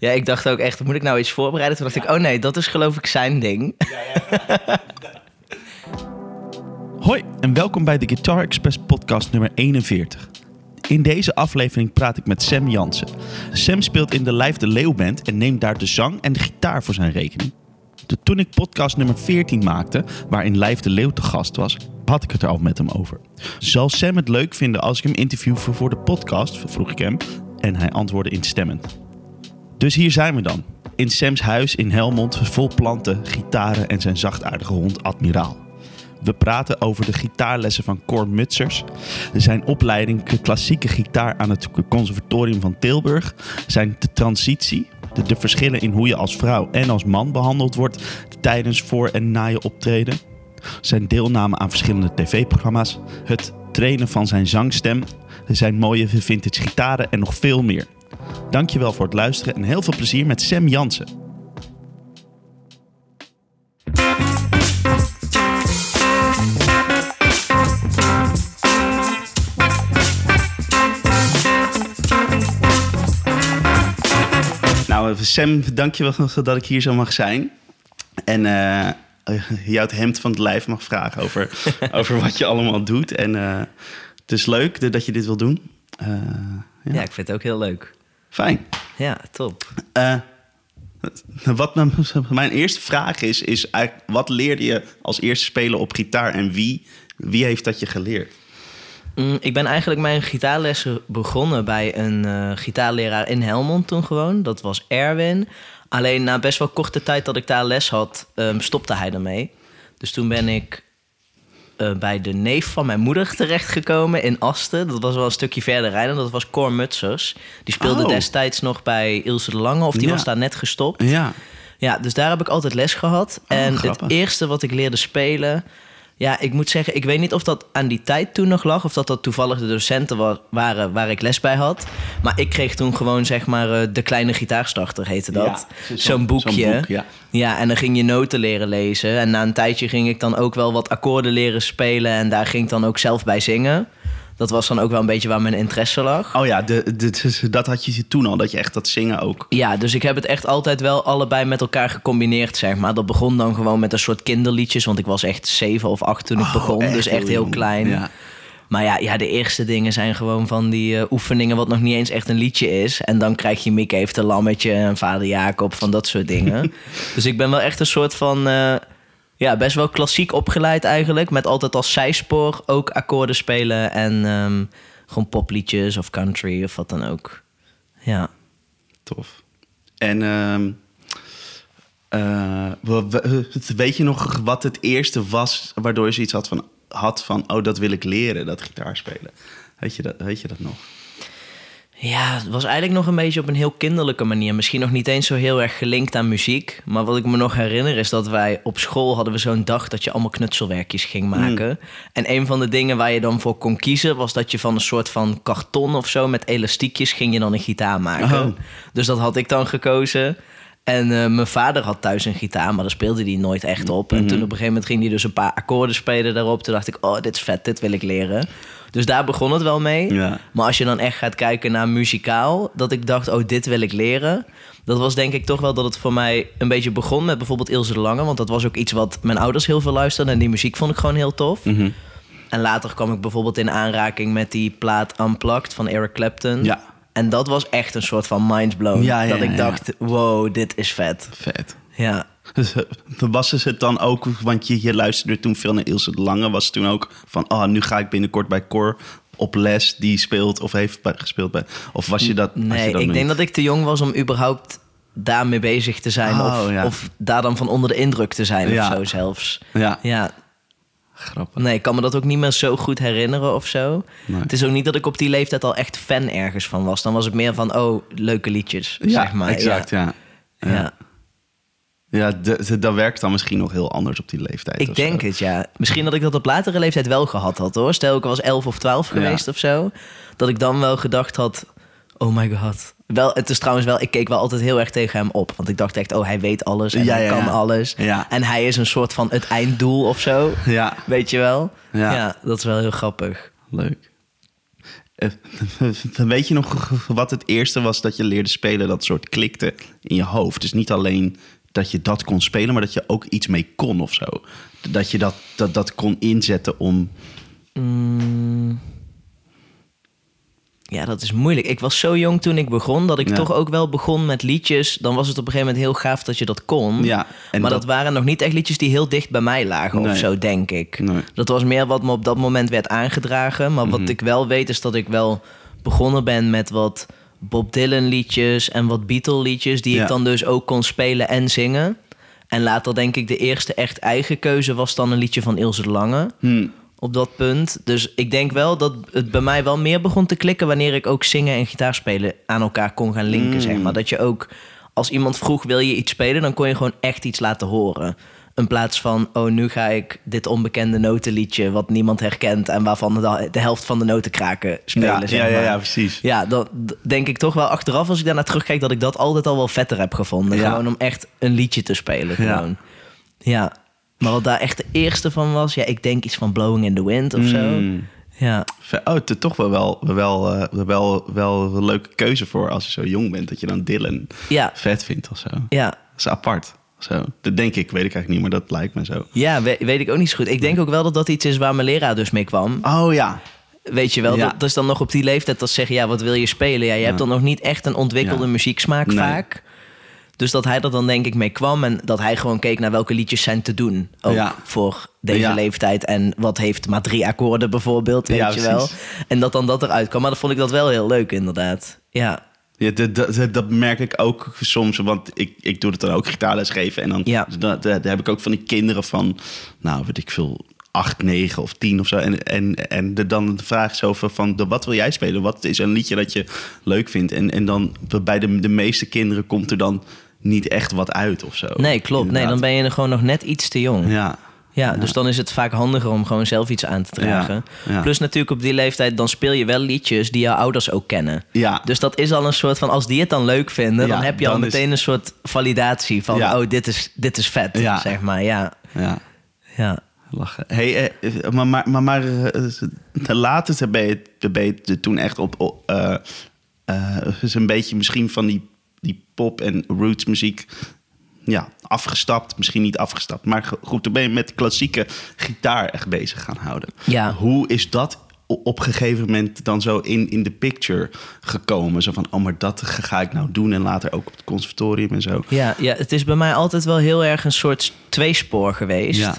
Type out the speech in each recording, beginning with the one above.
Ja, ik dacht ook echt, moet ik nou iets voorbereiden? Toen dacht ik, oh nee, dat is geloof ik zijn ding. Hoi en welkom bij de Guitar Express podcast nummer 41. In deze aflevering praat ik met Sam Jansen. Sam speelt in de Live de Leeuw Band en neemt daar de zang en de gitaar voor zijn rekening. De, toen ik podcast nummer 14 maakte, waarin Live de Leeuw te gast was, had ik het er al met hem over. Zal Sam het leuk vinden als ik hem interview voor, voor de podcast, vroeg ik hem, en hij antwoordde instemmend. Dus hier zijn we dan, in Sams huis in Helmond, vol planten, gitaren en zijn zachtaardige hond Admiraal. We praten over de gitaarlessen van Cor Mutsers, zijn opleiding klassieke gitaar aan het Conservatorium van Tilburg, zijn de transitie, de, de verschillen in hoe je als vrouw en als man behandeld wordt tijdens voor en na je optreden, zijn deelname aan verschillende tv-programma's, het trainen van zijn zangstem, zijn mooie vintage gitaren en nog veel meer. Dankjewel voor het luisteren en heel veel plezier met Sam Jansen. Nou, Sam, dankjewel dat ik hier zo mag zijn. En uh, jou het hemd van het lijf mag vragen over, over wat je allemaal doet. En uh, het is leuk dat je dit wil doen. Uh, ja. ja. ik vind het ook heel leuk. Fijn. Ja, top. wat mijn eerste vraag is, is eigenlijk, wat leerde je als eerste spelen op gitaar en wie, wie heeft dat je geleerd? Mm, ik ben eigenlijk mijn gitaarlessen begonnen bij een uh, gitaarleraar in Helmond toen gewoon. Dat was Erwin. Alleen na best wel korte tijd dat ik daar les had, um, stopte hij ermee. Dus toen ben ik uh, bij de neef van mijn moeder terechtgekomen in Asten. Dat was wel een stukje verder rijden. Dat was Cor Mutsers. Die speelde Oh. destijds nog bij Ilse de Lange, of die Ja. was daar net gestopt. Ja. Ja, dus daar heb ik altijd les gehad. en het eerste wat ik leerde spelen... Ja, ik moet zeggen, ik weet niet of dat aan die tijd toen nog lag... of dat dat toevallig de docenten wa- waren waar ik les bij had. Maar ik kreeg toen gewoon, zeg maar, eh, de kleine gitaarstarter heette dat. Ja, zo'n- boekje. boek, ja. Ja, en dan ging je noten leren lezen. En na een tijdje ging ik dan ook wel wat akkoorden leren spelen... en daar ging ik dan ook zelf bij zingen. Dat was dan ook wel een beetje waar mijn interesse lag. Oh ja, de, de, dat had je toen al, dat je echt dat zingen ook. Ja, dus ik heb het echt altijd wel allebei met elkaar gecombineerd, zeg maar. Dat begon dan gewoon met een soort kinderliedjes, want ik was echt zeven of acht toen ik Oh, begon. dus echt heel klein. Ja. Maar ja, ja, de eerste dingen zijn gewoon van die eh, oefeningen wat nog niet eens echt een liedje is. En dan krijg je Mick heeft een lammetje en vader Jacob, van dat soort dingen. dus ik ben wel echt een soort van... eh, ja, best wel klassiek opgeleid eigenlijk. Met altijd als zijspoor ook akkoorden spelen en ehm, gewoon popliedjes of country of wat dan ook. Ja. Tof. En ehm, eh, we- we- weet je nog wat het eerste was waardoor je zoiets had van, had van oh, dat wil ik leren, dat gitaarspelen? Weet je dat, weet je dat nog? Ja, het was eigenlijk nog een beetje op een heel kinderlijke manier. Misschien nog niet eens zo heel erg gelinkt aan muziek. Maar wat ik me nog herinner is dat wij op school hadden we zo'n dag dat je allemaal knutselwerkjes ging maken. En een van de dingen waar je dan voor kon kiezen was dat je van een soort van karton of zo met elastiekjes ging je dan een gitaar maken. Oh. Dus dat had ik dan gekozen. En eh, mijn vader had thuis een gitaar, maar daar speelde hij nooit echt op. En toen op een gegeven moment ging hij dus een paar akkoorden spelen daarop. Toen dacht ik, oh, dit is vet, dit wil ik leren. Dus daar begon het wel mee. Ja. Maar als je dan echt gaat kijken naar muzikaal, dat ik dacht, oh, dit wil ik leren. Dat was denk ik toch wel dat het voor mij een beetje begon met bijvoorbeeld Ilse de Lange. Want dat was ook iets wat mijn ouders heel veel luisterden. En die muziek vond ik gewoon heel tof. Mhm. En later kwam ik bijvoorbeeld in aanraking met die plaat Unplugged van Eric Clapton. Ja. En dat was echt een soort van mindblown. Ja, ja, dat ik dacht, wow, dit is vet. Vet. Ja. Dus, eh, was het dan ook, want je, je luisterde toen veel naar Ilse de Lange, was het toen ook van, oh, nu ga ik binnenkort bij Cor op les die speelt of heeft gespeeld bij, of was je dat? was je Nee, dat ik denk dat ik te jong was om überhaupt daarmee bezig te zijn. Oh, of, ja. of daar dan van onder de indruk te zijn Ja. of zo zelfs. Ja, Ja, grappig. nee, ik kan me dat ook niet meer zo goed herinneren of zo. Nee. Het is ook niet dat ik op die leeftijd al echt fan ergens van was. Dan was het meer van, oh, leuke liedjes, Ja, zeg maar. exact, ja. Ja. Ja. De- de- dat werkt dan misschien nog heel anders op die leeftijd. Ik denk zo. het, ja. Misschien dat ik dat op latere leeftijd wel gehad had, hoor. Stel, ik was 11 of 12 geweest of zo. Dat ik dan wel gedacht had, oh my god. Wel, het is trouwens wel, ik keek wel altijd heel erg tegen hem op. Want ik dacht echt, oh, hij weet alles en Ja, hij ja, kan alles. En hij is een soort van het einddoel of zo. Ja, Weet je wel? Ja. ja dat is wel heel grappig. leuk. eh, weet je nog wat het eerste was dat je leerde spelen dat soort klikte in je hoofd? Dus niet alleen dat je dat kon spelen, maar dat je ook iets mee kon of zo. Dat je dat, dat, dat kon inzetten om. Mm. Ja, dat is moeilijk. Ik was zo jong toen ik begon dat ik Ja. toch ook wel begon met liedjes. Dan was het op een gegeven moment heel gaaf dat je dat kon. Ja, en maar dat, dat- waren nog niet echt liedjes die heel dicht bij mij lagen Nee. of zo, denk ik. Nee. Dat was meer wat me op dat moment werd aangedragen. Maar Mhm. wat ik wel weet is dat ik wel begonnen ben met wat Bob Dylan liedjes en wat Beatle liedjes. Die Ja. ik dan dus ook kon spelen en zingen. En later denk ik de eerste echt eigen keuze was dan een liedje van Ilse de Lange Hm, op dat punt. Dus ik denk wel dat het bij mij wel meer begon te klikken wanneer ik ook zingen en gitaarspelen aan elkaar kon gaan linken. Zeg maar. Dat je ook, als iemand vroeg wil je iets spelen, dan kon je gewoon echt iets laten horen. In plaats van, oh nu ga ik dit onbekende notenliedje wat niemand herkent en waarvan de, de helft van de noten kraken spelen. ja, zeg ja, ja, precies. Ja, dan denk ik toch wel achteraf als ik daarnaar terugkijk dat ik dat altijd al wel vetter heb gevonden. Ja. Gewoon om echt een liedje te spelen. Gewoon. Ja. Maar wat daar echt de eerste van was, ja, ik denk iets van Blowing in the Wind of zo. Mm. Ja. Oh, het is toch wel, wel, wel, eh, wel, wel een leuke keuze voor als je zo jong bent. Dat je dan Dylan Ja, vet vindt of zo. Dat ja. is apart. Zo. Dat denk ik, weet ik eigenlijk niet, maar dat lijkt me zo. Ja, we- weet ik ook niet zo goed. Ik denk ook wel dat dat iets is waar mijn leraar dus mee kwam. Oh ja. Weet je wel, Ja. dat, dat is dan nog op die leeftijd dat ze zeggen... ja, wat wil je spelen? Ja, je hebt dan nog niet echt een ontwikkelde Ja. muzieksmaak Nee. vaak. Dus dat hij er dan denk ik mee kwam... en dat hij gewoon keek naar welke liedjes zijn te doen. Ook Ja. voor deze Ja. leeftijd. En wat heeft maar drie akkoorden bijvoorbeeld, weet Ja, je wel. En dat dan dat eruit kwam. Maar dan vond ik dat wel heel leuk, inderdaad. Ja, Ja, dat, dat, merk ik ook soms, want ik, ik doe het dan ook gitaarles geven. En dan Ja. dat, dat heb ik ook van die kinderen van, nou weet ik veel, acht, negen of tien of zo. En, en, en de, dan de vraag is over van, de, wat wil jij spelen? Wat is een liedje dat je leuk vindt? En, en dan bij de, de meeste kinderen komt er dan niet echt wat uit of zo. nee, klopt. Nee, dan ben je er gewoon nog net iets te jong. Ja, Ja, dus dan is het vaak handiger om gewoon zelf iets aan te dragen. Plus natuurlijk op die leeftijd, dan speel je wel liedjes die jouw ouders ook kennen. ja. Dus dat is al een soort van, als die het dan leuk vinden, dan heb je al is- meteen een soort validatie van, oh, dit is, dit is vet, zeg maar. Ja, ja. ja. Lachen. Hey, eh, maar, maar, maar, maar eh, de laatste ben je, ben je toen echt op... op, eh, eh, is een beetje misschien van die, die pop- en roots muziek... Ja, afgestapt. Misschien niet afgestapt. Maar go- goed, toen ben je met de klassieke gitaar echt bezig gaan houden. Ja. Hoe is dat op een gegeven moment dan zo in, in de picture gekomen? Zo van, oh, maar dat ga ik nou doen. En later ook op het conservatorium en zo. Ja, ja, het is bij mij altijd wel heel erg een soort tweespoor geweest. Ja.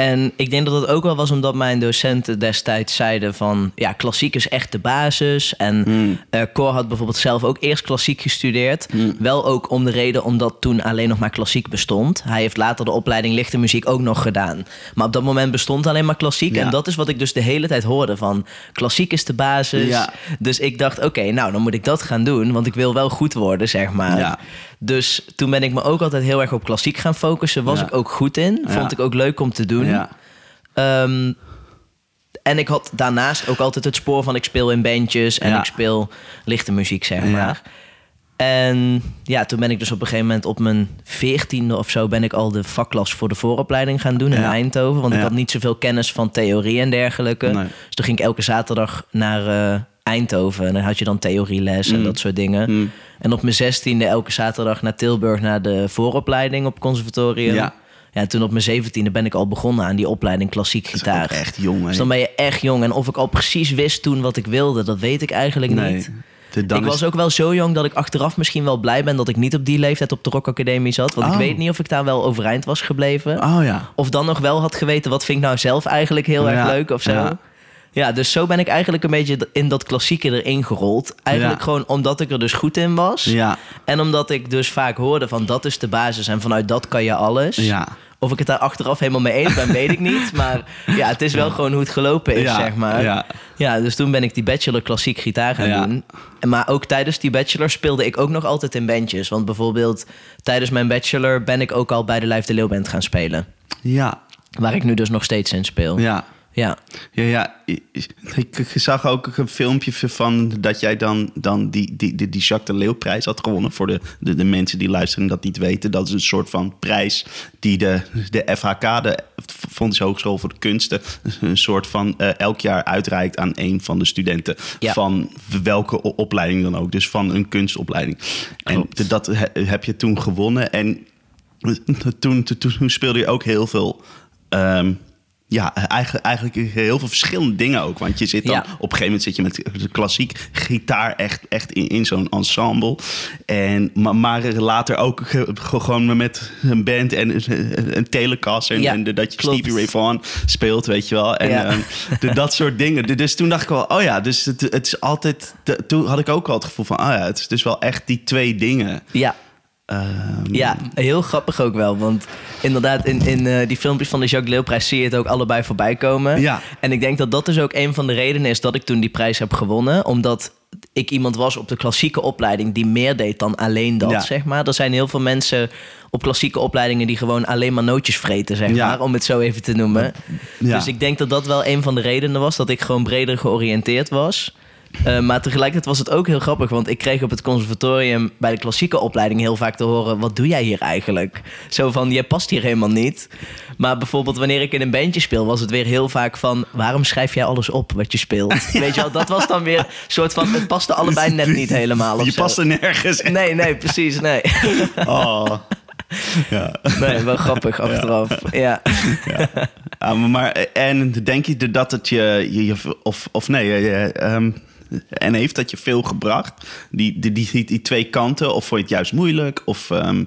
En ik denk dat het ook wel was omdat mijn docenten destijds zeiden van... ja, klassiek is echt de basis. En Hmm. eh Cor had bijvoorbeeld zelf ook eerst klassiek gestudeerd. Wel ook om de reden omdat toen alleen nog maar klassiek bestond. Hij heeft later de opleiding lichte muziek ook nog gedaan. Maar op dat moment bestond alleen maar klassiek. Ja. En dat is wat ik dus de hele tijd hoorde van... klassiek is de basis. Ja. Dus ik dacht, oké, nou dan moet ik dat gaan doen. Want ik wil wel goed worden, zeg maar. Ja. Dus toen ben ik me ook altijd heel erg op klassiek gaan focussen. Was ik ook goed in. Vond ik ook leuk om te doen. Ja. Ehm, en ik had daarnaast ook altijd het spoor van ik speel in bandjes en Ja. ik speel lichte muziek, zeg Ja. maar. En ja, toen ben ik dus op een gegeven moment op mijn veertiende of zo... ben ik al de vakklas voor de vooropleiding gaan doen in Ja. Eindhoven. Want ik had niet zoveel kennis van theorie en dergelijke. Nee. Dus toen ging ik elke zaterdag naar eh, Eindhoven. En dan had je dan theorieles en Mm. dat soort dingen. Mm. En op mijn zestiende elke zaterdag naar Tilburg... naar de vooropleiding op conservatorium. Ja. Ja, en toen op mijn zeventiende ben ik al begonnen aan die opleiding klassiek Dat is gitaar. echt jong, hè? Dus dan ben je echt jong. En of ik al precies wist toen wat ik wilde, dat weet ik eigenlijk Nee. niet. Ik is- was ook wel zo jong dat ik achteraf misschien wel blij ben dat ik niet op die leeftijd op de Rock Academie zat. Want Oh. ik weet niet of ik daar wel overeind was gebleven. Oh ja. Of dan nog wel had geweten, wat vind ik nou zelf eigenlijk heel Ja, erg leuk of zo. ja. Ja. dus zo ben ik eigenlijk een beetje in dat klassieke erin gerold. Eigenlijk Ja. gewoon omdat ik er dus goed in was. Ja. En omdat ik dus vaak hoorde van dat is de basis en vanuit dat kan je alles. Ja. Of ik het daar achteraf helemaal mee eens ben, weet ik niet. Maar ja, het is wel gewoon hoe het gelopen is, Ja, zeg maar. ja. Ja, dus toen ben ik die bachelor klassiek gitaar gaan Ja. doen. En Maar ook tijdens die bachelor speelde ik ook nog altijd in bandjes. Want bijvoorbeeld tijdens mijn bachelor ben ik ook al bij de Live de Leeuw Band gaan spelen. Ja. Waar ik nu dus nog steeds in speel. Ja. Ja. Ja, ja. Ik, zag ook een filmpje van dat jij dan, dan die, die, die, die Jacques de Leeuwprijs had gewonnen. Voor de, de, de mensen die luisteren en dat niet weten. Dat is een soort van prijs die de, de FHK, de Fonds Hogeschool voor de Kunsten, een soort van eh, elk jaar uitreikt aan een van de studenten. Ja. Van welke opleiding dan ook. Dus van een kunstopleiding. Klopt. En dat he- heb je toen gewonnen. En toen, toen, toen speelde je ook heel veel. ehm, ja, eigenlijk, eigenlijk heel veel verschillende dingen ook. Want je zit dan Ja. op een gegeven moment zit je met de klassiek gitaar echt, echt in, in zo'n ensemble. En, maar, maar later ook ge- gewoon met een band en een, een telecaster. En, Ja, en dat je klopt. Stevie Ray Vaughan speelt, weet je wel. En Ja. ehm, de- dat soort dingen. Dus toen dacht ik wel, oh ja, dus het, het is altijd... de- toen had ik ook al het gevoel van, oh ja, het is dus wel echt die twee dingen. Ja, Ehm, ja, heel grappig ook wel. Want inderdaad, in, in eh, die filmpjes van de Jacques Leeuwprijs zie je het ook allebei voorbij komen. Ja. En ik denk dat dat dus ook een van de redenen is dat ik toen die prijs heb gewonnen. Omdat ik iemand was op de klassieke opleiding die meer deed dan alleen dat, Ja. zeg maar. Er zijn heel veel mensen op klassieke opleidingen die gewoon alleen maar nootjes vreten, zeg Ja. maar. Om het zo even te noemen. Ja. Dus ik denk dat dat wel een van de redenen was dat ik gewoon breder georiënteerd was. Eh, maar tegelijkertijd was het ook heel grappig, want ik kreeg op het conservatorium bij de klassieke opleiding heel vaak te horen: wat doe jij hier eigenlijk? Zo van: je past hier helemaal niet. Maar bijvoorbeeld wanneer ik in een bandje speel, was het weer heel vaak van: waarom schrijf jij alles op wat je speelt? Weet je wel, dat was dan weer een soort van: het paste allebei net niet helemaal. Je zo. past er nergens. Nee, nee, precies, nee. Oh. Ja. Nee, wel grappig achteraf. Ja. Ja, maar en denk je dat het je, je, je- of, of nee, je, ehm, en heeft dat je veel gebracht? Die, die, die, die twee kanten, of vond je het juist moeilijk? Of ehm,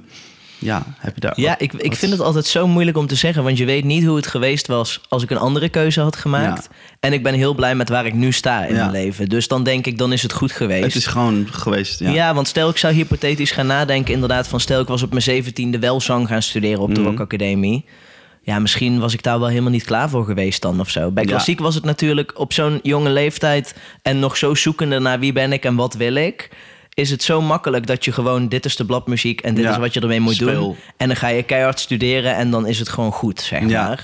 ja, heb je daar. Ja, wat- ik, ik wat- vind het altijd zo moeilijk om te zeggen. Want je weet niet hoe het geweest was als ik een andere keuze had gemaakt. En ik ben heel blij met waar ik nu sta in Ja. mijn leven. Dus dan denk ik, dan is het goed geweest. Het is gewoon geweest. Ja. ja. want stel ik zou hypothetisch gaan nadenken... inderdaad van stel ik was op mijn zeventiende wel zang gaan studeren op de Mhm. Rock Academie... Ja, misschien was ik daar wel helemaal niet klaar voor geweest dan of zo. Bij Ja. klassiek was het natuurlijk op zo'n jonge leeftijd... en nog zo zoekende naar wie ben ik en wat wil ik... is het zo makkelijk dat je gewoon... dit is de bladmuziek en dit Ja. is wat je ermee moet doen. En dan ga je keihard studeren en dan is het gewoon goed, zeg maar. Ja,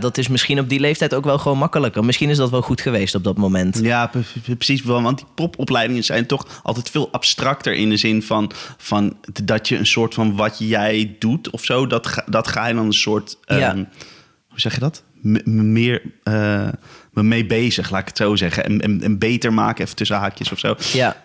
dat is misschien op die leeftijd ook wel gewoon makkelijker. Misschien is dat wel goed geweest op dat moment. Ja, pre- pre- precies. Want die popopleidingen zijn toch altijd veel abstracter in de zin van, van dat je een soort van wat jij doet of zo, dat, ga- dat ga je dan een soort. Ja. ehm, hoe zeg je dat? M- meer eh, mee bezig, laat ik het zo zeggen. En, en, en beter maken, even tussen haakjes of zo. Ja,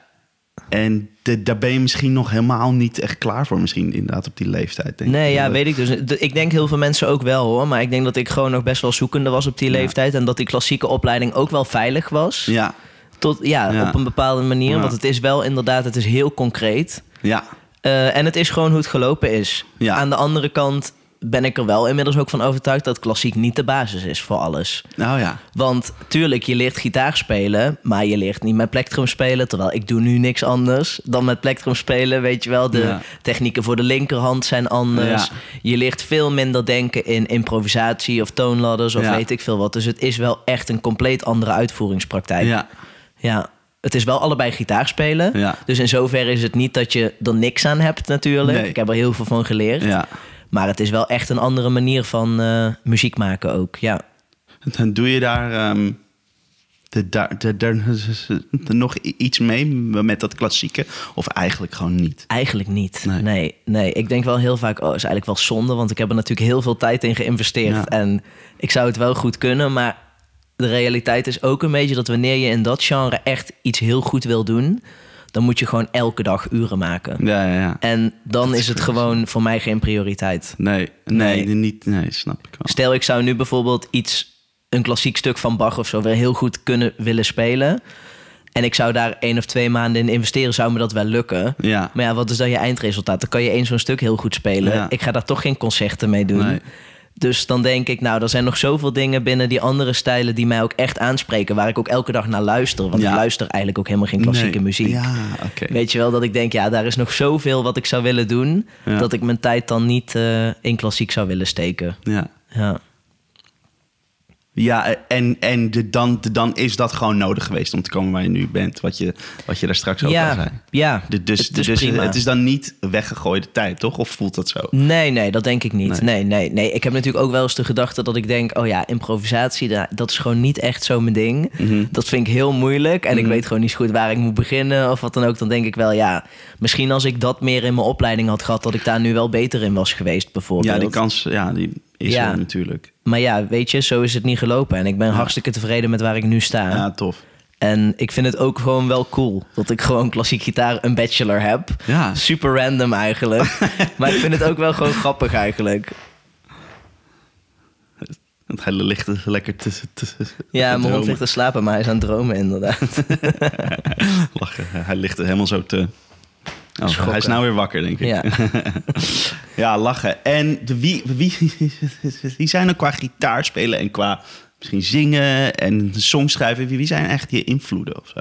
En de- daar ben je misschien nog helemaal niet echt klaar voor, misschien inderdaad op die leeftijd. Denk nee, ik. ja, weet ik dus. Ik denk heel veel mensen ook wel hoor. Maar ik denk dat ik gewoon nog best wel zoekende was op die Ja. leeftijd. En dat die klassieke opleiding ook wel veilig was. Ja, Tot, ja, Ja. op een bepaalde manier. Ja. Want het is wel inderdaad, het is heel concreet. ja, Eh, en het is gewoon hoe het gelopen is. Ja. Aan de andere kant ben ik er wel inmiddels ook van overtuigd dat klassiek niet de basis is voor alles. nou ja. Want tuurlijk, je leert gitaar spelen, maar je leert niet met plektrum spelen. Terwijl ik doe nu niks anders dan met plektrum spelen. Weet je wel, de Ja. technieken voor de linkerhand zijn anders. Ja. Je leert veel minder denken in improvisatie of toonladders of Ja. weet ik veel wat. Dus het is wel echt een compleet andere uitvoeringspraktijk. Ja, Ja, het is wel allebei gitaar spelen. Ja. Dus in zoverre is het niet dat je er niks aan hebt natuurlijk. Nee. Ik heb er heel veel van geleerd. ja. Maar het is wel echt een andere manier van eh, muziek maken ook. Ja. Dan doe je daar, ehm, de, daar, de, de- nog iets mee met dat klassieke? Of eigenlijk gewoon niet? Eigenlijk niet. Nee. Nee. nee, Ik denk wel heel vaak, oh, is eigenlijk wel zonde. Want ik heb er natuurlijk heel veel tijd in geïnvesteerd. Ja. En ik zou het wel goed kunnen. Maar de realiteit is ook een beetje dat wanneer je in dat genre echt iets heel goed wil doen... dan moet je gewoon elke dag uren maken. Ja, ja, ja. En dan is is het gewoon voor mij geen prioriteit. Nee, nee, Nee. niet, nee, snap ik wel. Stel, ik zou nu bijvoorbeeld iets, een klassiek stuk van Bach of zo, weer heel goed kunnen willen spelen. En ik zou daar één of twee maanden in investeren, zou me dat wel lukken. Ja, Maar ja, wat is dan je eindresultaat? Dan kan je één zo'n stuk heel goed spelen. Ja. Ik ga daar toch geen concerten mee doen. Nee. Dus dan denk ik, nou, er zijn nog zoveel dingen binnen die andere stijlen die mij ook echt aanspreken. Waar ik ook elke dag naar luister. Want Ja. ik luister eigenlijk ook helemaal geen klassieke Nee. muziek. Ja. Weet je wel, dat ik denk, ja, daar is nog zoveel wat ik zou willen doen. Ja. Dat ik mijn tijd dan niet eh, in klassiek zou willen steken. Ja. Ja. En, en de, dan, de, dan is dat gewoon nodig geweest om te komen waar je nu bent. Wat je, wat je daar straks ook al Ja, zei. ja. De- dus het is dus prima. het is dan niet weggegooide tijd, toch? Of voelt dat zo? Nee, nee, dat denk ik niet. Nee. Nee. nee, nee, Ik heb natuurlijk ook wel eens de gedachte dat ik denk... oh ja, improvisatie, da- dat is gewoon niet echt zo mijn ding. Mhm. Dat vind ik heel moeilijk. En ik weet gewoon niet zo goed waar ik moet beginnen of wat dan ook. Dan denk ik wel, ja, misschien als ik dat meer in mijn opleiding had gehad... dat ik daar nu wel beter in was geweest, bijvoorbeeld. Ja, die kans ja, die is Ja. er natuurlijk. Maar ja, weet je, zo is het niet gelopen. En ik ben hartstikke tevreden met waar ik nu sta. Ja, tof. En ik vind het ook gewoon wel cool dat ik gewoon klassiek gitaar een bachelor heb. Ja. Super random eigenlijk. maar ik vind het ook wel gewoon grappig eigenlijk. Het hele ligt er lekker te, te Ja, mijn hond ligt te slapen, maar hij is aan het dromen inderdaad. Lachen. Hij ligt er helemaal zo te... Oh, hij is nou weer wakker, denk ik. Ja. Ja, lachen. En de, wie, wie, wie zijn er qua gitaar spelen en qua misschien zingen en songschrijven? Wie, wie zijn echt je invloeden of zo?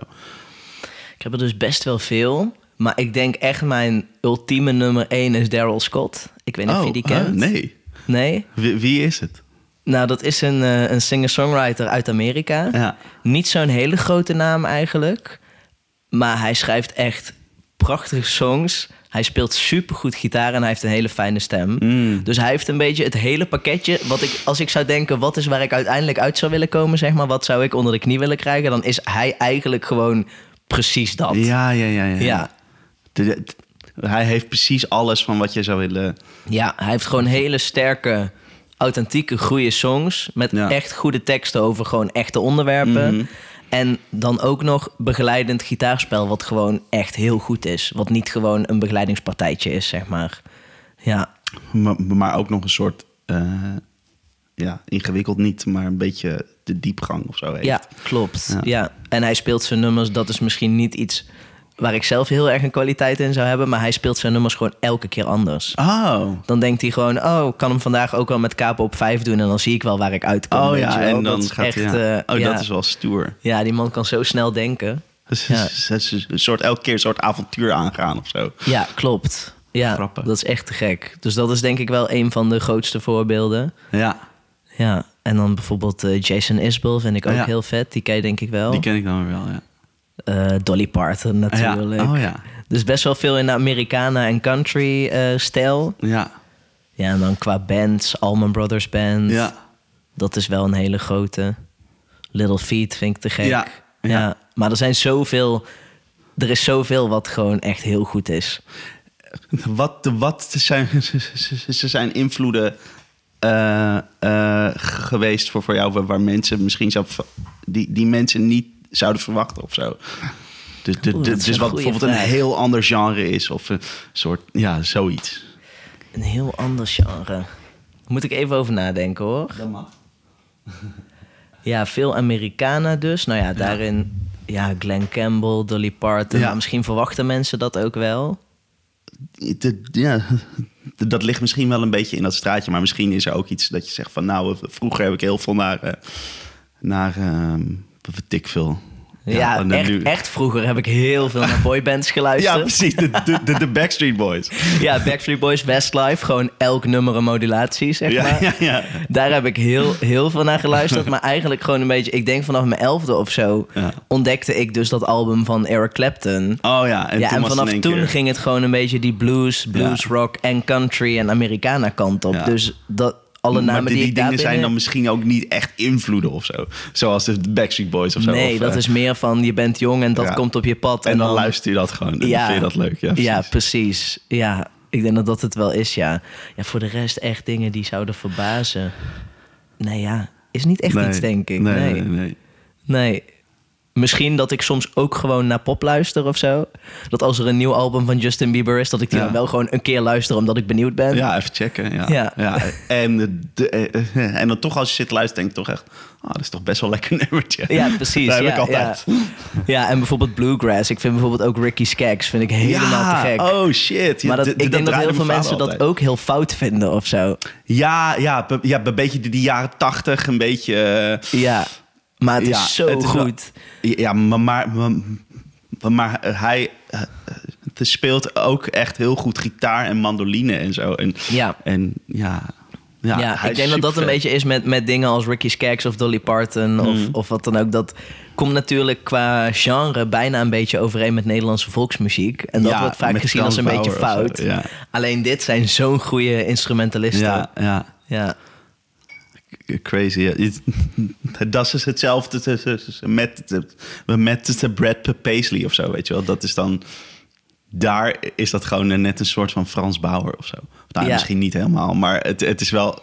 ik heb er dus best wel veel. Maar ik denk echt mijn ultieme nummer één is Daryl Scott. Ik weet niet of je die oh, kent. nee. Nee? Wie, wie is het? Nou, dat is een, eh, een singer-songwriter uit Amerika. Ja. Niet zo'n hele grote naam eigenlijk. Maar hij schrijft echt prachtige songs. Hij speelt supergoed gitaar en hij heeft een hele fijne stem. Mm. Dus hij heeft een beetje het hele pakketje. Wat ik, als ik zou denken, wat is waar ik uiteindelijk uit zou willen komen, zeg maar, wat zou ik onder de knie willen krijgen, dan is hij eigenlijk gewoon precies dat. Ja, ja, ja. ja. ja. De- de- hij heeft precies alles van wat je zou willen. Ja, hij heeft gewoon hele sterke, authentieke, goede songs. Met Ja. echt goede teksten over gewoon echte onderwerpen. Mhm. En dan ook nog begeleidend gitaarspel, wat gewoon echt heel goed is. Wat niet gewoon een begeleidingspartijtje is, zeg maar. Ja, Maar, maar ook nog een soort. eh, ja, ingewikkeld niet, maar een beetje de diepgang of zo heeft. ja klopt. Ja. Ja. En hij speelt zijn nummers, dat is misschien niet iets waar ik zelf heel erg een kwaliteit in zou hebben. Maar hij speelt zijn nummers gewoon elke keer anders. Oh. Dan denkt hij gewoon, oh, ik kan hem vandaag ook wel met kapen op vijf doen. En dan zie ik wel waar ik uitkom. Oh ja, en dan gaat echt, ja. eh, oh, ja. dat is wel stoer. Ja, die man kan zo snel denken. Dus Ja. een soort elke keer een soort avontuur aangaan of zo. Ja, klopt. Ja, Grappig. dat is echt te gek. Dus dat is denk ik wel een van de grootste voorbeelden. Ja, Ja, en dan bijvoorbeeld eh, Jason Isbell vind ik ook heel vet. Die ken je denk ik wel. die ken ik dan wel. Ja. Eh, Dolly Parton natuurlijk. Ja. Oh ja. Dus best wel veel in de Americana en country eh, stijl. Ja. Ja, en dan qua bands, Allman Brothers Band. Ja. Dat is wel een hele grote. Little Feat vind ik te gek. Ja, ja. Maar er zijn zoveel... Er is zoveel wat gewoon echt heel goed is. Wat, wat zijn, ze zijn invloeden eh, geweest voor, voor jou waar, mensen misschien zou, die, die mensen niet zouden verwachten of zo? Dus, de, Oeh, de- dat is dus een wat bijvoorbeeld een heel ander genre is of een soort, ja, zoiets. Een heel ander genre. Moet ik even over nadenken hoor. Dat mag. Ja, veel Americana dus. Nou ja, daarin... Ja, Glenn Campbell, Dolly Parton. Ja. Misschien verwachten mensen dat ook wel. Ja, dat ligt misschien wel een beetje in dat straatje, maar misschien is er ook iets dat je zegt van, nou, vroeger heb ik heel veel naar, eh, naar, ehm, wat weet ik veel. Ja, echt, nu- echt vroeger heb ik heel veel naar boybands geluisterd. Ja, precies. De, de, Backstreet Boys. Ja, Backstreet Boys, Westlife. Gewoon elk nummer een modulatie, zeg Ja, maar. ja, ja. Daar heb ik heel, heel veel naar geluisterd. Maar eigenlijk gewoon een beetje... Ik denk vanaf mijn elfde of zo... Ja. ontdekte ik dus dat album van Eric Clapton. Oh ja, en ja, toen en vanaf toen keer- ging het gewoon een beetje die blues, blues rock en country en Americana kant op. Dus dat, alle namen maar die, dingen zijn dan misschien ook niet echt invloeden of zo. Zoals de Backstreet Boys of zo. Nee, Of, dat eh, is meer van je bent jong en dat Ja. komt op je pad. En dan luister je dat gewoon. En dan vind je dat leuk. Ja, ja, precies. precies. Ja, ik denk dat dat het wel is, ja. Ja, voor de rest echt dingen die zouden verbazen. Nee, ja, is niet echt Nee, iets, denk ik. Nee, Nee, nee, nee. nee. Misschien dat ik soms ook gewoon naar pop luister of zo. Dat als er een nieuw album van Justin Bieber is... dat ik die Ja. dan wel gewoon een keer luister omdat ik benieuwd ben. Ja, even checken. Ja. Ja. Ja. En, de, eh, en dan toch als je zit te luisteren, denk ik toch echt... Ah, dat is toch best wel lekker nummertje. Ja, precies. Dat heb ja, ik altijd. Ja. ja, en bijvoorbeeld Bluegrass. Ik vind bijvoorbeeld ook Ricky Skaggs vind ik helemaal te gek. Oh shit. Maar dat, ik denk dat heel veel mensen dat ook heel fout vinden of zo. Ja, ja, ja, een beetje die, die jaren tachtig, een beetje... eh, Ja, maar het is Ja, zo het is wel- goed. Ja, maar, maar, maar, maar hij eh, speelt ook echt heel goed gitaar en mandoline en zo. En, Ja. en ja, Ja, hij ik denk dat dat een beetje is met, met dingen als Ricky Skaggs of Dolly Parton of, Mm. of wat dan ook. Dat komt natuurlijk qua genre bijna een beetje overeen met Nederlandse volksmuziek. En dat Ja, wordt vaak gezien als een beetje fout. zo, ja. Alleen dit zijn zo'n goede instrumentalisten. Ja, ja. ja. Crazy. Het- Dat is hetzelfde met, met de Brad Paisley of zo, weet je wel. Dat is dan... Daar is dat gewoon net een soort van Frans Bauer of zo. Nou, Ja. misschien niet helemaal, maar het, het is wel...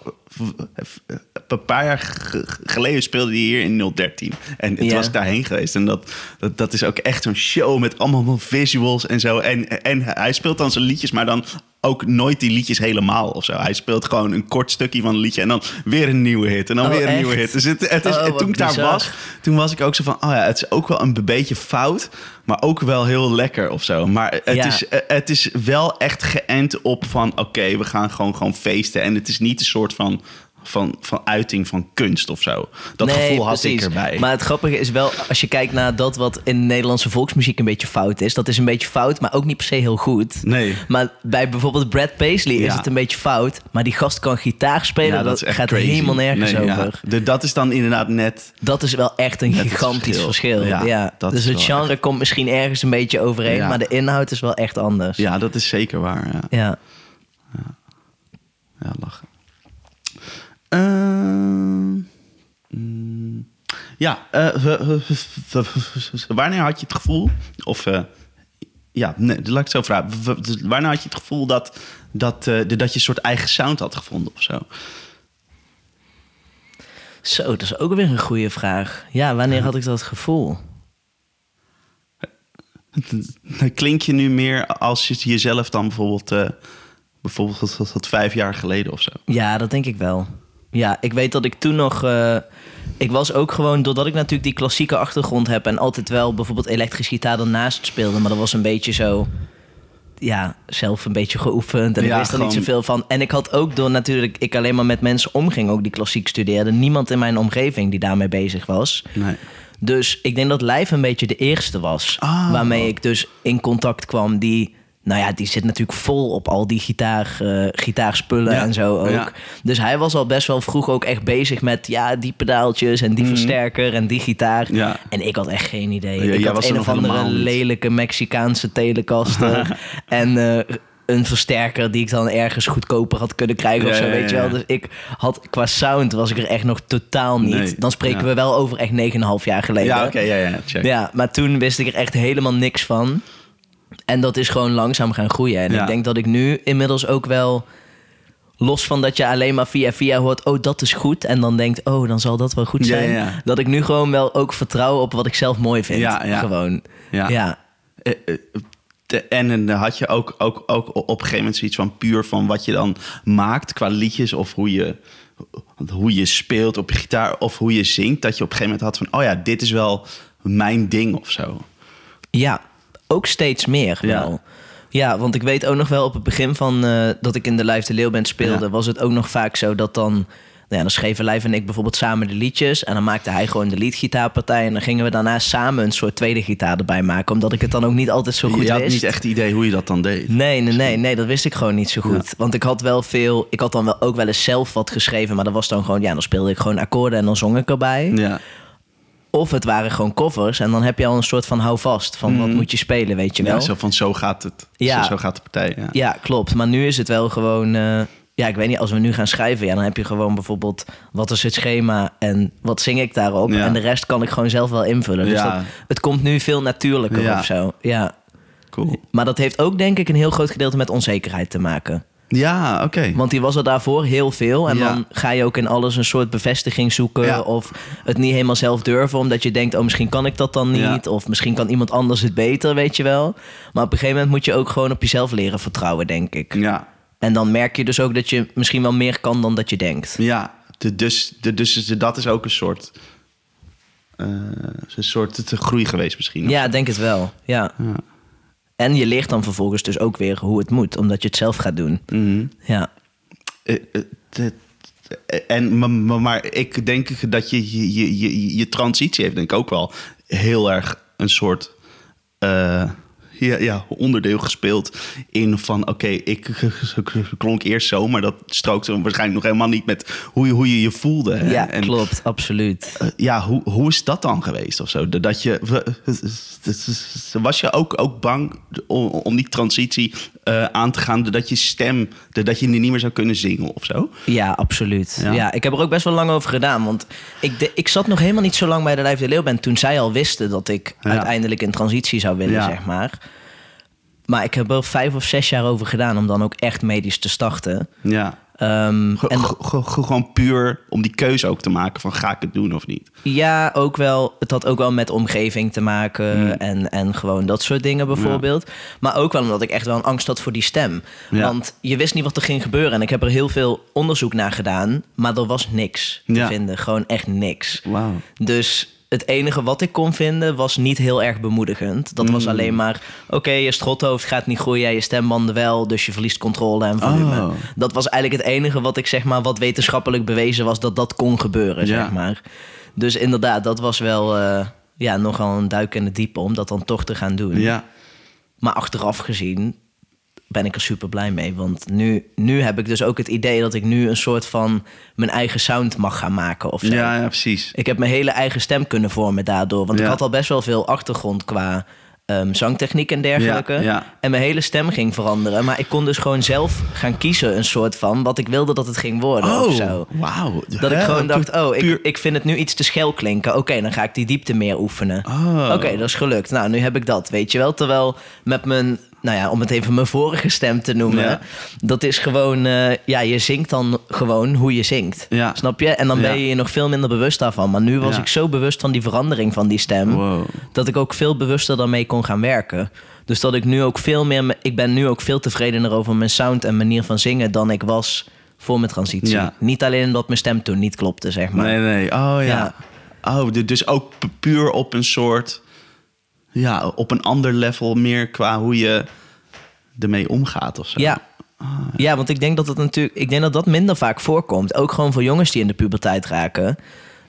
Een paar jaar geleden speelde hij hier in 013. En het Ja. was daarheen geweest. En dat, dat, dat is ook echt zo'n show met allemaal visuals en zo. En, en hij speelt dan zijn liedjes, maar dan ook nooit die liedjes helemaal of zo. Hij speelt gewoon een kort stukje van een liedje en dan weer een nieuwe hit en dan Oh, weer een echt? nieuwe hit. Dus het, het is, Oh, toen ik daar bizar. was, toen was ik ook zo van, oh ja, het is ook wel een beetje fout, maar ook wel heel lekker of zo. Maar het, Ja. is, het is wel echt geënt op van, oké, we gaan gewoon, gewoon feesten. En het is niet een soort van, van, van uiting van kunst of zo. Dat Nee, gevoel had precies. ik erbij. Maar het grappige is wel, als je kijkt naar dat wat in de Nederlandse volksmuziek een beetje fout is. Dat is een beetje fout, maar ook niet per se heel goed. Nee. Maar bij bijvoorbeeld Brad Paisley is het een beetje fout. Maar die gast kan gitaar spelen. Ja, dat gaat crazy. helemaal nergens Nee, ja. over. De- dat is dan inderdaad net... Dat is wel echt een gigantisch verschil. verschil. Ja, dus het genre komt misschien ergens een beetje overeen. Maar de inhoud is wel echt anders. Ja, dat is zeker waar. Ja, Ja. ja lachen. Mm, ja, wanneer had je het gevoel... Of eh, ja, nee, laat ik het zo vragen. W- Wanneer had je het gevoel dat, dat, eh, dat je een soort eigen sound had gevonden of zo? Zo, dat is ook weer een goede vraag. Ja, wanneer had ik dat gevoel? Klink je nu meer als je jezelf dan bijvoorbeeld... eh, bijvoorbeeld tot vijf jaar geleden of zo? Ja, dat denk ik wel. Ja, ik weet dat ik toen nog. eh, ik was ook gewoon, doordat ik natuurlijk die klassieke achtergrond heb en altijd wel bijvoorbeeld elektrisch gitaar ernaast speelde, maar dat was een beetje zo. Ja, zelf een beetje geoefend en Ja, ik wist er niet zoveel van. En ik had ook door natuurlijk, ik alleen maar met mensen omging, ook die klassiek studeerde, niemand in mijn omgeving die daarmee bezig was. Nee. Dus ik denk dat Lijf een beetje de eerste was. Ah. Waarmee ik dus in contact kwam. Die, nou ja, die zit natuurlijk vol op al die gitaar, eh, gitaarspullen Ja, en zo ook. ja. Dus hij was al best wel vroeg ook echt bezig met... ja, die pedaaltjes en die versterker en die gitaar. Mhm. Ja. En ik had echt geen idee. Ik had een of andere lelijke Mexicaanse telecaster. en... eh, een versterker die ik dan ergens goedkoper had kunnen krijgen of zo, weet je wel. Dus ik had, qua sound was ik er echt nog totaal niet. Nee, Dan spreken we wel over echt 9,5 jaar geleden. Ja, oké, ja, ja, check. Ja, maar toen wist ik er echt helemaal niks van. En dat is gewoon langzaam gaan groeien. En Ja. ik denk dat ik nu inmiddels ook wel... Los van dat je alleen maar via via hoort... oh, dat is goed. En dan denkt, oh, dan zal dat wel goed zijn. ja, ja. Dat ik nu gewoon wel ook vertrouw op wat ik zelf mooi vind. Ja, ja. Gewoon. Ja. Ja. Eh, eh, En, dan had je ook, ook, ook op een gegeven moment zoiets van puur van wat je dan maakt qua liedjes of hoe je, hoe je speelt op je gitaar of hoe je zingt. Dat je op een gegeven moment had van, oh ja, dit is wel mijn ding of zo. Ja, ook steeds meer Ja. wel. Ja, want ik weet ook nog wel op het begin van eh, dat ik in de Live de Leeuwband speelde, Ja. was het ook nog vaak zo dat dan, nou ja, dan schreven Live en ik bijvoorbeeld samen de liedjes en dan maakte hij gewoon de leadgitaarpartij en dan gingen we daarna samen een soort tweede gitaar erbij maken, omdat ik het dan ook niet altijd zo goed je had wist. niet echt idee hoe je dat dan deed. Nee, nee, nee, nee, dat wist ik gewoon niet zo goed. Want ik had wel veel, ik had dan wel ook wel eens zelf wat geschreven, maar dat was dan gewoon, ja, dan speelde ik gewoon akkoorden en dan zong ik erbij. Ja, Of het waren gewoon covers en dan heb je al een soort van houvast van wat moet je spelen, weet je wel. ja zo van zo gaat het. Ja. Zo, zo gaat de partij. Ja. Ja, klopt. Maar nu is het wel gewoon. eh, ja, ik weet niet, als we nu gaan schrijven, ja, dan heb je gewoon bijvoorbeeld wat is het schema en wat zing ik daarop. Ja. En de rest kan ik gewoon zelf wel invullen. Dus dat, het komt nu veel natuurlijker Ja. of zo. Ja. Cool. Maar dat heeft ook denk ik een heel groot gedeelte met onzekerheid te maken. Ja, oké. Want die was er daarvoor heel veel. En Ja. dan ga je ook in alles een soort bevestiging zoeken. Ja. Of het niet helemaal zelf durven. Omdat je denkt, oh misschien kan ik dat dan niet. Ja. Of misschien kan iemand anders het beter, weet je wel. Maar op een gegeven moment moet je ook gewoon op jezelf leren vertrouwen, denk ik. Ja, En dan merk je dus ook dat je misschien wel meer kan dan dat je denkt. ja. De, dus, de, dus dat is ook een soort, eh, een soort te groei geweest misschien. Ja, ik denk het wel. Ja. En je leert dan vervolgens dus ook weer hoe het moet, omdat je het zelf gaat doen. Mhm. Ja. Eh, eh, te- En, maar, ik denk dat je je, je, je, je transitie heeft denk ik ook wel heel erg een soort... eh, ja, ja, onderdeel gespeeld in van... oké, ik klonk eerst zo, maar dat strookte waarschijnlijk nog helemaal niet... met hoe je hoe je, je voelde. Hè? Ja, En, klopt, absoluut. eh, ja, hoe, hoe is dat dan geweest of zo? Dat je, was je ook, ook bang om, om die transitie eh, aan te gaan... dat je stem, dat je niet meer zou kunnen zingen of zo? Ja, absoluut. Ja? Ja? ik heb er ook best wel lang over gedaan. Want ik, de- ik zat nog helemaal niet zo lang bij de Lijf de Leeuw band... toen zij al wisten dat ik Ja. uiteindelijk in transitie zou willen, zeg maar. Maar ik heb er vijf of zes jaar over gedaan... om dan ook echt medisch te starten. Ja. Ehm, en ge- ge- gewoon puur om die keuze ook te maken van ga ik het doen of niet? ja, ook wel, het had ook wel met omgeving te maken... Hmm. En, en gewoon dat soort dingen bijvoorbeeld. Maar ook wel omdat ik echt wel een angst had voor die stem. Ja. Want je wist niet wat er ging gebeuren. En ik heb er heel veel onderzoek naar gedaan... maar er was niks te Ja. vinden. Gewoon echt niks. Wauw. Dus het enige wat ik kon vinden was niet heel erg bemoedigend. Dat Mm. was alleen maar, oké, je strothoofd gaat niet groeien, je stembanden wel, dus je verliest controle en volume. Oh. Dat was eigenlijk het enige wat ik zeg maar, wat wetenschappelijk bewezen was dat dat kon gebeuren, Ja. zeg maar. Dus inderdaad, dat was wel eh, ja, nogal een duik in het diepe om dat dan toch te gaan doen. Ja. Maar achteraf gezien ben ik er super blij mee. Want nu, nu heb ik dus ook het idee dat ik nu een soort van mijn eigen sound mag gaan maken of zo. Ja, ja, precies. Ik heb mijn hele eigen stem kunnen vormen daardoor. Want Ja. ik had al best wel veel achtergrond qua ehm, zangtechniek en dergelijke. Ja. En mijn hele stem ging veranderen. Maar ik kon dus gewoon zelf gaan kiezen, een soort van, wat ik wilde dat het ging worden of zo. wauw. Dat ik gewoon dacht, oh, ik, ik vind het nu iets te schel klinken. Oké, dan ga ik die diepte meer oefenen. Oh. Oké, dat is gelukt. Nou, nu heb ik dat, weet je wel. Terwijl met mijn, nou ja, om het even mijn vorige stem te noemen. Ja. Dat is gewoon, eh, ja, je zingt dan gewoon hoe je zingt. Ja. Snap je? En dan ben je je nog veel minder bewust daarvan. Maar nu was ik zo bewust van die verandering van die stem. Wow. Dat ik ook veel bewuster daarmee kon gaan werken. Dus dat ik nu ook veel meer, me- ik ben nu ook veel tevredener over mijn sound en manier van zingen dan ik was voor mijn transitie. Niet alleen omdat mijn stem toen niet klopte, zeg maar. Nee, nee. Oh ja. Oh, du- dus ook pu- puur op een soort... Ja, op een ander level meer qua hoe je ermee omgaat of zo. Ja. Ja, want ik denk dat het natuurlijk, ik denk dat dat minder vaak voorkomt. Ook gewoon voor jongens die in de puberteit raken.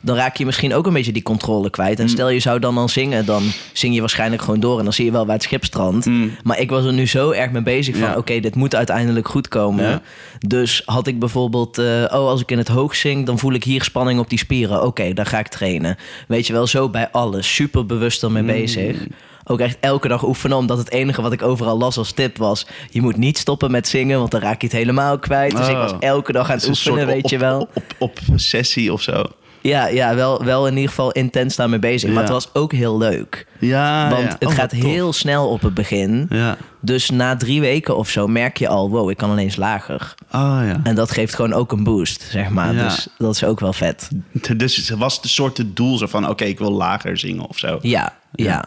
Dan raak je misschien ook een beetje die controle kwijt. Mm. En stel je zou dan al zingen, dan zing je waarschijnlijk gewoon door. En dan zie je wel waar het schip strandt. Maar ik was er nu zo erg mee bezig van... Mm. Ja. oké, dit moet uiteindelijk goed komen. Ja. Dus had ik bijvoorbeeld... eh, oh, als ik in het hoog zing, dan voel ik hier spanning op die spieren. Oké, dan ga ik trainen. Weet je wel, zo bij alles. Super bewust ermee Mm. bezig. Ook echt elke dag oefenen, omdat het enige wat ik overal las als tip was... je moet niet stoppen met zingen, want dan raak je het helemaal kwijt. Dus ik Oh. was elke dag aan het oefenen, weet je wel. Op, op, op sessie of zo. Ja, ja wel, wel in ieder geval intens daarmee bezig. Maar Ja. het was ook heel leuk. Ja, Want ja. het Oh, gaat heel snel op het begin. Ja. Dus na drie weken of zo merk je al... wow, ik kan ineens lager. Oh ja. En dat geeft gewoon ook een boost, zeg maar. Ja. Dus dat is ook wel vet. Dus het was de soort het doel zo van... oké, ik wil lager zingen of zo. Ja, ja.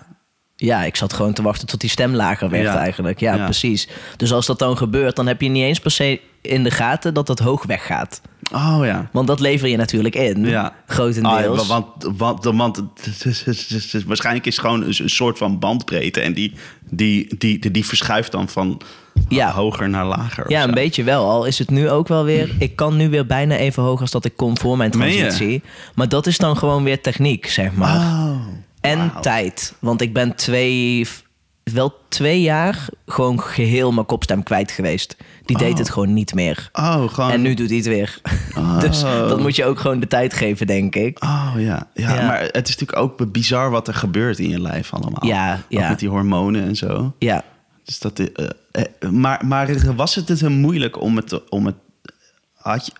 Ja, ik zat gewoon te wachten tot die stem lager werd Ja. eigenlijk. Ja, Ja. precies. Dus als dat dan gebeurt, dan heb je niet eens per se in de gaten dat het hoog weggaat. Oh ja. Want dat lever je natuurlijk in, Ja. grotendeels. Ah, want, want, want het is- het is- het is- waarschijnlijk is het gewoon een, soort van bandbreedte. En die, die, die, die, die verschuift dan van Ja. hoger naar lager. Ja, een beetje wel. Al is het nu ook wel weer... Ik kan nu weer bijna even hoog als dat ik kon voor mijn transitie. Maar dat is dan gewoon weer techniek, zeg maar. Oh. en tijd. Want ik ben twee... Wel twee jaar gewoon geheel mijn kopstem kwijt geweest. Die deed Oh. het gewoon niet meer. Oh, gewoon. En nu doet hij het weer. Oh. Dus dat moet je ook gewoon de tijd geven, denk ik. Oh ja. ja. Ja. Maar het is natuurlijk ook bizar wat er gebeurt in je lijf allemaal. Ja, Ook ja. met die hormonen en zo. Ja. Dus dat, eh, maar, maar was het het moeilijk om het, om het had je,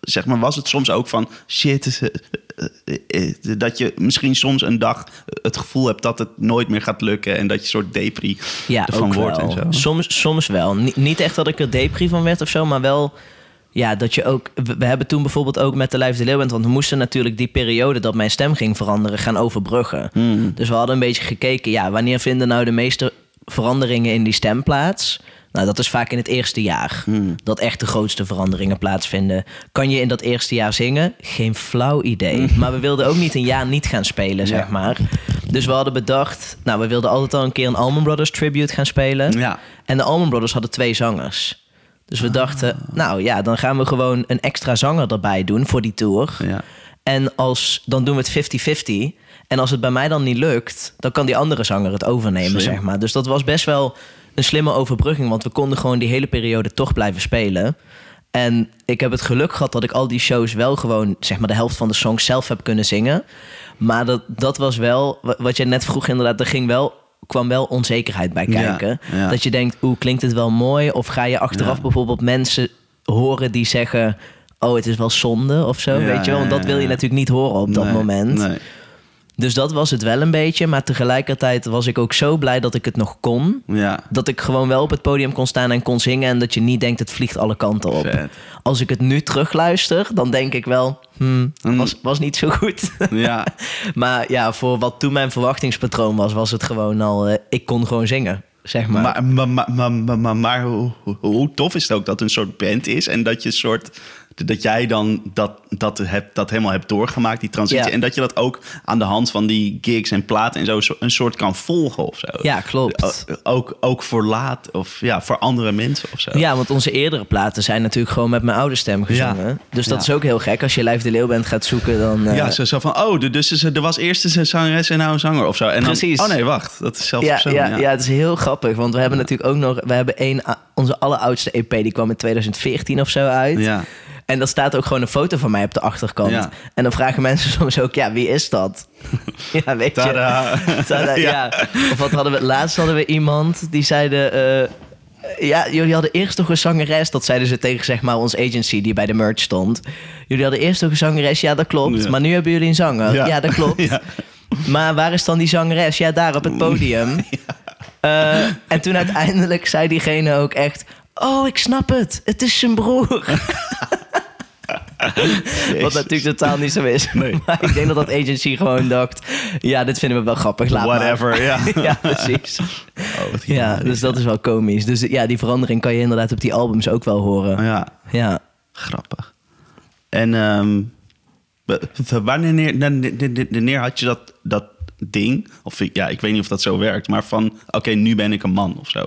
zeg maar, was het soms ook van shit, dat je misschien soms een dag het gevoel hebt dat het nooit meer gaat lukken en dat je een soort depri Ja, ervan wordt wel. en zo. Soms, soms wel. Ni- niet echt dat ik er depri van werd of zo, maar wel... Ja, dat je ook... We, hebben toen bijvoorbeeld ook met de Lijf de Leeuwend... want we moesten natuurlijk die periode dat mijn stem ging veranderen... gaan overbruggen. Hmm. Dus we hadden een beetje gekeken... ja, wanneer vinden nou de meeste veranderingen in die stem plaats? Nou, dat is vaak in het eerste jaar. Hmm. Dat echt de grootste veranderingen plaatsvinden. Kan je in dat eerste jaar zingen? Geen flauw idee. Maar we wilden ook niet een jaar niet gaan spelen, zeg Hmm. Ja. maar. Dus we hadden bedacht... Nou, we wilden altijd al een keer een Allman Brothers tribute gaan spelen. Ja. En de Allman Brothers hadden twee zangers. Dus we dachten, nou ja, dan gaan we gewoon een extra zanger erbij doen voor die tour. Ja. En als, dan doen we het 50-50. En als het bij mij dan niet lukt, dan kan die andere zanger het overnemen, Slim. zeg maar. Dus dat was best wel een slimme overbrugging, want we konden gewoon die hele periode toch blijven spelen. En ik heb het geluk gehad dat ik al die shows wel gewoon, zeg maar, de helft van de songs zelf heb kunnen zingen. Maar dat, dat was wel, wa- wat je net vroeg inderdaad, er ging wel, kwam wel onzekerheid bij kijken. ja. Dat je denkt, hoe klinkt het wel mooi? Of ga je achteraf Ja. bijvoorbeeld mensen horen die zeggen, oh, het is wel zonde of zo, weet je wel? Want dat wil je natuurlijk niet horen op dat Nee, moment. Nee. Dus dat was het wel een beetje. Maar tegelijkertijd was ik ook zo blij dat ik het nog kon. Ja. Dat ik gewoon wel op het podium kon staan en kon zingen. En dat je niet denkt, het vliegt alle kanten op. Vet. Als ik het nu terugluister, dan denk ik wel, hmm, Mm. was, was niet zo goed. Ja. maar ja, voor wat toen mijn verwachtingspatroon was, was het gewoon al, eh, ik kon gewoon zingen, zeg maar. Maar, maar, maar, maar, maar, maar, maar hoe, hoe- tof is het ook dat het een soort band is en dat je een soort dat jij dan dat, dat, hebt, dat helemaal hebt doorgemaakt, die transitie. Ja. En dat je dat ook aan de hand van die gigs en platen en zo een soort kan volgen of zo. Ja, klopt. O- Ook, ook voor laat of ja, voor andere mensen of zo. Ja, want onze eerdere platen zijn natuurlijk gewoon met mijn oude stem gezongen. Dus dat Ja. is ook heel gek. Als je Live de Leeuw bent gaat zoeken, dan... eh, Ja, zo, zo van, oh, dus er was eerst een zangeres en nou een zanger of zo. En dan, Precies. oh nee, wacht, dat is zelfs ja, ja, ja. het is heel grappig. Want we hebben natuurlijk ook nog... We hebben één... Onze alleroudste EP, die kwam in 2014 of zo uit. Ja. En dan staat ook gewoon een foto van mij op de achterkant. Ja. En dan vragen mensen soms ook, ja, wie is dat? ja, weet je. Tada. Tada, ja. Of wat hadden we... Laatst hadden we iemand die zeiden... eh, ja, jullie hadden eerst toch een zangeres. Dat zeiden ze tegen zeg maar ons agency die bij de merch stond. Jullie hadden eerst toch een zangeres. Ja, dat klopt. Ja. Maar nu hebben jullie een zanger. Ja. Ja, dat klopt. Ja. Maar waar is dan die zangeres? Ja, daar op het podium. Eh, en toen uiteindelijk zei diegene ook echt... Oh, ik snap het. Het is zijn broer. Wat natuurlijk totaal niet zo is. Nee. Maar ik denk dat dat agency gewoon dacht... Ja, dit vinden we wel grappig. Laat maar. Whatever, ja. ja, precies. Oh, Ja, dus dat is wel komisch. Dus ja, die verandering kan je inderdaad op die albums ook wel horen. Ja, Ja. grappig. En w- wanneer wanneer had je dat, dat ding? Of ja, ik weet niet of dat zo werkt, maar van oké, nu ben ik een man of zo.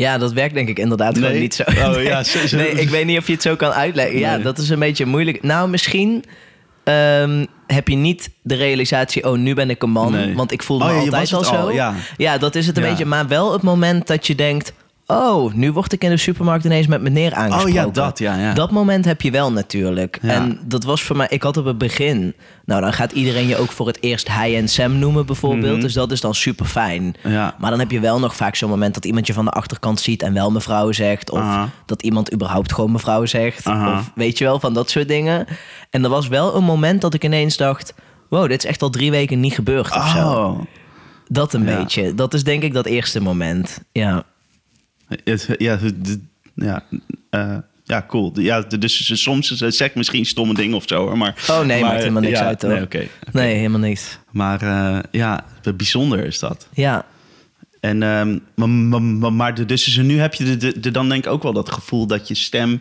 Ja, dat werkt denk ik inderdaad gewoon Nee? niet zo. Oh, ja, zo- zo- nee, ik weet niet of je het zo kan uitleggen. Ja, Nee. dat is een beetje moeilijk. Nou, misschien ehm, heb je niet de realisatie... oh, nu ben ik een man. Nee. Want ik voelde Oh me ja, je altijd al het zo. al, ja. ja, dat is het een Ja. beetje. Maar wel het moment dat je denkt... oh, nu word ik in de supermarkt ineens met meneer aangesproken. Oh ja, dat, ja, ja. Dat moment heb je wel natuurlijk. Ja. En dat was voor mij... Ik had op het begin... Nou, dan gaat iedereen je ook voor het eerst hij en Sam noemen bijvoorbeeld. Mhm. Dus dat is dan super fijn. Ja. Maar dan heb je wel nog vaak zo'n moment dat iemand je van de achterkant ziet en wel mevrouw zegt. Of dat iemand überhaupt gewoon mevrouw zegt. Of weet je wel, van dat soort dingen. En er was wel een moment dat ik ineens dacht... Wow, dit is echt al drie weken niet gebeurd of zo. Oh, Dat een beetje. Dat is denk ik dat eerste moment. Ja. Ja, ja, eh, ja, cool. Ja, dus soms zeg ik misschien stomme dingen of zo, hoor, maar... Oh nee, maar, maakt helemaal niks ja, uit hoor. Nee, oké. Nee, helemaal niks. Maar eh, ja, bijzonder is dat. Ja. En, ehm, maar, maar, maar, de- dus nu heb je de, de, de- dan denk ik ook wel dat gevoel dat je stem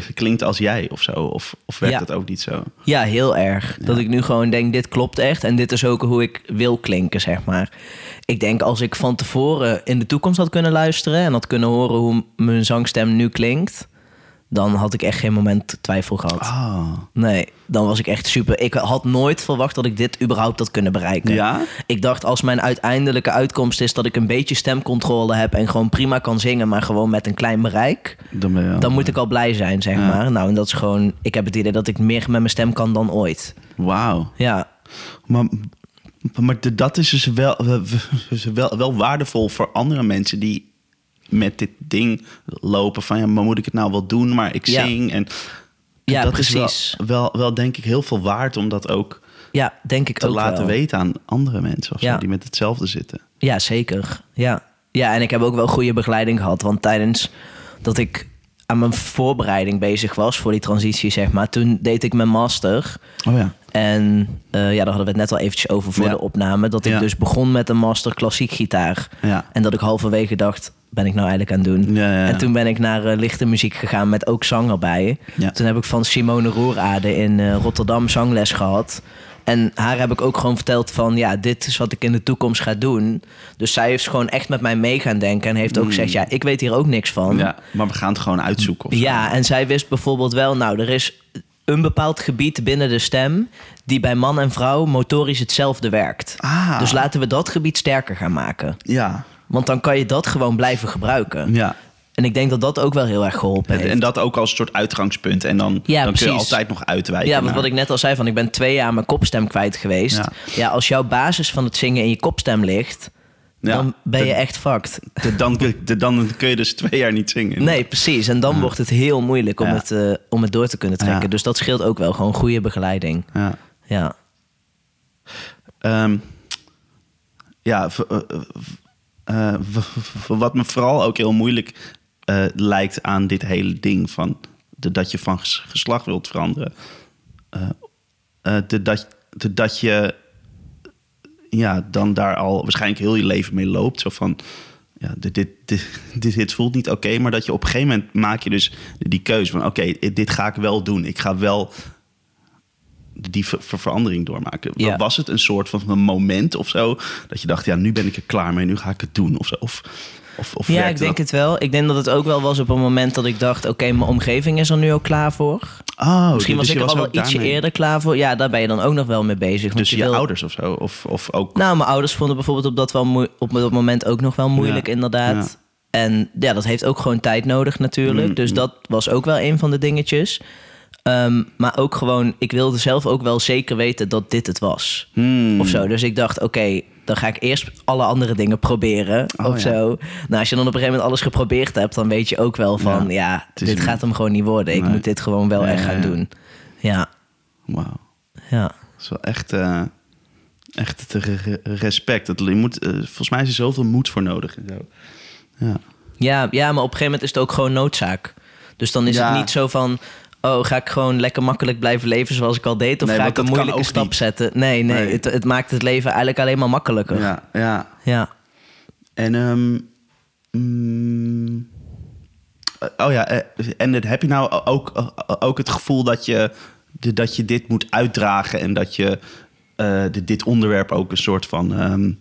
klinkt als jij of zo. Of, of werkt Ja. dat ook niet zo? Ja, heel erg. Dat ik nu gewoon denk, dit klopt echt. En dit is ook hoe ik wil klinken, zeg maar. Ik denk als ik van tevoren in de toekomst had kunnen luisteren... en had kunnen horen hoe mijn zangstem nu klinkt... dan had ik echt geen moment twijfel gehad. Oh. Nee, dan was ik echt super. Ik had nooit verwacht dat ik dit überhaupt had kunnen bereiken. Ja? Ik dacht, als mijn uiteindelijke uitkomst is dat ik een beetje stemcontrole heb... en gewoon prima kan zingen, maar gewoon met een klein bereik... Dan, ben je, dan moet ik al blij zijn, zeg Ja. maar. Nou, en dat is gewoon... Ik heb het idee dat ik meer met mijn stem kan dan ooit. Wauw. Ja, Maar, maar de- dat is dus wel, wel, wel waardevol voor andere mensen die met dit ding lopen. Van ja, maar moet ik het nou wel doen? Maar ik Ja. zing. En Ja, dat precies. is wel, wel, wel, denk ik, heel veel waard om dat ook ja denk ik te ook laten wel. weten aan andere mensen of zo, Ja. die met hetzelfde zitten. Ja, zeker. Ja. ja, en ik heb ook wel goede begeleiding gehad. Want tijdens dat ik aan mijn voorbereiding bezig was voor die transitie, zeg maar... toen deed ik mijn master... Oh ja. En eh, ja, daar hadden we het net al eventjes over voor Ja. de opname. Dat ik Ja. dus begon met een master klassiek gitaar. Ja. En dat ik halverwege dacht, ben ik nou eigenlijk aan het doen? Ja, ja, ja. En toen ben ik naar eh, lichte muziek gegaan met ook zang erbij. Toen heb ik van Simone Roerade in eh, Rotterdam zangles gehad. En haar heb ik ook gewoon verteld van... ja, dit is wat ik in de toekomst ga doen. Dus zij heeft gewoon echt met mij mee gaan denken... en heeft ook gezegd, ja, ik weet hier ook niks van. Ja, maar we gaan het gewoon uitzoeken. Of zo. Ja, en zij wist bijvoorbeeld wel, nou, er is een bepaald gebied binnen de stem die bij man en vrouw motorisch hetzelfde werkt. Ah. Dus laten we dat gebied sterker gaan maken. Ja, Want dan kan je dat gewoon blijven gebruiken. ja. En ik denk dat dat ook wel heel erg geholpen En, heeft. en dat ook als een soort uitgangspunt. En dan, Ja, dan kun je altijd nog uitwijken. Ja, want naar- wat ik net al zei, van ik ben twee jaar mijn kopstem kwijt geweest. Ja. Ja, als jouw basis van het zingen in je kopstem ligt, Ja. dan ben je echt fucked. de- dan, de- dan kun je dus twee jaar niet zingen. Nee, precies. En dan wordt het heel moeilijk om, het, eh, om het door te kunnen trekken. Dus dat scheelt ook wel. Gewoon goede begeleiding. Ja. Ja. Ehm, ja, eh, wat me vooral ook heel moeilijk eh, lijkt aan dit hele ding van dat je van ges- geslacht wilt veranderen. Eh, dat, dat je ja, dan daar al waarschijnlijk heel je leven mee loopt. Zo van, ja, dit, dit, dit, dit voelt niet oké. maar dat je op een gegeven moment maak je dus die keuze van... oké, dit ga ik wel doen. Ik ga wel die ver- ver- verandering doormaken. Ja. Was het een soort van een moment of zo... dat je dacht, ja, nu ben ik er klaar mee. Nu ga ik het doen of zo. Of, of, of Ja, ik denk dat? het wel. Ik denk dat het ook wel was op een moment dat ik dacht... oké, mijn omgeving is er nu ook klaar voor. Oh, Misschien was dus ik je er al wel ietsje daarmee- eerder klaar voor. Ja, daar ben je dan ook nog wel mee bezig. Dus je, wil- ouders of zo? Of, of ook... Nou, mijn ouders vonden bijvoorbeeld op dat, wel op dat moment ook nog wel moeilijk, Ja, inderdaad. En ja, dat heeft ook gewoon tijd nodig natuurlijk. Mm, dus mm. dat was ook wel een van de dingetjes. Ehm, maar ook gewoon, ik wilde zelf ook wel zeker weten dat dit het was. Hmm. Of zo. Dus ik dacht, oké, dan ga ik eerst alle andere dingen proberen. Oh, of ja. zo. Nou, als je dan op een gegeven moment alles geprobeerd hebt, dan weet je ook wel van, Ja, dit een- gaat hem gewoon niet worden. Ik Nee. moet dit gewoon wel Ja, echt gaan ja. doen. Ja, Wauw. ja. Dat is wel echt, eh, echt te re- re- respect. Dat, je moet, eh, volgens mij is er zoveel moed voor nodig. En zo. Ja. Ja, ja, maar op een gegeven moment is het ook gewoon noodzaak. Dus dan is het niet zo van... Oh, ga ik gewoon lekker makkelijk blijven leven zoals ik al deed? Of Nee, ga ik een moeilijke stap niet. zetten? Nee, nee, Nee. Het, het maakt het leven eigenlijk alleen maar makkelijker. Ja. Ja, ja. En, ehm, mm, oh ja, eh, en het- heb je nou ook, ook het gevoel dat je, dat je dit moet uitdragen en dat je eh, dit onderwerp ook een soort van ehm,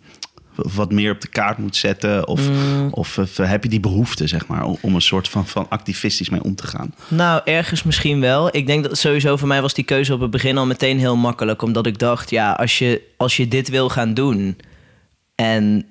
wat meer op de kaart moet zetten? Of, of, of heb je die behoefte, zeg maar, om, een soort van, van activistisch mee om te gaan? Nou, ergens misschien wel. Ik denk dat sowieso voor mij was die keuze op het begin al meteen heel makkelijk. Omdat ik dacht, ja, als je, als je dit wil gaan doen... en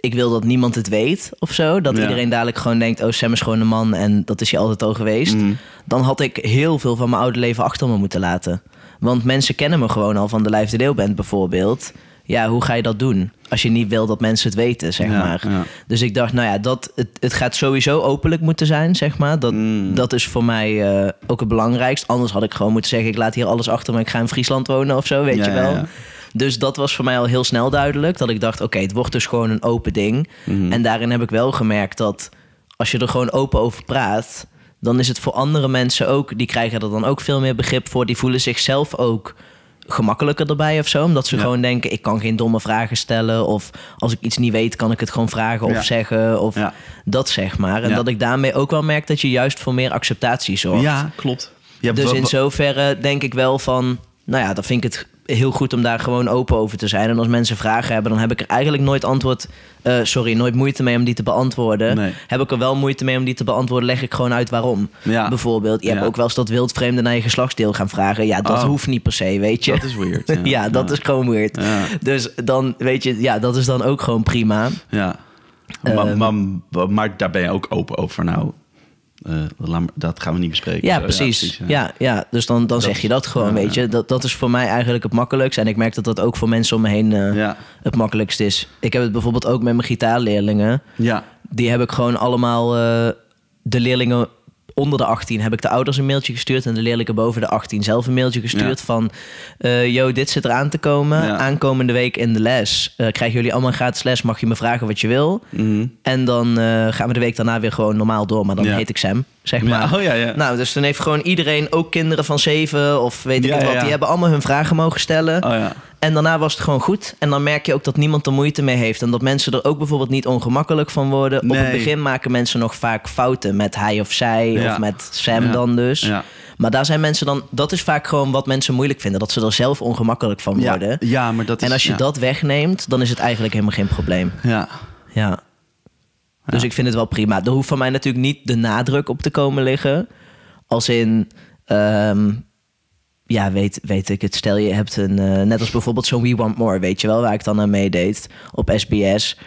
ik wil dat niemand het weet of zo. Dat Ja. iedereen dadelijk gewoon denkt... oh, Sam is gewoon een man en dat is hij altijd al geweest. Mhm. Dan had ik heel veel van mijn oude leven achter me moeten laten. Want mensen kennen me gewoon al van de Lijf de Leeuw Band bijvoorbeeld. Ja, hoe ga je dat doen? Als je niet wil dat mensen het weten, zeg Ja, maar. ja. Dus ik dacht, nou ja, dat, het, het gaat sowieso openlijk moeten zijn, zeg maar. Dat, Mm. dat is voor mij eh, ook het belangrijkst. Anders had ik gewoon moeten zeggen, ik laat hier alles achter... maar ik ga in Friesland wonen of zo, weet Ja, je wel. Dus dat was voor mij al heel snel duidelijk. Dat ik dacht, oké, het wordt dus gewoon een open ding. Mhm. En daarin heb ik wel gemerkt dat als je er gewoon open over praat... dan is het voor andere mensen ook... die krijgen er dan ook veel meer begrip voor. Die voelen zichzelf ook gemakkelijker erbij of zo. Omdat ze Ja. gewoon denken, ik kan geen domme vragen stellen. Of als ik iets niet weet, kan ik het gewoon vragen of Ja. zeggen. Of Ja. dat zeg maar. En dat ik daarmee ook wel merk dat je juist voor meer acceptatie zorgt. Ja, klopt. Dus in zoverre denk ik wel van... Nou ja, dan vind ik het heel goed om daar gewoon open over te zijn. En als mensen vragen hebben, dan heb ik er eigenlijk nooit antwoord... eh, sorry, nooit moeite mee om die te beantwoorden. Nee. Heb ik er wel moeite mee om die te beantwoorden, leg ik gewoon uit waarom. Ja. Bijvoorbeeld, je hebt ook wel eens dat wildvreemden naar je geslachtsdeel gaan vragen. Ja, dat Oh. hoeft niet per se, weet je. Dat is weird. Ja, Ja, dat is gewoon weird. Dus dan, weet je, ja, dat is dan ook gewoon prima. Ja. Maar, Ehm. maar, maar daar ben je ook open over. Nou, eh, dat gaan we niet bespreken. Ja, Zo, precies. ja. Ja, ja, dus dan, dan zeg je dat gewoon, ja, weet je. Dat, dat is voor mij eigenlijk het makkelijkst. En ik merk dat dat ook voor mensen om me heen eh, Ja. het makkelijkst is. Ik heb het bijvoorbeeld ook met mijn gitaarleerlingen. Ja. Die heb ik gewoon allemaal... eh, de leerlingen onder de 18 heb ik de ouders een mailtje gestuurd... en de leerlingen boven de 18 zelf een mailtje gestuurd Ja. van... yo, dit zit eraan te komen. Ja. Aankomende week in de les eh, krijgen jullie allemaal een gratis les. Mag je me vragen wat je wil? Mhm. En dan eh, gaan we de week daarna weer gewoon normaal door. Maar dan Ja. heet ik Sam, zeg maar. Ja, oh ja, ja. Nou, dus toen heeft gewoon iedereen, ook kinderen van zeven of weet ik Ja, wat, die hebben allemaal hun vragen mogen stellen. Oh ja. En daarna was het gewoon goed. En dan merk je ook dat niemand er moeite mee heeft. En dat mensen er ook bijvoorbeeld niet ongemakkelijk van worden. Op het begin maken mensen nog vaak fouten met hij of zij of met Sam dan dus. Maar daar zijn mensen dan, dat is vaak gewoon wat mensen moeilijk vinden. Dat ze er zelf ongemakkelijk van worden. ja, maar dat is... en als je dat wegneemt, dan is het eigenlijk helemaal geen probleem. Ja. Ja. Dus ik vind het wel prima. Er hoeft van mij natuurlijk niet de nadruk op te komen liggen. Als in, ehm, ja, weet, weet ik het. Stel je hebt een, eh, net als bijvoorbeeld zo'n We Want More, weet je wel, waar ik dan aan meedeed op SBS.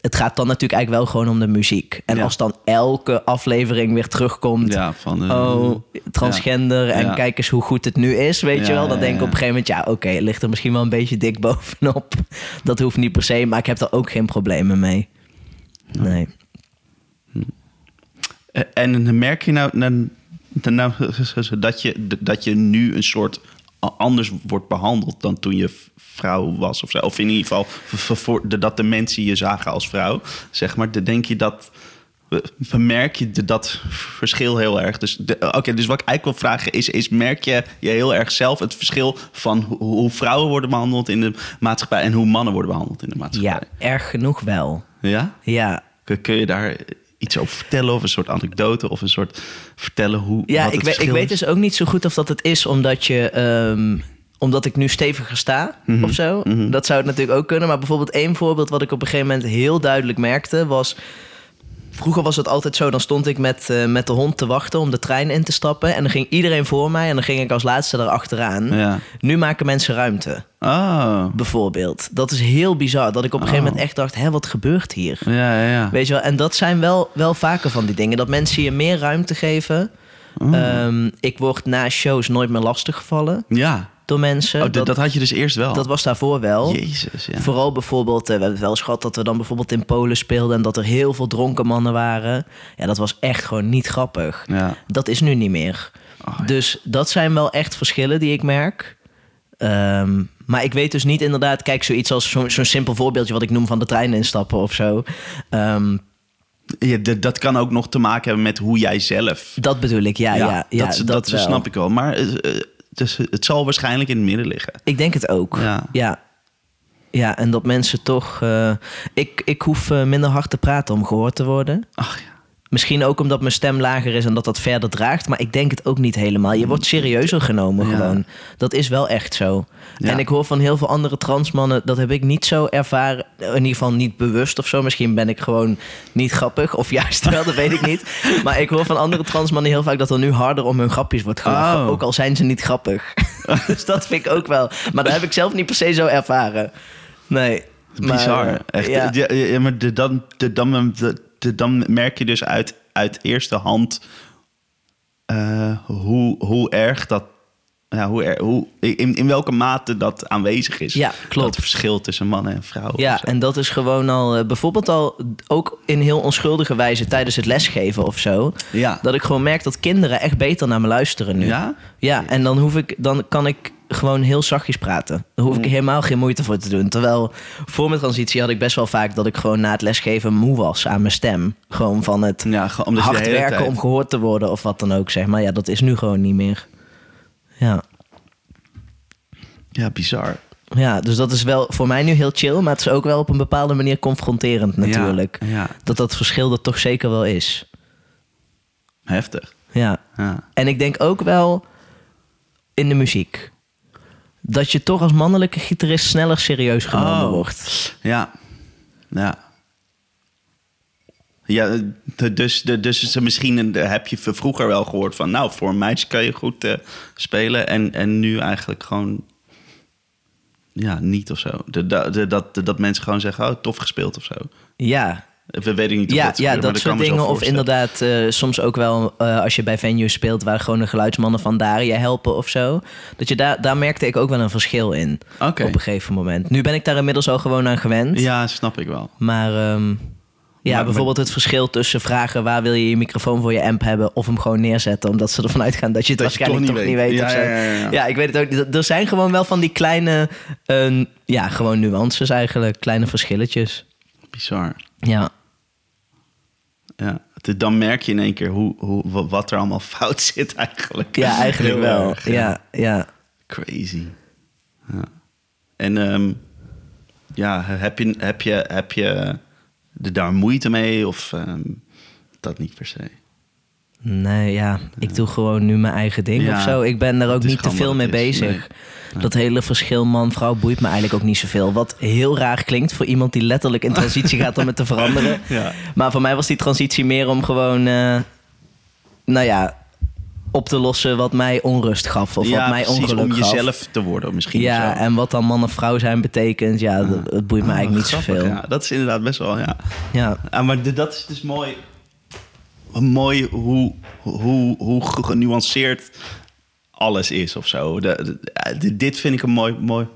Het gaat dan natuurlijk eigenlijk wel gewoon om de muziek. En Ja. als dan elke aflevering weer terugkomt. Ja, van... eh, Oh, transgender en kijk eens hoe goed het nu is, weet je wel. Dan denk ik op een gegeven moment, ja, oké, ligt er misschien wel een beetje dik bovenop. Dat hoeft niet per se, maar ik heb er ook geen problemen mee. Nee. Eh, En merk je nou, nou, nou dat, je, dat je nu een soort anders wordt behandeld dan toen je vrouw was of zo? Of in ieder geval voor de, dat de mensen je zagen als vrouw, zeg maar. Dan denk je dat... Merk je dat verschil heel erg? Dus, oké, dus wat ik eigenlijk wil vragen is, is... merk je, je heel erg zelf het verschil van hoe, vrouwen worden behandeld in de maatschappij... en hoe mannen worden behandeld in de Ja, maatschappij? erg genoeg wel. Ja? Ja, kun je daar iets over vertellen? Of een soort anekdote? Of een soort vertellen hoe. ja ik, weet, ik weet dus ook niet zo goed of dat het is omdat je... ehm, omdat ik nu steviger sta Mhm, of zo. Dat zou het natuurlijk ook kunnen. Maar bijvoorbeeld één voorbeeld wat ik op een gegeven moment heel duidelijk merkte was... Vroeger was het altijd zo, dan stond ik met, eh, met de hond te wachten om de trein in te stappen. En dan ging iedereen voor mij en dan ging ik als laatste erachteraan. Ja. Nu maken mensen ruimte, Oh. bijvoorbeeld. Dat is heel bizar, dat ik op een gegeven Oh. moment echt dacht... hé, wat gebeurt hier? Ja, ja, ja. Weet je wel, en dat zijn wel, wel vaker van die dingen. Dat mensen je meer ruimte geven. Oh. Ehm, ik word na shows nooit meer lastiggevallen Ja. Door mensen. Oh, dat, dat, had je dus eerst wel. dat was daarvoor wel. Jezus, ja. Vooral bijvoorbeeld, eh, we hebben wel eens gehad dat we dan bijvoorbeeld in Polen speelden... en dat er heel veel dronken mannen waren. Ja, dat was echt gewoon niet grappig. Ja. Dat is nu niet meer. Oh, ja. Dus dat zijn wel echt verschillen die ik merk. Ehm, maar ik weet dus niet inderdaad... Kijk, zoiets als zo- zo'n simpel voorbeeldje... wat ik noem van de trein instappen of zo. Ehm, Ja, dat kan ook nog te maken hebben met hoe jij zelf. dat bedoel ik, ja, ja, ja, dat, dat, snap ik wel. Maar eh, eh, dus, het zal waarschijnlijk in het midden liggen. Ik denk het ook. Ja. Ja. Ja, en dat mensen toch... eh, ik, ik hoef eh, minder hard te praten om gehoord te worden. Ach ja. Misschien ook omdat mijn stem lager is en dat dat verder draagt. Maar ik denk het ook niet helemaal. Je wordt serieuzer genomen Ja. gewoon. Dat is wel echt zo. Ja. En ik hoor van heel veel andere transmannen... dat heb ik niet zo ervaren. In ieder geval niet bewust of zo. Misschien ben ik gewoon niet grappig. Of juist wel, dat weet ik niet. Maar ik hoor van andere transmannen heel vaak... dat er nu harder om hun grapjes wordt gelachen. Oh. Ook al zijn ze niet grappig. dus dat vind ik ook wel. Maar dat heb ik zelf niet per se zo ervaren. Nee. Maar, Bizar. eh, Echt. Ja. Ja, ja, maar de, dan, de, dan, de, de- dan merk je dus uit, uit eerste hand eh, hoe, hoe erg dat. Ja, hoe, er, hoe, in, in welke mate dat aanwezig is. Ja, klopt. Dat verschil tussen mannen en vrouwen. Ja, en dat is gewoon al eh, bijvoorbeeld al ook in heel onschuldige wijze tijdens het lesgeven of zo. Ja. Dat ik gewoon merk dat kinderen echt beter naar me luisteren nu. Ja? Ja, en dan hoef ik, dan kan ik gewoon heel zachtjes praten. Daar hoef ik Mm. helemaal geen moeite voor te doen. Terwijl voor mijn transitie had ik best wel vaak dat ik gewoon na het lesgeven moe was aan mijn stem. Gewoon van het Ja, gewoon hard werken tijd- om gehoord te worden of wat dan ook, zeg maar. Ja, dat is nu gewoon niet meer. Ja. Ja, bizar. Ja, dus dat is wel voor mij nu heel chill, maar het is ook wel op een bepaalde manier confronterend natuurlijk. Ja, ja. Dat dat verschil er toch zeker wel is. heftig. Ja. Ja. En ik denk ook wel in de muziek. Dat je toch als mannelijke gitarist sneller serieus genomen Oh. wordt. Ja. Ja. Ja, dus, dus is misschien heb je vroeger wel gehoord van... nou, voor een meisje kan je goed eh, spelen... En, en nu eigenlijk gewoon... ja, niet of zo. De- dat, de- dat mensen gewoon zeggen... oh, tof gespeeld of zo. Ja, We weten niet of ja, dat ja dat soort zo dingen. Of inderdaad, eh, soms ook wel eh, als je bij venues speelt... waar gewoon de geluidsmannen van daar je helpen of zo. Dat je daar, daar merkte ik ook wel een verschil in. Op een gegeven moment. Nu ben ik daar inmiddels al gewoon aan gewend. Ja, snap ik wel. Maar ehm, ja, Maar- bijvoorbeeld het verschil tussen vragen... waar wil je je microfoon voor je amp hebben... of hem gewoon neerzetten... omdat ze ervan uitgaan dat je het Dat je waarschijnlijk toch toch niet niet weet. zo. Ja, ja, ja, ja. ik weet het ook niet. Er zijn gewoon wel van die kleine... eh, ja, gewoon nuances eigenlijk. Kleine verschilletjes. Bizar. Ja. Ja. Dan merk je in één keer hoe, hoe, wa- wat er allemaal fout zit eigenlijk. Ja, eigenlijk Heel wel. erg, ja, ja. Crazy. Ja. En ehm, ja, heb je, heb je, heb je er daar moeite mee of ehm, dat niet per se? Nee, ja. Ik doe gewoon nu mijn eigen ding Ja, of zo. Ik ben daar ook niet te veel mee bezig. Nee. Dat hele verschil man-vrouw boeit me eigenlijk ook niet zoveel. Wat heel raar klinkt voor iemand die letterlijk in transitie gaat om het te veranderen. Ja. Maar voor mij was die transitie meer om gewoon... eh, nou ja, op te lossen wat mij onrust gaf. Of ja, wat mij precies, ongeluk om gaf. jezelf te worden misschien. Ja, zo. en wat dan man of vrouw zijn betekent, ja, dat, het boeit me Ah, eigenlijk niet grappig, zoveel. Ja, dat is inderdaad best wel, ja. Ja. Ja, maar dat is dus mooi. Mooi hoe, hoe, hoe ge- genuanceerd alles is of zo. De, de- ja, dit- vind ik een mooi, mooi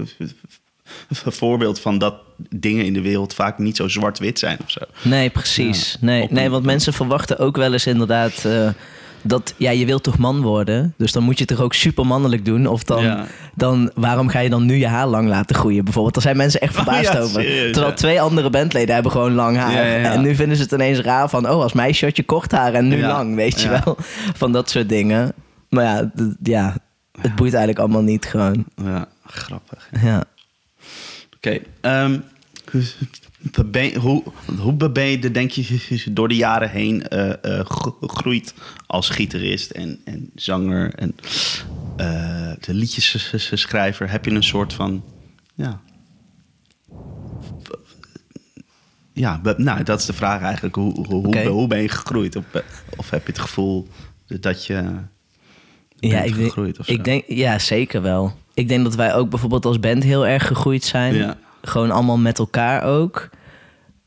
voorbeeld van dat dingen in de wereld vaak niet zo zwart-wit zijn of zo. Nee, precies. Ja, nee, nee, want mensen verwachten ook wel eens inderdaad eh, dat, ja, je wilt toch man worden, dus dan moet je het toch ook super mannelijk doen. Of dan, Ja. dan waarom ga je dan nu je haar lang laten groeien? Bijvoorbeeld, daar zijn mensen echt verbaasd Oh ja, over. serieus, Terwijl ja. twee andere bandleden hebben gewoon lang haar. Ja, ja, ja. En nu vinden ze het ineens raar van, oh, als meisje had je kort haar en nu Ja, lang, weet je ja. wel. Van dat soort dingen. Maar ja, ja, het boeit eigenlijk allemaal niet gewoon. Ja, grappig. Ja. Oké, ehm, hoe hoe, hoe ben je, denk je, door de jaren heen eh, eh, ge- gegroeid als gitarist en, en zanger en eh, de liedjesschrijver? Heb je een soort van, ja... Ja, nou, dat is de vraag eigenlijk. Hoe, hoe, hoe- ben je gegroeid? Of, of heb je het gevoel dat je Ja, ik denk, gegroeid of ik denk, ja, zeker wel. Ik denk dat wij ook bijvoorbeeld als band heel erg gegroeid zijn. Ja. Gewoon allemaal met elkaar ook.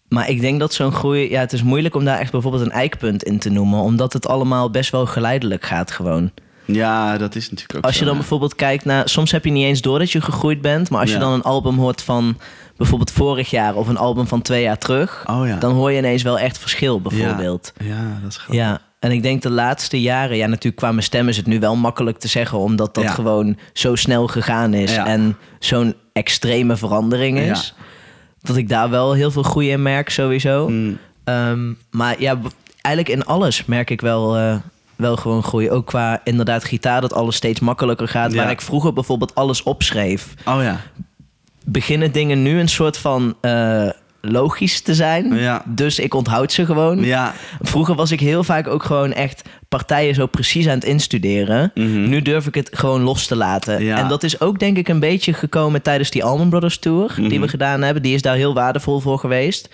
Maar ik denk dat zo'n groei... Ja, het is moeilijk om daar echt bijvoorbeeld een eikpunt in te noemen. Omdat het allemaal best wel geleidelijk gaat gewoon. Ja, dat is natuurlijk ook Als je zo, dan ja. bijvoorbeeld kijkt naar... Soms heb je niet eens door dat je gegroeid bent. Maar als je dan een album hoort van bijvoorbeeld vorig jaar... of een album van twee jaar terug... Oh ja. dan hoor je ineens wel echt verschil bijvoorbeeld. Ja, ja dat is grappig. Ja, en ik denk de laatste jaren, ja, natuurlijk qua mijn stem is het nu wel makkelijk te zeggen, omdat dat Ja. gewoon zo snel gegaan is Ja. en zo'n extreme verandering is. Dat ik daar wel heel veel groei in merk, sowieso. Mm. Ehm, maar ja, eigenlijk in alles merk ik wel, eh, wel gewoon groei. Ook qua inderdaad gitaar, dat alles steeds makkelijker gaat. Waar ik vroeger bijvoorbeeld alles opschreef, Oh ja. beginnen dingen nu een soort van eh, logisch te zijn. Ja. Dus ik onthoud ze gewoon. Ja. Vroeger was ik heel vaak ook gewoon echt partijen zo precies aan het instuderen. Mhm. Nu durf ik het gewoon los te laten. Ja. En dat is ook denk ik een beetje gekomen tijdens die Allman Brothers Tour die Mhm. we gedaan hebben. Die is daar heel waardevol voor geweest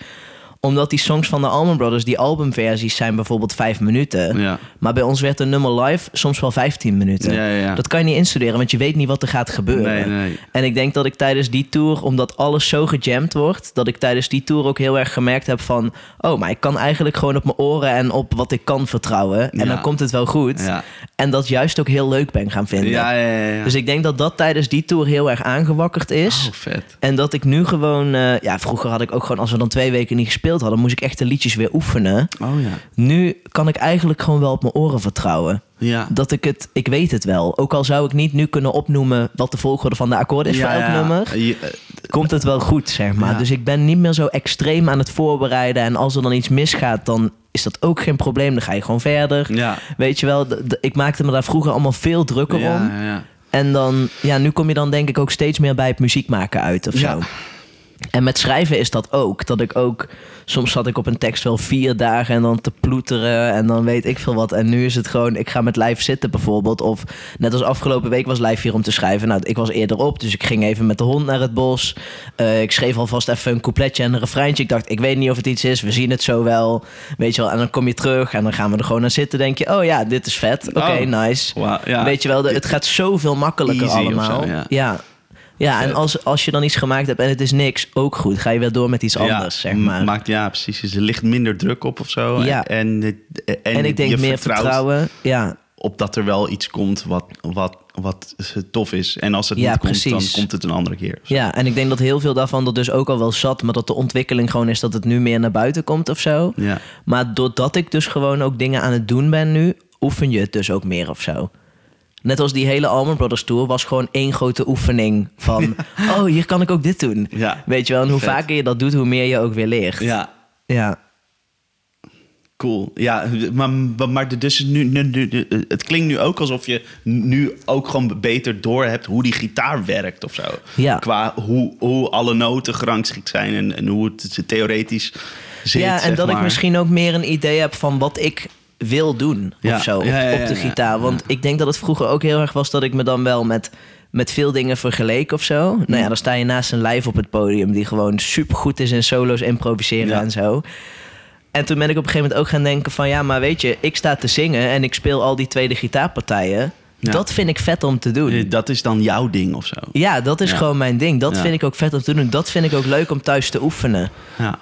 omdat die songs van de Allman Brothers, die albumversies zijn bijvoorbeeld vijf minuten. Ja. Maar bij ons werd een nummer live soms wel 15 minuten. Ja, ja, ja. Dat kan je niet instuderen, want je weet niet wat er gaat gebeuren. Nee, nee. En ik denk dat ik tijdens die tour, omdat alles zo gejamd wordt, dat ik tijdens die tour ook heel erg gemerkt heb van, oh, maar ik kan eigenlijk gewoon op mijn oren en op wat ik kan vertrouwen. En dan komt het wel goed. Ja. En dat juist ook heel leuk ben gaan vinden. Ja, ja, ja. ja. Dus ik denk dat dat tijdens die tour heel erg aangewakkerd is. Oh, vet. En dat ik nu gewoon, eh, ja, vroeger had ik ook gewoon, als we dan twee weken niet gespeeld hadden, moest ik echt de liedjes weer oefenen. Oh ja. Nu kan ik eigenlijk gewoon wel op mijn oren vertrouwen. Ja. Dat ik het, ik weet het wel. Ook al zou ik niet nu kunnen opnoemen wat de volgorde van de akkoorden is ja, voor elk ja. nummer, eh, komt het wel goed, zeg maar. Dus ik ben niet meer zo extreem aan het voorbereiden. En als er dan iets misgaat, dan is dat ook geen probleem. Dan ga je gewoon verder. ja. Weet je wel, ik maakte me daar vroeger allemaal veel drukker om. Ja, ja, ja. En dan, ja, nu kom je dan denk ik ook steeds meer bij het muziek maken uit of Ja. zo. En met schrijven is dat ook. Dat ik ook, soms zat ik op een tekst wel vier dagen en dan te ploeteren en dan weet ik veel wat. En nu is het gewoon, ik ga met lijf zitten bijvoorbeeld. Of net als afgelopen week was lijf hier om te schrijven. Nou, ik was eerder op, dus ik ging even met de hond naar het bos. Eh, ik schreef alvast even een coupletje en een refreintje. Ik dacht, ik weet niet of het iets is, we zien het zo wel. Weet je wel, en dan kom je terug en dan gaan we er gewoon aan zitten. Denk je, oh ja, dit is vet. Oké, Oh. nice. Ja. Weet je wel, de- het gaat zoveel makkelijker Easy allemaal. zo, ja. ja. Ja, en als, als je dan iets gemaakt hebt en het is niks, ook goed. Ga je weer door met iets anders, zeg maar. Maakt, ja, precies. Dus er ligt minder druk op of zo. Ja. En, en, en, en ik denk meer vertrouwen. Ja, op dat er wel iets komt wat, wat, wat tof is. En als het Ja, niet komt, dan komt het een andere keer. ja, en ik denk dat heel veel daarvan er dus ook al wel zat. Maar dat de ontwikkeling gewoon is dat het nu meer naar buiten komt of zo. Ja. Maar doordat ik dus gewoon ook dingen aan het doen ben nu, oefen je het dus ook meer of zo. Net als die hele Allman Brothers Tour was gewoon één grote oefening van... oh, hier kan ik ook dit doen. Ja. Weet je wel, en hoe Vet. vaker je dat doet, hoe meer je ook weer leert. Ja, Ja, cool. Ja, maar, maar dus nu, nu, nu- het klinkt nu ook alsof je nu ook gewoon beter door hebt hoe die gitaar werkt of zo. Ja. Qua hoe, hoe alle noten gerangschikt zijn en, en hoe het theoretisch zit. ja, en dat ik misschien ook meer een idee heb van wat ik wil doen Ja, of zo op, ja, ja, op de gitaar. Want ik denk dat het vroeger ook heel erg was dat ik me dan wel met, met veel dingen vergeleek of zo. Nou Mm. ja, dan sta je naast een lijf op het podium die gewoon super goed is in solo's improviseren en zo. En toen ben ik op een gegeven moment ook gaan denken van... ja, maar weet je, ik sta te zingen en ik speel al die tweede gitaarpartijen. Ja. Dat vind ik vet om te doen. Eh, Dat is dan jouw ding of zo. Ja, dat is Ja. gewoon mijn ding. Dat Ja. vind ik ook vet om te doen. Dat vind ik ook leuk om thuis te oefenen.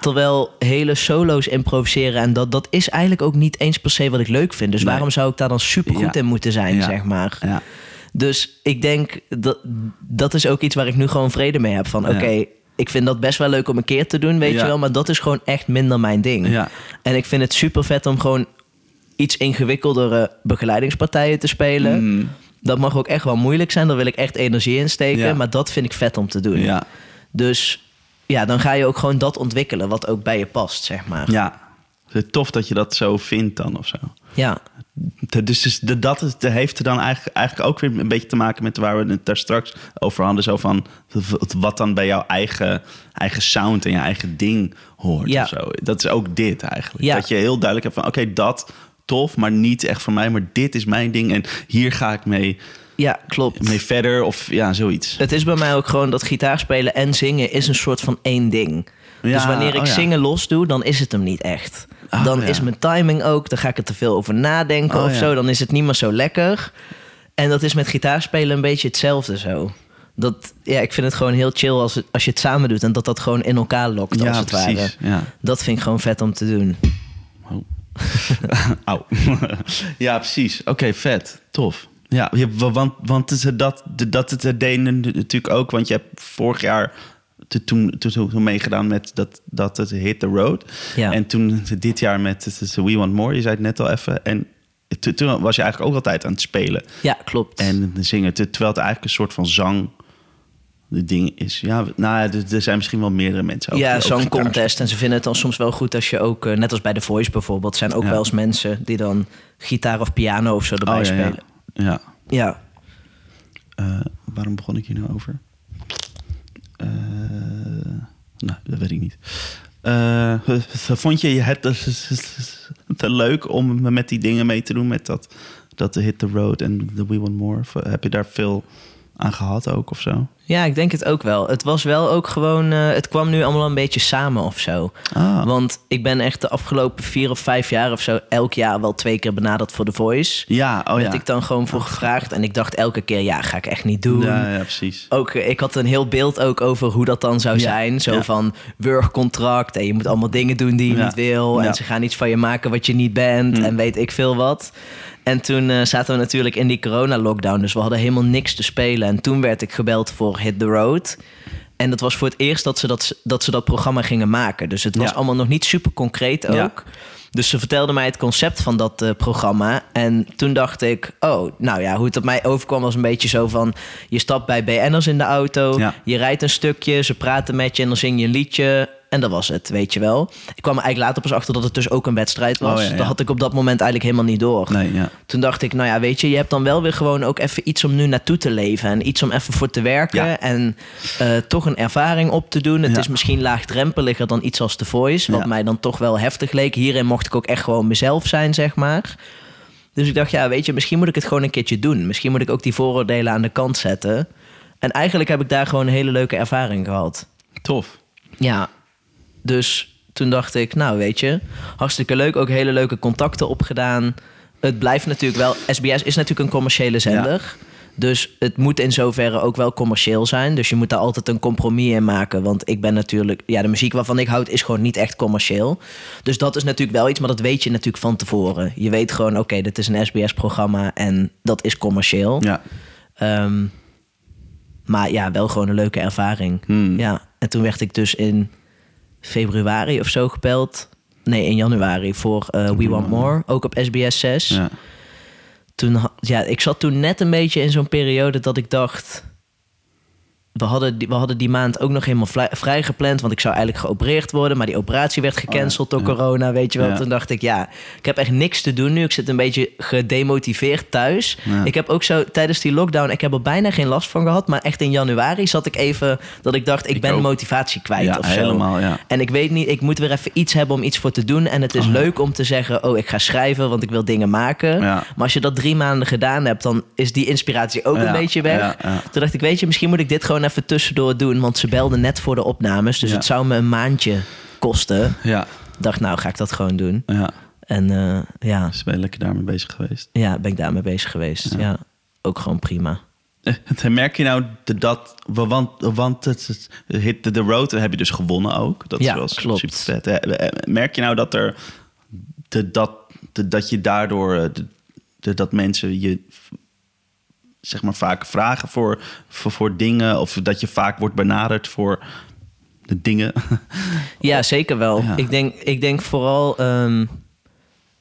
Terwijl hele solo's improviseren en dat, dat is eigenlijk ook niet eens per se wat ik leuk vind. Dus Nee. waarom zou ik daar dan super goed in moeten zijn, zeg maar. Ja. Dus ik denk dat dat is ook iets waar ik nu gewoon vrede mee heb. Van oké, ik vind dat best wel leuk om een keer te doen, weet Ja. je wel. Maar dat is gewoon echt minder mijn ding. Ja. En ik vind het super vet om gewoon iets ingewikkeldere begeleidingspartijen te spelen. Mm. Dat mag ook echt wel moeilijk zijn. Daar wil ik echt energie in steken. Ja. Maar dat vind ik vet om te doen. Ja. Dus ja, dan ga je ook gewoon dat ontwikkelen wat ook bij je past, zeg maar. ja. Tof dat je dat zo vindt dan of zo. Ja, Dus, dus de, dat is, de heeft er dan eigenlijk, eigenlijk ook weer een beetje te maken met waar we het daar straks over hadden. Zo van wat dan bij jouw eigen, eigen sound en je eigen ding hoort. Ja. Of zo. Dat is ook dit eigenlijk. Ja. Dat je heel duidelijk hebt van oké, dat tof, maar niet echt voor mij. Maar dit is mijn ding en hier ga ik mee, ja klopt. mee verder of ja, zoiets. Het is bij mij ook gewoon dat gitaarspelen en zingen is een soort van één ding. Ja, dus wanneer ik oh ja. zingen los doe, dan is het hem niet echt. Oh, dan ja. is mijn timing ook, dan ga ik er te veel over nadenken Oh, of zo. Dan is het niet meer zo lekker. En dat is met gitaarspelen een beetje hetzelfde zo. Dat, ja, ik vind het gewoon heel chill als, het, als je het samen doet en dat dat gewoon in elkaar lokt, als het ware. precies. Dat vind ik gewoon vet om te doen. Auw. ja, precies. Oké, vet. Tof. Ja, ja, wa- want, want het- dat, dat het deden natuurlijk ook. Want je hebt vorig jaar toen, toen, toen meegedaan met dat, dat het Hit the Road. Ja. En toen dit jaar met het We Want More. Je zei het net al even. En to- toen was je eigenlijk ook altijd aan het spelen. Ja, klopt. En zingen. Te- Terwijl het eigenlijk een soort van zang... De ding is, ja, nou, ja, er- er zijn misschien wel meerdere mensen. Ook, ja, zo'n contest. En ze vinden het dan soms wel goed als je ook, eh, net als bij The Voice bijvoorbeeld, zijn ook Ja. wel eens mensen die dan gitaar of piano of zo erbij Oh, ja, spelen. ja. Ja. Eh, waarom begon ik hier nou over? Eh, nou, dat weet ik niet. Vond je het te leuk om met die dingen mee te doen? Met dat, dat de Hit the Road en The We Want More? Heb je daar veel aan gehad ook of zo? Ja, ik denk het ook wel. Het was wel ook gewoon, eh, het kwam nu allemaal een beetje samen of zo. Ah, Want ik ben echt de afgelopen vier of vijf jaar of zo elk jaar wel twee keer benaderd voor The Voice. ja, oh werd ja. ik dan gewoon voor gevraagd. En ik dacht elke keer, ja, ga ik echt niet doen. Ja, ja, precies. Ook, eh, ik had een heel beeld ook over hoe dat dan zou Ja, zijn. Zo ja. van wurgcontract en je moet allemaal dingen doen die je niet wil. En ze gaan iets van je maken wat je niet bent Mm. en weet ik veel wat. En toen eh, zaten we natuurlijk in die corona-lockdown, dus we hadden helemaal niks te spelen. En toen werd ik gebeld voor Hit the Road. En dat was voor het eerst dat ze dat, dat, ze dat programma gingen maken. Dus het was Ja. allemaal nog niet super concreet ook. Ja. Dus ze vertelde mij het concept van dat eh, programma. En toen dacht ik, oh, nou ja, hoe het op mij overkwam was een beetje zo van... je stapt bij BN'ers in de auto, Ja. je rijdt een stukje, ze praten met je en dan zing je een liedje... En dat was het, weet je wel. Ik kwam er eigenlijk later pas achter dat het dus ook een wedstrijd was. Oh, ja, ja. Dat had ik op dat moment eigenlijk helemaal niet door. Nee, ja. Toen dacht ik, nou ja, weet je, je hebt dan wel weer gewoon ook even iets om nu naartoe te leven. En iets om even voor te werken. En eh, toch een ervaring op te doen. Het is misschien laagdrempeliger dan iets als The Voice. Wat mij dan toch wel heftig leek. Hierin mocht ik ook echt gewoon mezelf zijn, zeg maar. Dus ik dacht, ja, weet je, misschien moet ik het gewoon een keertje doen. Misschien moet ik ook die vooroordelen aan de kant zetten. En eigenlijk heb ik daar gewoon een hele leuke ervaring gehad. Tof. Ja, dus toen dacht ik, nou weet je, hartstikke leuk. Ook hele leuke contacten opgedaan. Het blijft natuurlijk wel, SBS is natuurlijk een commerciële zender. Dus het moet in zoverre ook wel commercieel zijn. Dus je moet daar altijd een compromis in maken. Want ik ben natuurlijk, ja, de muziek waarvan ik houd is gewoon niet echt commercieel. Dus dat is natuurlijk wel iets, maar dat weet je natuurlijk van tevoren. Je weet gewoon, oké, dit is een SBS-programma en dat is commercieel. Ja. Ehm, maar ja, wel gewoon een leuke ervaring. Hmm. Ja, en toen werd ik dus in februari of zo gebeld. Nee, in januari voor eh, We Want More, ook op SBS 6. ja. Toen, ja, ik zat toen net een beetje in zo'n periode dat ik dacht... We hadden, die, we hadden die maand ook nog helemaal vrij, vrij gepland... want ik zou eigenlijk geopereerd worden... maar die operatie werd gecanceld door ja. corona, weet je wel. Ja. Toen dacht ik, ja, ik heb echt niks te doen nu. Ik zit een beetje gedemotiveerd thuis. Ja. Ik heb ook zo tijdens die lockdown... ik heb er bijna geen last van gehad... maar echt in januari zat ik even dat ik dacht... ik, Ik ben ook. motivatie kwijt Ja, of zo. helemaal, ja. En ik weet niet, ik moet weer even iets hebben om iets voor te doen. En het is Oh, leuk om te zeggen, oh, ik ga schrijven, want ik wil dingen maken. Maar als je dat drie maanden gedaan hebt, dan is die inspiratie ook Ja, een beetje weg. Toen dacht ik, weet je, misschien moet ik dit gewoon even tussendoor doen. Want ze belden net voor de opnames, dus Ja. het zou me een maandje kosten. Ja. dacht, nou ga ik dat gewoon doen. Ja, En eh, ja, dus ben je lekker daarmee bezig geweest. ja, ben ik daarmee bezig geweest. Ja. ook gewoon prima. Eh, Merk je nou de- dat, want, want het, Hit the Road heb je dus gewonnen ook. Dat Ja, was klopt. super vet. Eh, Merk je nou dat er de, dat, de, dat je daardoor dat mensen je zeg maar vaak vragen voor, voor, voor dingen of dat je vaak wordt benaderd voor de dingen. Ja, zeker wel. Ja. Ik, denk, ik denk vooral... ehm,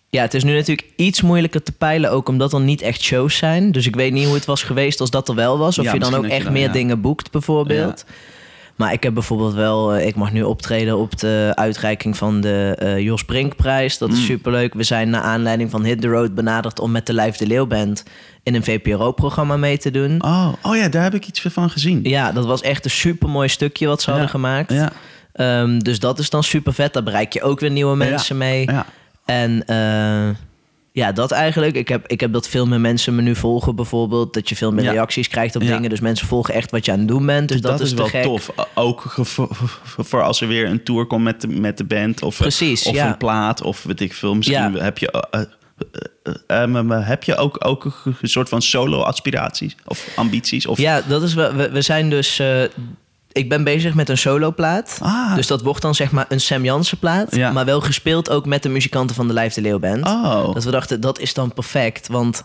ja, het is nu natuurlijk iets moeilijker te peilen... ook omdat er niet echt shows zijn. Dus ik weet niet hoe het was geweest als dat er wel was. Of Ja, je dan ook echt dan, meer ja. dingen boekt, bijvoorbeeld. Maar ik heb bijvoorbeeld wel... eh, ik mag nu optreden op de uitreiking van de eh, Jos Brinkprijs. Dat is Mm. superleuk. We zijn naar aanleiding van Hit the Road benaderd... om met de Live de Leeuw Band in een VPRO-programma mee te doen. Oh, oh ja, daar heb ik iets van gezien. Ja, dat was echt een supermooi stukje wat ze hadden Ja, gemaakt. Ja, Ehm, dus dat is dan super vet. Daar bereik je ook weer nieuwe mensen mee. ja. En eh, ja, dat eigenlijk. Ik heb, ik heb dat veel meer mensen me nu volgen bijvoorbeeld. Dat je veel meer Ja. reacties krijgt op Ja. dingen. Dus mensen volgen echt wat je aan het doen bent. Dus dat, dat, is, wel gek. tof. Ook voor, als er weer een tour komt met de, met de band. Of, Precies, of ja. een plaat. Of weet ik veel. Misschien heb je... eh, eh, eh, eh, heb je ook, ook een soort van solo-aspiraties of ambities? Of, Ja, dat is wel. We, we zijn dus. eh, ik ben bezig met een soloplaat. Ah. Dus dat wordt dan zeg maar een Sam Jansen plaat. Ja. Maar wel gespeeld ook met de muzikanten van de Lijf de Leeuw Band. Oh. Dat we dachten, dat is dan perfect. Want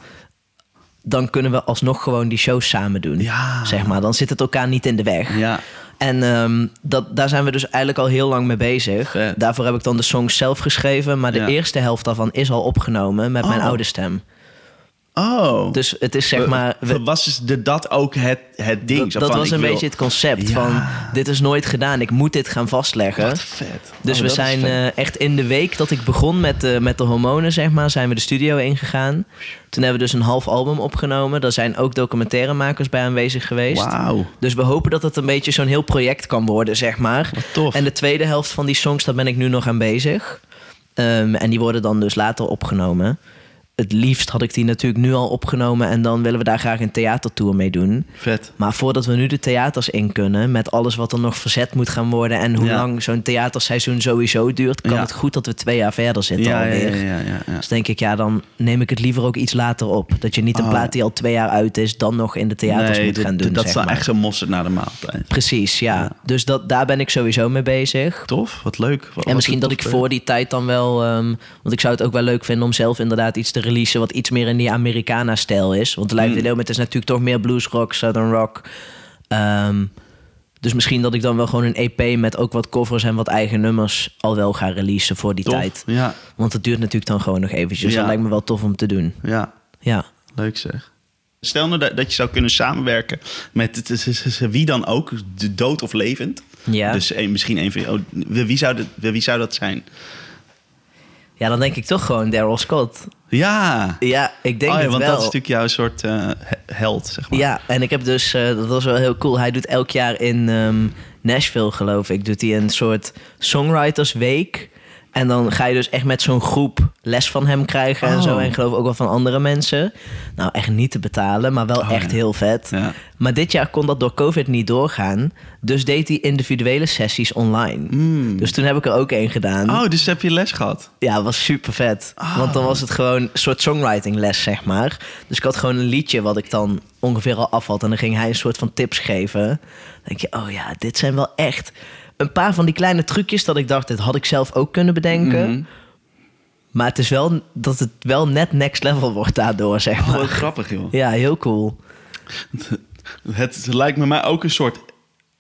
dan kunnen we alsnog gewoon die shows samen doen. Ja. Zeg maar. Dan zit het elkaar niet in de weg. Ja. En ehm, dat, daar zijn we dus eigenlijk al heel lang mee bezig. Vet. Daarvoor heb ik dan de songs zelf geschreven. Maar de Ja. eerste helft daarvan is al opgenomen met mijn Oh. oude stem. Oh. Dus het is zeg maar... we- was de, dat ook het, het ding? dat dat was een wil- beetje het concept Ja. van... dit is nooit gedaan, ik moet dit gaan vastleggen. Wat vet. Dus Oh, we zijn eh, echt in de week dat ik begon met de, met de hormonen, zeg maar, zijn we de studio ingegaan. Toen hebben we dus een half album opgenomen. Daar zijn ook documentairemakers bij aanwezig geweest. Wauw. Dus we hopen dat het een beetje zo'n heel project kan worden, zeg maar. Wat tof. En de tweede helft van die songs, daar ben ik nu nog aan bezig. Ehm, en die worden dan dus later opgenomen. Het liefst had ik die natuurlijk nu al opgenomen. En dan willen we daar graag een theatertour mee doen. Vet. Maar voordat we nu de theaters in kunnen, met alles wat er nog verzet moet gaan worden en hoe Ja. lang zo'n theaterseizoen sowieso duurt, kan Ja. het goed dat we twee jaar verder zitten Ja, alweer. ja, ja, ja, ja. Dus denk ik, ja, dan neem ik het liever ook iets later op. Dat je niet een Oh, plaat die al twee jaar uit is, dan nog in de theaters Nee, moet dit- gaan doen. Dat is dan maar. echt zo'n mosterd naar de maaltijd. Precies, ja. Dus dat, daar ben ik sowieso mee bezig. Tof, wat leuk. Wat- En misschien dat ik voor die tijd dan wel... ehm, want ik zou het ook wel leuk vinden om zelf inderdaad iets te releasen... wat iets meer in die Americana-stijl is. Want de Live Mm. het is natuurlijk toch meer bluesrock, southern rock. Ehm, dus misschien dat ik dan wel gewoon een EP met ook wat covers en wat eigen nummers... al wel ga releasen voor die Tof, tijd. Ja, Want het duurt natuurlijk dan gewoon nog eventjes. Ja. Dat lijkt me wel tof om te doen. ja, Ja. leuk zeg. Stel nou dat, dat je zou kunnen samenwerken met wie dan ook, de dood of levend. Ja. Dus een, misschien een van oh, wie, zou dat, wie zou dat zijn? ja, dan denk ik toch gewoon Daryl Scott. Ja, Ja, ik denk oh, ja het want wel. dat is natuurlijk jouw soort eh, he- held, zeg maar. Ja, en ik heb dus, eh, dat was wel heel cool. Hij doet elk jaar in ehm, Nashville, geloof ik, doet hij een soort songwritersweek. En dan ga je dus echt met zo'n groep les van hem krijgen en Oh. zo. En ik geloof ook wel van andere mensen. Nou, echt niet te betalen, maar wel Oh, echt ja. heel vet. Ja. Maar dit jaar kon dat door COVID niet doorgaan. Dus deed hij individuele sessies online. Dus toen heb ik er ook één gedaan. Oh, dus heb je les gehad? Ja, was super vet. Ah. Want dan was het gewoon een soort songwriting les, zeg maar. Dus ik had gewoon een liedje wat ik dan ongeveer al af had. En dan ging hij een soort van tips geven. Dan denk je, oh ja, dit zijn wel echt een paar van die kleine trucjes dat ik dacht, dit had ik zelf ook kunnen bedenken. Mhm. Maar het is wel dat het wel net next level wordt daardoor, zeg Oh, maar. grappig, joh. Ja, heel cool. Het lijkt me mij ook een soort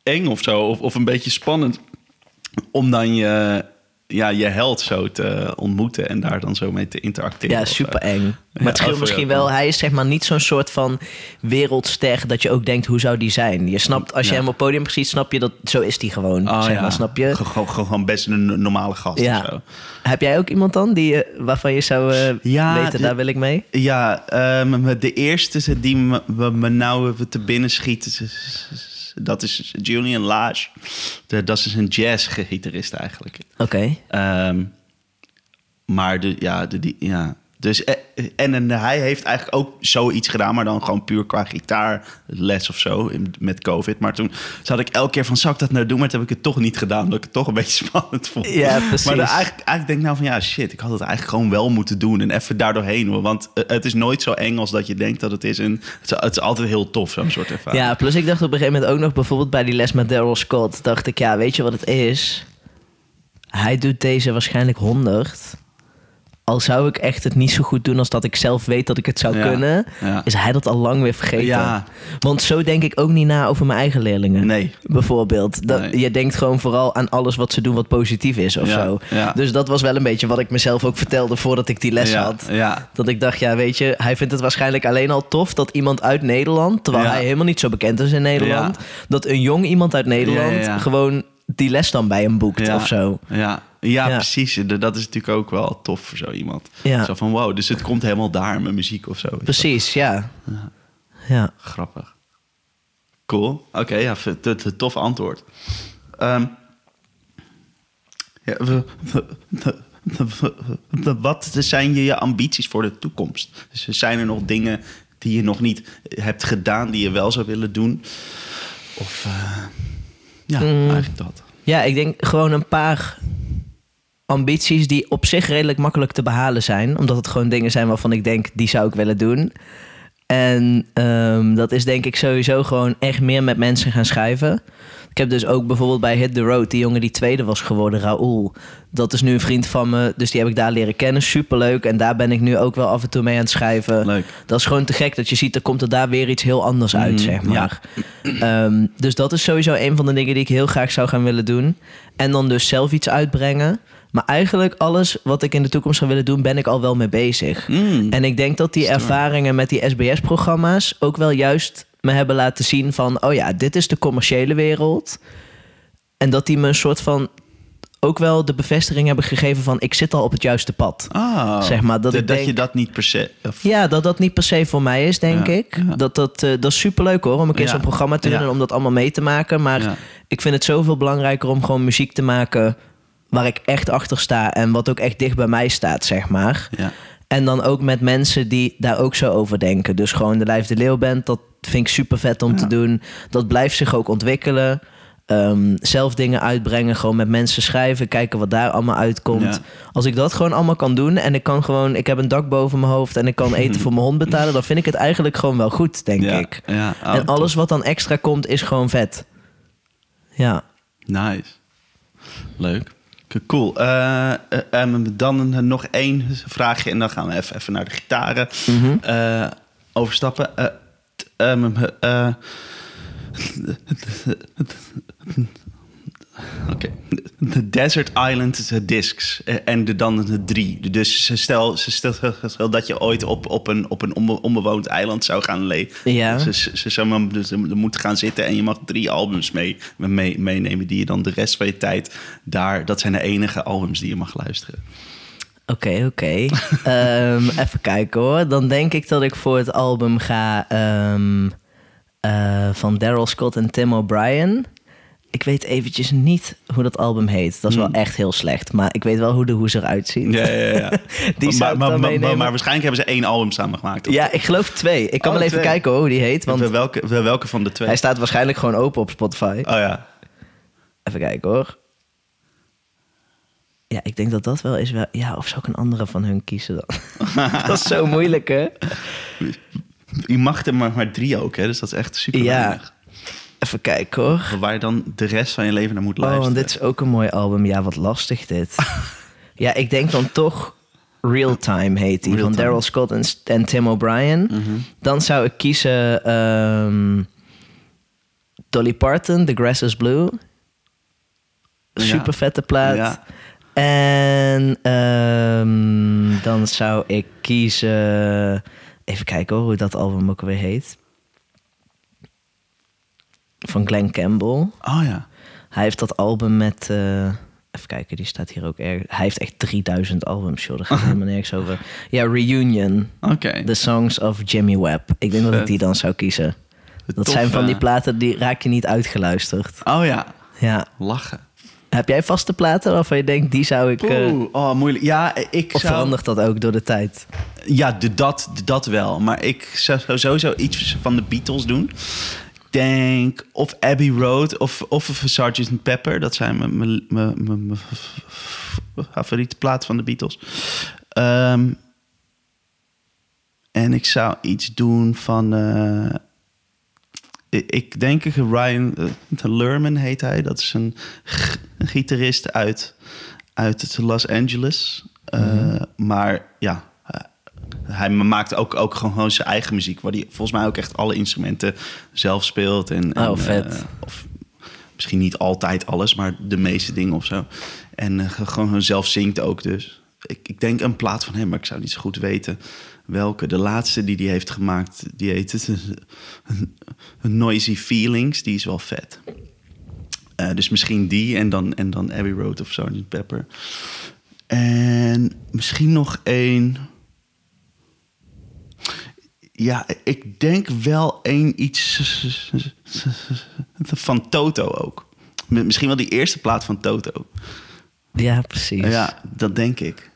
eng of zo, of, of een beetje spannend, om dan je, ja, je held zo te ontmoeten en daar dan zo mee te interacteren. Ja, of super eng. Maar Ja, het scheelt of- misschien wel, hij is zeg maar niet zo'n soort van wereldster dat je ook denkt, hoe zou die zijn? Je snapt, als je Ja. hem op podium ziet, snap je dat zo is die gewoon. Oh, zeg ja. snap je? Gewoon, gewoon, best een normale gast of Ja. zo. Heb jij ook iemand dan die, eh, waarvan je zou eh, weten, daar wil ik mee? Ja, ehm, de eerste die me, me- me nou te binnen schiet, is- dat is Julian Lage. De- Dat is een jazzgitarist eigenlijk. Oké. Ehm, maar de, ja, de, die, ja, Dus, eh, en, en hij heeft eigenlijk ook zoiets gedaan, maar dan gewoon puur qua gitaarles of zo in- met COVID. Maar toen zat ik elke keer van, zou ik dat nou doen? Maar toen heb ik het toch niet gedaan, omdat ik het toch een beetje spannend vond. Ja, precies. Maar dan eigenlijk, eigenlijk denk ik nou van, ja shit, ik had het eigenlijk gewoon wel moeten doen en even daardoorheen. hoor. Want eh, het is nooit zo eng als dat je denkt dat het is. En het is, het is altijd heel tof, zo'n soort ervaring. Ja, plus ik dacht op een gegeven moment ook nog bijvoorbeeld bij die les met Daryl Scott. Dacht ik, ja, weet je wat het is? Hij doet deze waarschijnlijk 100. Al zou ik echt het niet zo goed doen als dat ik zelf weet dat ik het zou Ja, kunnen, ja. is hij dat al lang weer vergeten. Ja. Want zo denk ik ook niet na over mijn eigen leerlingen. Nee. Bijvoorbeeld. Dat, Nee. Je denkt gewoon vooral aan alles wat ze doen wat positief is of zo. ja. Dus dat was wel een beetje wat ik mezelf ook vertelde voordat ik die les had. Ja, Dat ik dacht, ja, weet je, hij vindt het waarschijnlijk alleen al tof dat iemand uit Nederland, terwijl hij helemaal niet zo bekend is in Nederland, dat een jong iemand uit Nederland gewoon die les dan bij hem boekt of zo. Ja, ja, Ja. precies. Dat is natuurlijk ook wel tof voor zo iemand. Ja. Zo van, wow, dus het komt helemaal daar, mijn muziek of zo. Precies, ja. Ja. Grappig. Cool. Oké, ja, tof antwoord. Ehm, ja, we- we- we- we- we- wat zijn je, je ambities voor de toekomst? Dus zijn er nog dingen die je nog niet hebt gedaan, die je wel zou willen doen? Of eh, ja, Mm. eigenlijk dat. Ja, ik denk gewoon een paar ambities die op zich redelijk makkelijk te behalen zijn. Omdat het gewoon dingen zijn waarvan ik denk, die zou ik willen doen. En ehm, dat is denk ik sowieso gewoon echt meer met mensen gaan schrijven. Ik heb dus ook bijvoorbeeld bij Hit the Road, die jongen die tweede was geworden, Raoul. Dat is nu een vriend van me, dus die heb ik daar leren kennen. Superleuk. En daar ben ik nu ook wel af en toe mee aan het schrijven. Leuk. Dat is gewoon te gek dat je ziet, er komt er daar weer iets heel anders uit, Mhm, zeg maar. Ehm, dus dat is sowieso een van de dingen die ik heel graag zou gaan willen doen. En dan dus zelf iets uitbrengen. Maar eigenlijk alles wat ik in de toekomst zou willen doen, ben ik al wel mee bezig. Mm. En ik denk dat die ervaringen met die SBS-programma's ook wel juist me hebben laten zien van, oh ja, dit is de commerciële wereld. En dat die me een soort van ook wel de bevestiging hebben gegeven van, ik zit al op het juiste pad. Ah, Zeg maar, dat de- ik dat je denk- dat niet per se... of- Ja, dat dat niet per se voor mij is, denk Ja, ik. ja. Dat, dat, eh, dat is superleuk hoor, om een keer Ja, zo'n programma te doen en om dat allemaal mee te maken. Maar ik vind het zoveel belangrijker om gewoon muziek te maken waar ik echt achter sta en wat ook echt dicht bij mij staat, zeg maar. Ja. En dan ook met mensen die daar ook zo over denken. Dus gewoon de Lijf de Leeuw band, dat vind ik super vet om Ja. te doen. Dat blijft zich ook ontwikkelen. Ehm, zelf dingen uitbrengen, gewoon met mensen schrijven, kijken wat daar allemaal uitkomt. Ja. Als ik dat gewoon allemaal kan doen en ik kan gewoon, ik heb een dak boven mijn hoofd en ik kan eten voor mijn hond betalen, dan vind ik het eigenlijk gewoon wel goed, denk ja. ik. Ja, oh, en alles wat dan extra komt, is gewoon vet. Ja. Nice. Leuk. Cool. Eh, eh, ehm, dan eh, nog één vraagje en dan gaan we even, even naar de gitaren Mhm. overstappen. T- De Desert Island Discs. eh, En de, dan de drie. Dus stel, stel, stel dat je ooit op, op een, op een onbe- onbewoond eiland zou gaan leven. Ja. Ze, ze, ze dus moeten gaan zitten en je mag drie albums mee, mee, meenemen die je dan de rest van je tijd daar... Dat zijn de enige albums die je mag luisteren. Oké, oké. Ehm, even kijken hoor. Dan denk ik dat ik voor het album ga ehm, eh, van Daryl Scott en Tim O'Brien. Ik weet eventjes niet hoe dat album heet. Dat is wel Hmm. echt heel slecht. Maar ik weet wel hoe de hoes eruit ziet. Ja, ja, ja. Die maar, maar, maar, waarschijnlijk hebben ze één album samen gemaakt. Ja, ik geloof twee. Ik kan Oh, wel even twee. kijken hoor, hoe die heet. Want welke, welke van de twee? hij staat waarschijnlijk gewoon open op Spotify. Oh ja. Even kijken hoor. Ja, ik denk dat dat wel is wel... Ja, of zou ik een andere van hun kiezen dan? dat is zo moeilijk, hè? Je mag er maar, maar drie ook, hè? Dus dat is echt super Ja. weinig. Even kijken hoor. Waar je dan de rest van je leven naar moet Oh, luisteren. want dit is ook een mooi album. Ja, wat lastig dit. ja, ik denk dan toch Real Time heet die. Real Van. Daryl Scott en, en Tim O'Brien. Mhm. Dan zou ik kiezen ehm, Dolly Parton, The Grass is Blue. Super vette plaat. Ja. En ehm, dan zou ik kiezen... Even kijken hoor, hoe dat album ook weer heet. Van Glenn Campbell. Oh ja. Hij heeft dat album met. eh, even kijken, die staat hier ook erg. Hij heeft echt 3000 albums, joh. Daar gaat helemaal nergens over. Ja, Reunion. Oké. The Songs of Jimmy Webb. Ik denk dat ik die dan zou kiezen. Dat Tof, zijn van die platen die raak je niet uitgeluisterd. Oh ja. Ja, Lachen. Heb jij vaste platen waarvan je denkt, die zou ik... eh, oh, moeilijk. Ja, ik of zou... verandert dat ook door de tijd? Ja, de, dat, de, dat wel. Maar ik zou zou sowieso iets van de Beatles doen. Ik denk of Abbey Road of, of Sgt. Pepper. Dat zijn mijn- mijn- mijn mijn- favoriete platen van de Beatles. Ehm, en ik zou iets doen van... eh, ik- ik denk Ryan uh, Lerman heet hij. Dat is een gitarist uit, uit Los Angeles. Uh, Maar ja, hij maakt ook, ook gewoon zijn eigen muziek. Waar hij volgens mij ook echt alle instrumenten zelf speelt. En, en, Oh, vet. uh, of misschien niet altijd alles, maar de meeste dingen of zo. En uh, gewoon zelf zingt ook dus. Ik, ik denk een plaat van hem, maar ik zou niet zo goed weten welke. De laatste die hij heeft gemaakt, die heet het Noisy Feelings. Die is wel vet. Uh, dus misschien die en dan, en dan Abbey Road of Sgt. Pepper. En misschien nog één. Ja, ik denk wel één iets van Toto ook. Misschien wel die eerste plaat van Toto. Ja, precies. Ja, dat denk ik.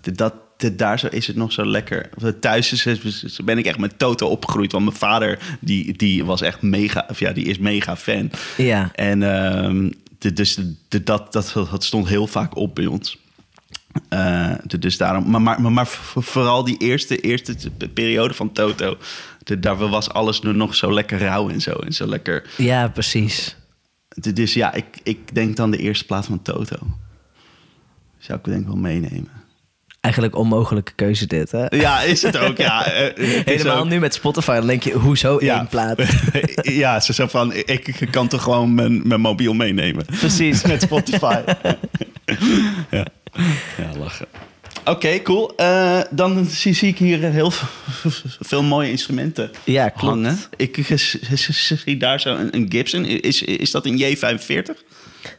Dat, dat, daar zo is het nog zo lekker. Thuis is, is, ben ik echt met Toto opgegroeid. Want mijn vader, die, die was echt mega... Of ja, die is mega fan. Ja. En de, dus de, dat, dat, dat stond heel vaak op bij ons. Uh, de, dus daarom, maar, maar, maar, vooral die eerste, eerste periode van Toto. De, daar was alles nog zo lekker rauw en zo. En zo lekker. Ja, precies. De, dus ja, ik, ik denk dan de eerste plaats van Toto. Zou ik denk wel meenemen. Eigenlijk onmogelijke keuze dit, hè? Ja, is het ook, ja. Uh, Helemaal ook... nu met Spotify, dan denk je, hoezo ja. één plaat? ja, ze zo van, ik kan toch gewoon mijn, mijn mobiel meenemen. Precies. met Spotify. ja. Ja, lachen. Oké, okay, cool. Uh, dan zie, zie, ik hier heel veel mooie instrumenten ja, klopt. hangen. Ik zie daar zo een, een Gibson. Is, is dat een J45?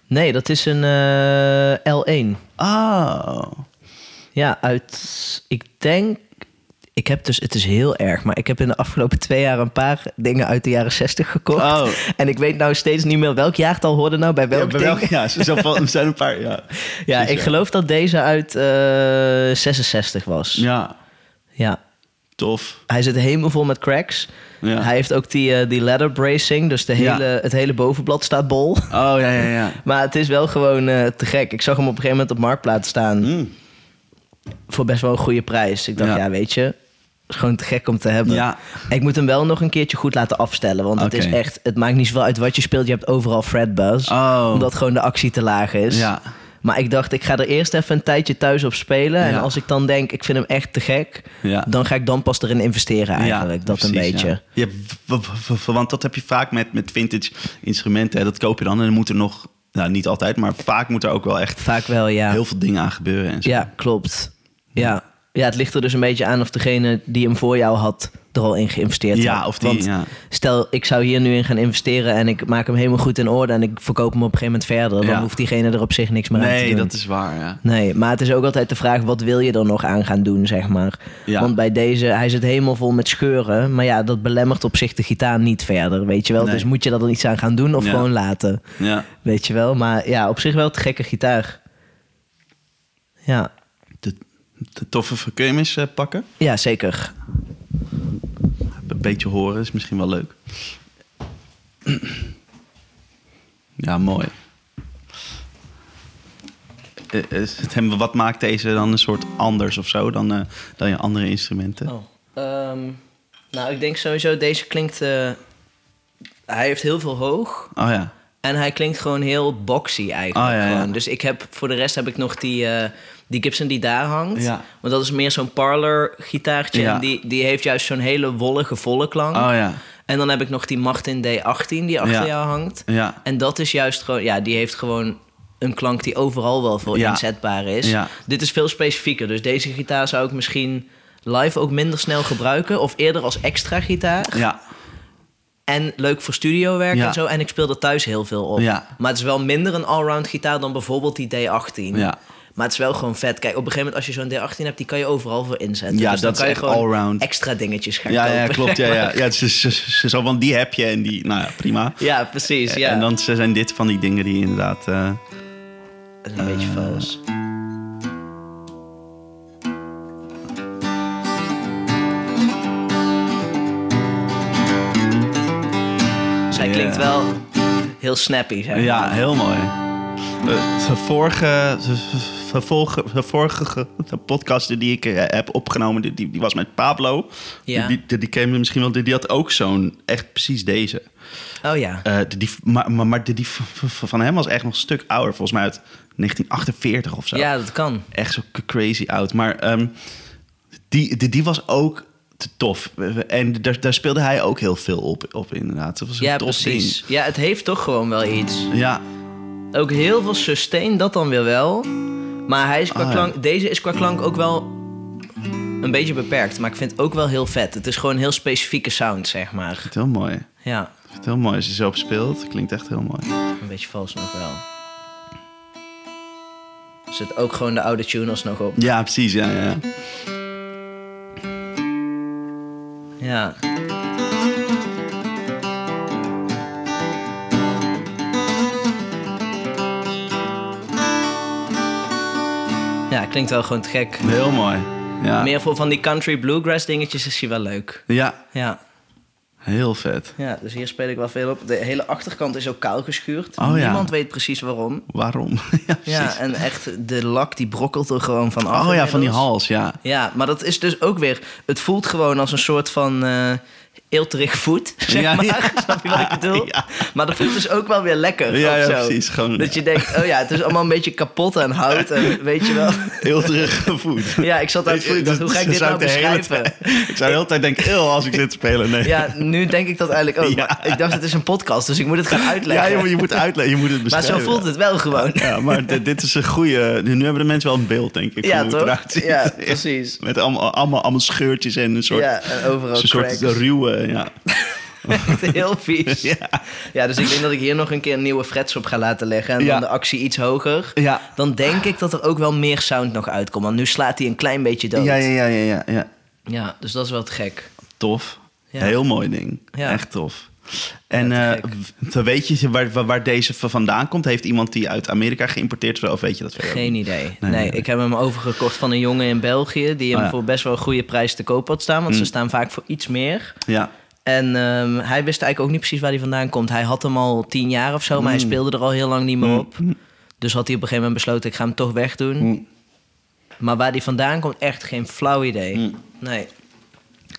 Nee, dat is een uh, L1. Oh. Ja, uit... Ik denk... Ik heb dus... Het is heel erg, maar ik heb in de afgelopen twee jaar... een paar dingen uit de jaren 60 gekocht. Oh. En ik weet nou steeds niet meer welk jaartal hoorde nou bij welk ja, bij welk, ja, er zijn een paar, ja. ja, ik geloof dat deze uit uh, 66 was. Ja. Ja. Tof. Hij zit helemaal vol met cracks. Ja. Hij heeft ook die, uh, die leather bracing, dus de hele, Ja. het hele bovenblad staat bol. Oh, ja, ja, ja. Maar het is wel gewoon uh, te gek. Ik zag hem op een gegeven moment op Marktplaats staan. Mm. Voor best wel een goede prijs. Ik dacht, ja, Ja. weet je, is gewoon te gek om te hebben. Ja. Ik moet hem wel nog een keertje goed laten afstellen. Want het is echt, het maakt niet zoveel uit wat je speelt. Je hebt overal fretbuzz. Oh. Omdat gewoon de actie te laag is. Ja. Maar ik dacht, ik ga er eerst even een tijdje thuis op spelen. En als ik dan denk, ik vind hem echt te gek. Ja. Dan ga ik dan pas erin investeren eigenlijk. Ja, dat een beetje. Ja. Want dat heb je vaak met, met vintage instrumenten. Hè. Dat koop je dan en dan moet er nog... Nou, niet altijd, maar vaak moet er ook wel echt Vaak wel, ja. heel veel dingen aan gebeuren. En zo. Ja, klopt. Ja. Ja, het ligt er dus een beetje aan of degene die hem voor jou had... er al in geïnvesteerd Ja, had. of die- Want ja. stel, ik zou hier nu in gaan investeren... en ik maak hem helemaal goed in orde... en ik verkoop hem op een gegeven moment verder... dan Ja. hoeft diegene er op zich niks meer aan te Nee, doen. dat is waar, ja. Nee, maar het is ook altijd de vraag, wat wil je er nog aan gaan doen, zeg maar. Ja. Want bij deze, hij zit helemaal vol met scheuren. Maar ja, dat belemmert op zich de gitaar niet verder, weet je wel. Nee. Dus moet je dat er iets aan gaan doen of gewoon laten, ja. weet je wel. Maar ja, op zich wel te gekke gitaar. Ja, De, de toffe eens eh, pakken? ja zeker. Een beetje horen is misschien wel leuk. Ja, mooi. Eh, is het hem, wat maakt deze dan een soort anders of zo dan, eh, dan je andere instrumenten? Oh. ehm, nou, ik denk sowieso, deze klinkt... eh, hij heeft heel veel hoog. Oh ja. En hij klinkt gewoon heel boxy eigenlijk. Ja, ja. Gewoon. Dus ik heb voor de rest heb ik nog die, eh, die Gibson die daar hangt. Ja. Want dat is meer zo'n parlor gitaartje. Ja. En die, die heeft juist zo'n hele wollige, volle klank. Oh ja. En dan heb ik nog die Martin D18 die achter jou hangt. Ja. En dat is juist gewoon, ja, die heeft gewoon een klank die overal wel voor inzetbaar is. Ja. Dit is veel specifieker. Dus deze gitaar zou ik misschien live ook minder snel gebruiken. Of eerder als extra gitaar. Ja. En leuk voor studiowerk Ja. en zo. En ik speel er thuis heel veel op. Ja. Maar het is wel minder een allround gitaar dan bijvoorbeeld die D18. Ja. Maar het is wel gewoon vet. Kijk, op een gegeven moment als je zo'n D18 hebt, die kan je overal voor inzetten. Ja, dus dan dat kan is je gewoon allround. extra dingetjes gaan Ja, kopen. ja, klopt. Ja, ja. ja het is, is- is zo van die heb je en die, nou ja, prima. Ja, precies. Ja. En dan zijn dit van die dingen die inderdaad... eh, is een beetje vals. Dus hij Ja. klinkt wel heel snappy, zeg maar. Ja, heel mooi. Eh, De vorige, vorige, vorige podcast die ik eh, heb opgenomen, die, die was met Pablo. Ja. Die, die, die ken je misschien wel. Die, die had ook zo'n, echt precies deze. Oh ja. Eh, die, maar maar, maar die, van hem was echt nog een stuk ouder. Volgens mij uit 1948 of zo. Ja, dat kan. Echt zo crazy oud. Maar ehm, die, die, die was ook te tof. En daar, daar speelde hij ook heel veel op, op inderdaad. Dat was een Ja, tof precies. Ja, het heeft toch gewoon wel iets. Ja, Ook heel veel sustain, dat dan weer wel. Maar hij is qua Ah, ja. klank, deze is qua klank ook wel een beetje beperkt. Maar ik vind het ook wel heel vet. Het is gewoon een heel specifieke sound, zeg maar. het heel mooi. Ja, Ik vind het heel mooi als je zo op speelt. Klinkt echt heel mooi. een beetje vals nog wel. Er zit ook gewoon de oude tuners nog op. Ja, precies. Ja, ja. Ja. Ja, klinkt wel gewoon te gek. Heel mooi. Ja. Meer voor van die country bluegrass dingetjes is hij wel leuk. ja, Ja. heel vet. ja, dus hier speel ik wel veel op. De hele achterkant is ook kaal geschuurd. Oh, ja. Niemand weet precies waarom. Waarom? ja, precies. Ja, en echt, de lak die brokkelt er gewoon van af. oh ja, van die hals, ja. Ja, maar dat is dus ook weer... Het voelt gewoon als een soort van eh eelterig voet, zeg Ja, maar. ja. Snap je wat ik bedoel? Ja. Maar dat voelt dus ook wel weer lekker. Ja, ja, zo. precies, gewoon- Dat je denkt, oh ja, het is allemaal een beetje kapot en hout. En weet je wel... Heel terug voet. Ja, ik zat aan het voelen. Hoe ga ik dit nou beschrijven? ik zou de hele tijd denken, eeuw, als ik te spelen. Nee. Ja, nu denk ik dat eigenlijk ook. Ja. Maar ik dacht, het is een podcast, dus ik moet het gaan ja uitleggen. je, moet- je moet uitleggen, je moet het maar beschrijven. zo voelt het wel gewoon. Ja, maar dit, dit is een goede... Nu hebben de mensen wel een beeld, denk ik. Ja, hoe toch? Ja, precies. Met allemaal, allemaal, allemaal scheurtjes en een soort, Ja, en overal een soort. Ruwe... Ja. Echt heel vies. Ja. Ja, dus ik denk dat ik hier nog een keer een nieuwe frets op ga laten leggen. En Ja. dan de actie iets hoger. Ja. Dan denk ik dat er ook wel meer sound nog uitkomt. Want nu slaat hij een klein beetje dood. Ja, ja, ja, ja, ja, ja. Dus dat is wel te gek. Tof. Ja. Heel mooi ding. Ja. Echt tof. En Ja, eh, weet je waar, waar- deze vandaan komt? Heeft iemand die uit Amerika geïmporteerd is? Of weet je dat verder? Geen idee. Nee, nee. ik heb hem overgekocht van een jongen in België... die hem Oh ja. voor best wel een goede prijs te koop had staan. Want ze Mm. staan vaak voor iets meer. Ja. En ehm, hij wist eigenlijk ook niet precies waar hij vandaan komt. Hij had hem al tien jaar of zo, maar Mm. hij speelde er al heel lang niet meer op. Dus had hij op een gegeven moment besloten, ik ga hem toch wegdoen. Mm. Maar waar die vandaan komt, echt geen flauw idee. Mm. Nee,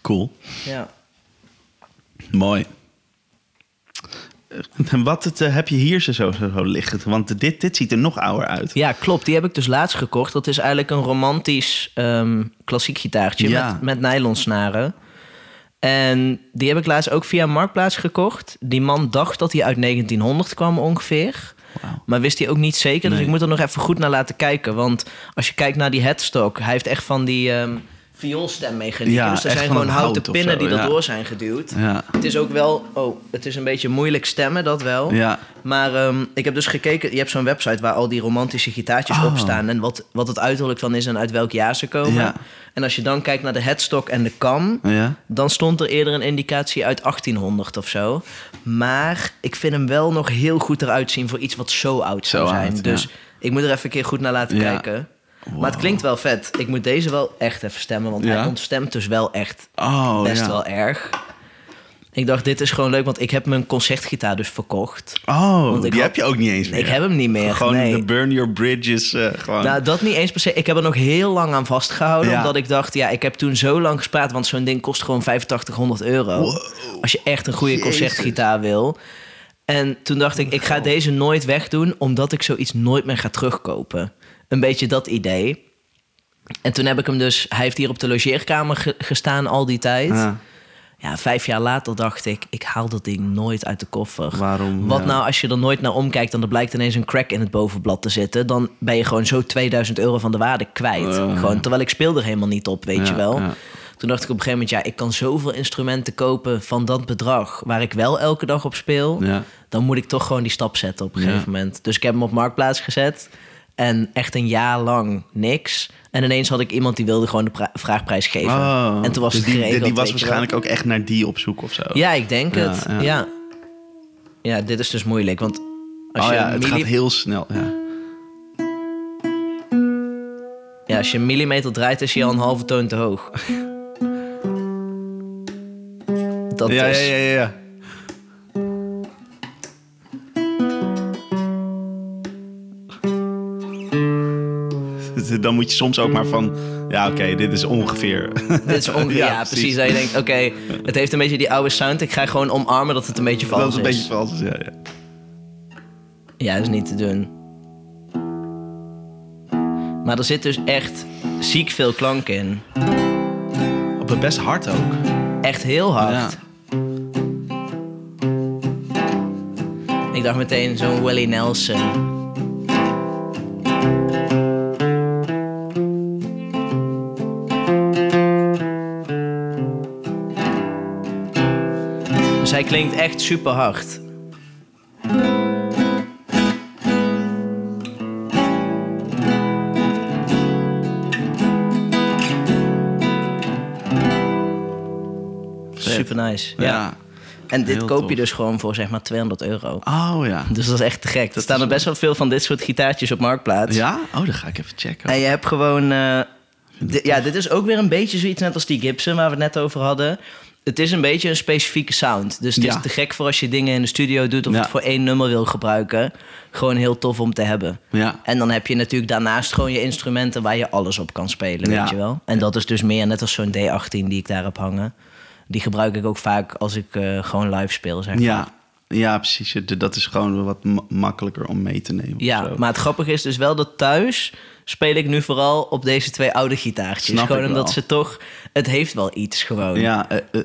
Cool. ja. Mooi. En wat het, eh, heb je hier zo, zo, zo liggen? Want dit, dit ziet er nog ouder uit. Ja, klopt. Die heb ik dus laatst gekocht. Dat is eigenlijk een romantisch ehm, klassiek gitaartje Ja. met, met nylonsnaren. En die heb ik laatst ook via Marktplaats gekocht. Die man dacht dat hij uit 1900 kwam ongeveer. Maar wist hij ook niet zeker. Dus ik moet er nog even goed naar laten kijken. Want als je kijkt naar die headstock... hij heeft echt van die ehm vioolstemmechanieken. Ja, dus er zijn gewoon houten hout pinnen zo, die ja. erdoor zijn geduwd. Ja. Het is ook wel... Oh, het is een beetje moeilijk stemmen, dat wel. Ja. Maar ehm, ik heb dus gekeken, je hebt zo'n website waar al die romantische gitaartjes Oh. op staan. En wat, wat het uiterlijk van is en uit welk jaar ze komen. Ja. En als je dan kijkt naar de headstock en de kam, Ja. dan stond er eerder een indicatie uit 1800 of zo. Maar ik vind hem wel nog heel goed eruit zien voor iets wat zo oud zou Zo zijn. oud, dus ik moet er even een keer goed naar laten Ja. Maar het klinkt wel vet. Ik moet deze wel echt even stemmen, want Ja? hij ontstemt dus wel echt Oh, best ja. wel erg. Ik dacht, dit is gewoon leuk, want ik heb mijn concertgitaar dus verkocht. Oh, Want ik die had- heb je ook niet eens meer. Ik heb hem niet meer. Gewoon nee. de Burn Your Bridges. eh, gewoon. Nou, dat niet eens per se. Ik heb er nog heel lang aan vastgehouden. Ja. Omdat ik dacht, ja, ik heb toen zo lang gespaard. Want zo'n ding kost gewoon 8500 euro. Wow. Als je echt een goede Jezus. concertgitaar wil. En toen dacht ik, ik ga deze nooit wegdoen. Omdat ik zoiets nooit meer ga terugkopen. Een beetje dat idee. En toen heb ik hem dus... Hij heeft hier op de logeerkamer ge- gestaan al die tijd. Ja. Ja, vijf jaar later dacht ik, ik haal dat ding nooit uit de koffer. Waarom? Wat Ja. nou als je er nooit naar omkijkt en er blijkt ineens een crack in het bovenblad te zitten, dan ben je gewoon zo 2000 euro van de waarde kwijt. Ja. Gewoon, terwijl ik speel er helemaal niet op, weet je wel. Toen dacht ik op een gegeven moment, ja, ik kan zoveel instrumenten kopen van dat bedrag waar ik wel elke dag op speel. Dan moet ik toch gewoon die stap zetten op een gegeven moment. Dus ik heb hem op marktplaats gezet en echt een jaar lang niks. En ineens had ik iemand die wilde gewoon de vraagprijs geven. Oh, en toen was dus het die, geregeld. die was je wel. waarschijnlijk ook echt naar die op zoek of zo. Ja, ik denk Ja, het. ja. Ja. ja. dit is dus moeilijk. Want als oh je ja, het gaat heel snel. Ja. als je een millimeter draait, is hij al een halve toon te hoog. Dat ja, is. ja, ja, ja. Dan moet je soms ook maar van... Ja, oké, dit is ongeveer... Dit is ongeveer, ja, precies. Dat je denkt, oké, het heeft een beetje die oude sound. Ik ga gewoon omarmen dat het een beetje vals Dat is is. een beetje vals, is, ja, ja. Ja, dat is niet te doen. Maar er zit dus echt ziek veel klank in. Op het best hard ook. Echt heel hard. Ja. Ik dacht meteen zo'n Willie Nelson. Klinkt echt super hard. Super nice. Ja. Ja. En dit Heel koop je tof. dus gewoon voor zeg maar 200 euro. Oh ja. Dus dat is echt te gek. Er staan er best wel veel van dit soort gitaartjes op Marktplaats. Ja? Oh, dan ga ik even checken. En je hebt gewoon... di- ja, dit is ook weer een beetje zoiets net als die Gibson waar we het net over hadden. Het is een beetje een specifieke sound. Dus het Ja. is te gek voor als je dingen in de studio doet... of Ja. het voor één nummer wil gebruiken. Gewoon heel tof om te hebben. Ja. En dan heb je natuurlijk daarnaast gewoon je instrumenten... waar je alles op kan spelen, weet je wel. En dat is dus meer net als zo'n D18 die ik daar heb hangen. Die gebruik ik ook vaak als ik eh, gewoon live speel, zeg maar. Ja. Ja, precies. Dat is gewoon wat ma- makkelijker om mee te nemen. Ja, maar het grappige is dus wel dat thuis speel ik nu vooral op deze twee oude gitaartjes. Snap gewoon omdat ze toch... Het heeft wel iets gewoon. Ja, eh, eh,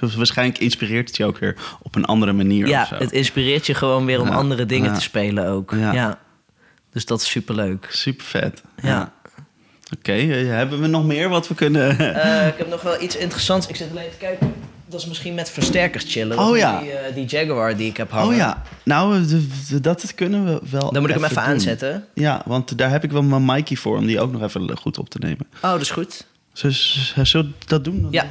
eh, waarschijnlijk inspireert het je ook weer op een andere manier. Ja, het inspireert je gewoon weer om Ja, andere dingen ja. te spelen ook. Ja. Ja. Dus dat is superleuk. Super vet. Ja. Oké, hebben we nog meer wat we kunnen... Ik heb nog wel iets interessants. Ik zit alleen te kijken. Dat is misschien met versterkers chillen. Oh ja. Die, eh, die Jaguar die ik heb hangen. oh ja, nou, dat kunnen we wel Dan moet ik hem even aanzetten. Ja, want daar heb ik wel mijn Mikey voor om die ook nog even goed op te nemen. Oh, dat is goed. Zullen we dat doen? Ja.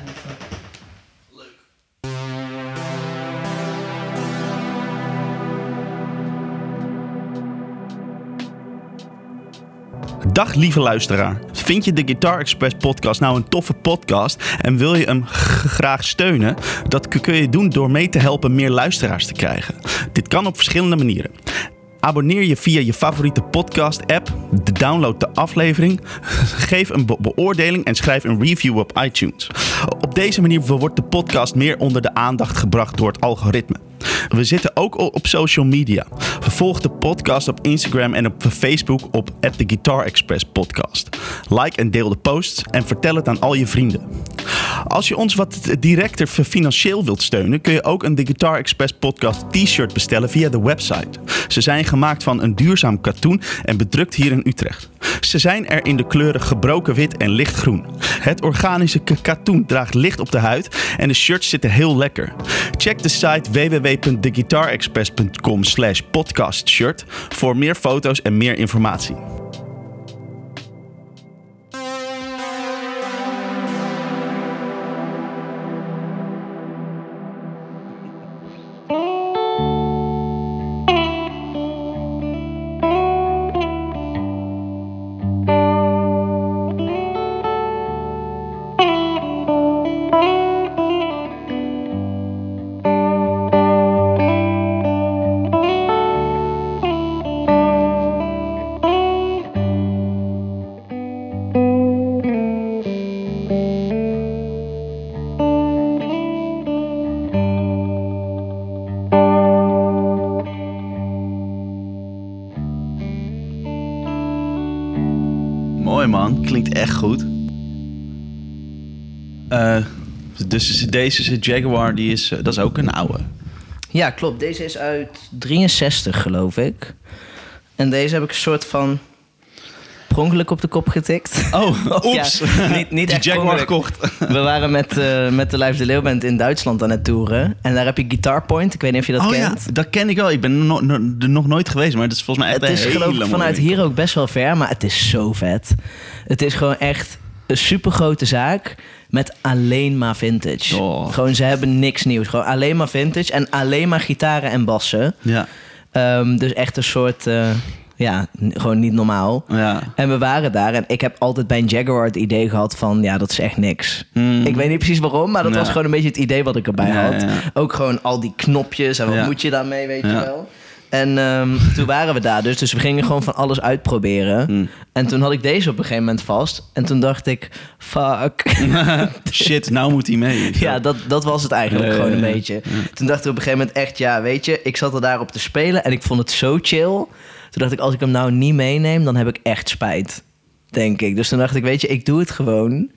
Dag lieve luisteraar. Vind je de Guitar Express podcast nou een toffe podcast en wil je hem graag steunen? Dat kun je doen door mee te helpen meer luisteraars te krijgen. Dit kan op verschillende manieren. Abonneer je via je favoriete podcast-app, download de aflevering, geef een be- beoordeling en schrijf een review op iTunes. Op deze manier wordt de podcast meer onder de aandacht gebracht door het algoritme. We zitten ook op social media. Volg de podcast op Instagram en op Facebook op The Guitar Express Podcast. Like en deel de posts en vertel het aan al je vrienden. Als je ons wat directer financieel wilt steunen, kun je ook een The Guitar Express Podcast t-shirt bestellen via de website. Ze zijn gemaakt van een duurzaam katoen en bedrukt hier in Utrecht. Ze zijn er in de kleuren gebroken wit en lichtgroen. Het organische katoen draagt licht op de huid en de shirts zitten heel lekker. Check de site www.theguitarexpress.com slash podcastshirt voor meer foto's en meer informatie. Dus deze Jaguar, die is, eh, dat is ook een oude. Ja, klopt. Deze is uit 63, geloof ik. En deze heb ik een soort van per ongeluk op de kop getikt. Oh, ja, oeps. niet, niet Die echt Jaguar gekocht. We waren met, eh, met de Live de Leeuwband in Duitsland aan het toeren. En daar heb je Guitar Point. Ik weet niet of je dat oh ja, kent. dat ken ik wel. Ik ben no- no- er nog nooit geweest, maar het is volgens mij echt Het is geloof ik vanuit hier ook best wel ver, maar het is zo vet. Het is gewoon echt een supergrote zaak met alleen maar vintage. Oh. Gewoon, ze hebben niks nieuws. Gewoon alleen maar vintage en alleen maar gitaren en bassen. Ja. Ehm, dus echt een soort, eh, ja, gewoon niet normaal. Ja. En we waren daar en ik heb altijd bij een Jaguar het idee gehad van, ja, dat is echt niks. Hmm. Ik weet niet precies waarom, maar dat Ja. was gewoon een beetje het idee wat ik erbij Ja, had. Ook gewoon al die knopjes en wat moet je daarmee, weet je wel. En ehm, toen waren we daar dus, dus we gingen gewoon van alles uitproberen. Hmm. En toen had ik deze op een gegeven moment vast. En toen dacht ik, fuck. Shit, nou moet hij mee. Ja, dat, dat was het eigenlijk gewoon een beetje. Toen dachten we op een gegeven moment echt, ja, weet je, ik zat er daarop te spelen en ik vond het zo chill. Toen dacht ik, als ik hem nou niet meeneem, dan heb ik echt spijt, denk ik. Dus toen dacht ik, weet je, ik doe het gewoon.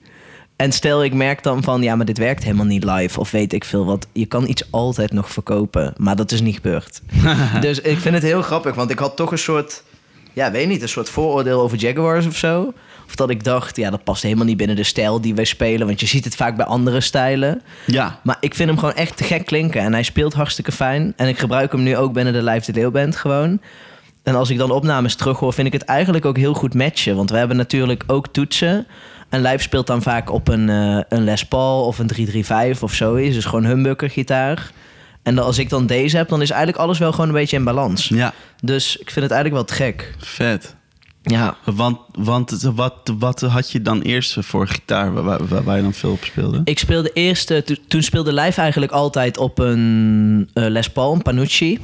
En stel, ik merk dan van, ja, maar dit werkt helemaal niet live of weet ik veel wat. Je kan iets altijd nog verkopen, maar dat is niet gebeurd. dus ik vind het heel grappig, want ik had toch een soort, ja, weet niet, een soort vooroordeel over Jaguars of zo. Of dat ik dacht, ja, dat past helemaal niet binnen de stijl die wij spelen. Want je ziet het vaak bij andere stijlen. Ja. Maar ik vind hem gewoon echt te gek klinken. En hij speelt hartstikke fijn. En ik gebruik hem nu ook binnen de Live de Leeuw Band gewoon. En als ik dan opnames terughoor, vind ik het eigenlijk ook heel goed matchen. Want we hebben natuurlijk ook toetsen. En Live speelt dan vaak op een, eh, een Les Paul of een 335 of zoiets. Dus gewoon humbucker gitaar. En dan, als ik dan deze heb, dan is eigenlijk alles wel gewoon een beetje in balans. Ja, Dus ik vind het eigenlijk wel te gek. vet. Ja. Want, want wat, wat had je dan eerst voor gitaar waar, waar, waar je dan veel op speelde? Ik speelde eerst, eh, to- toen speelde Live eigenlijk altijd op een eh, Les Paul, een Panucci.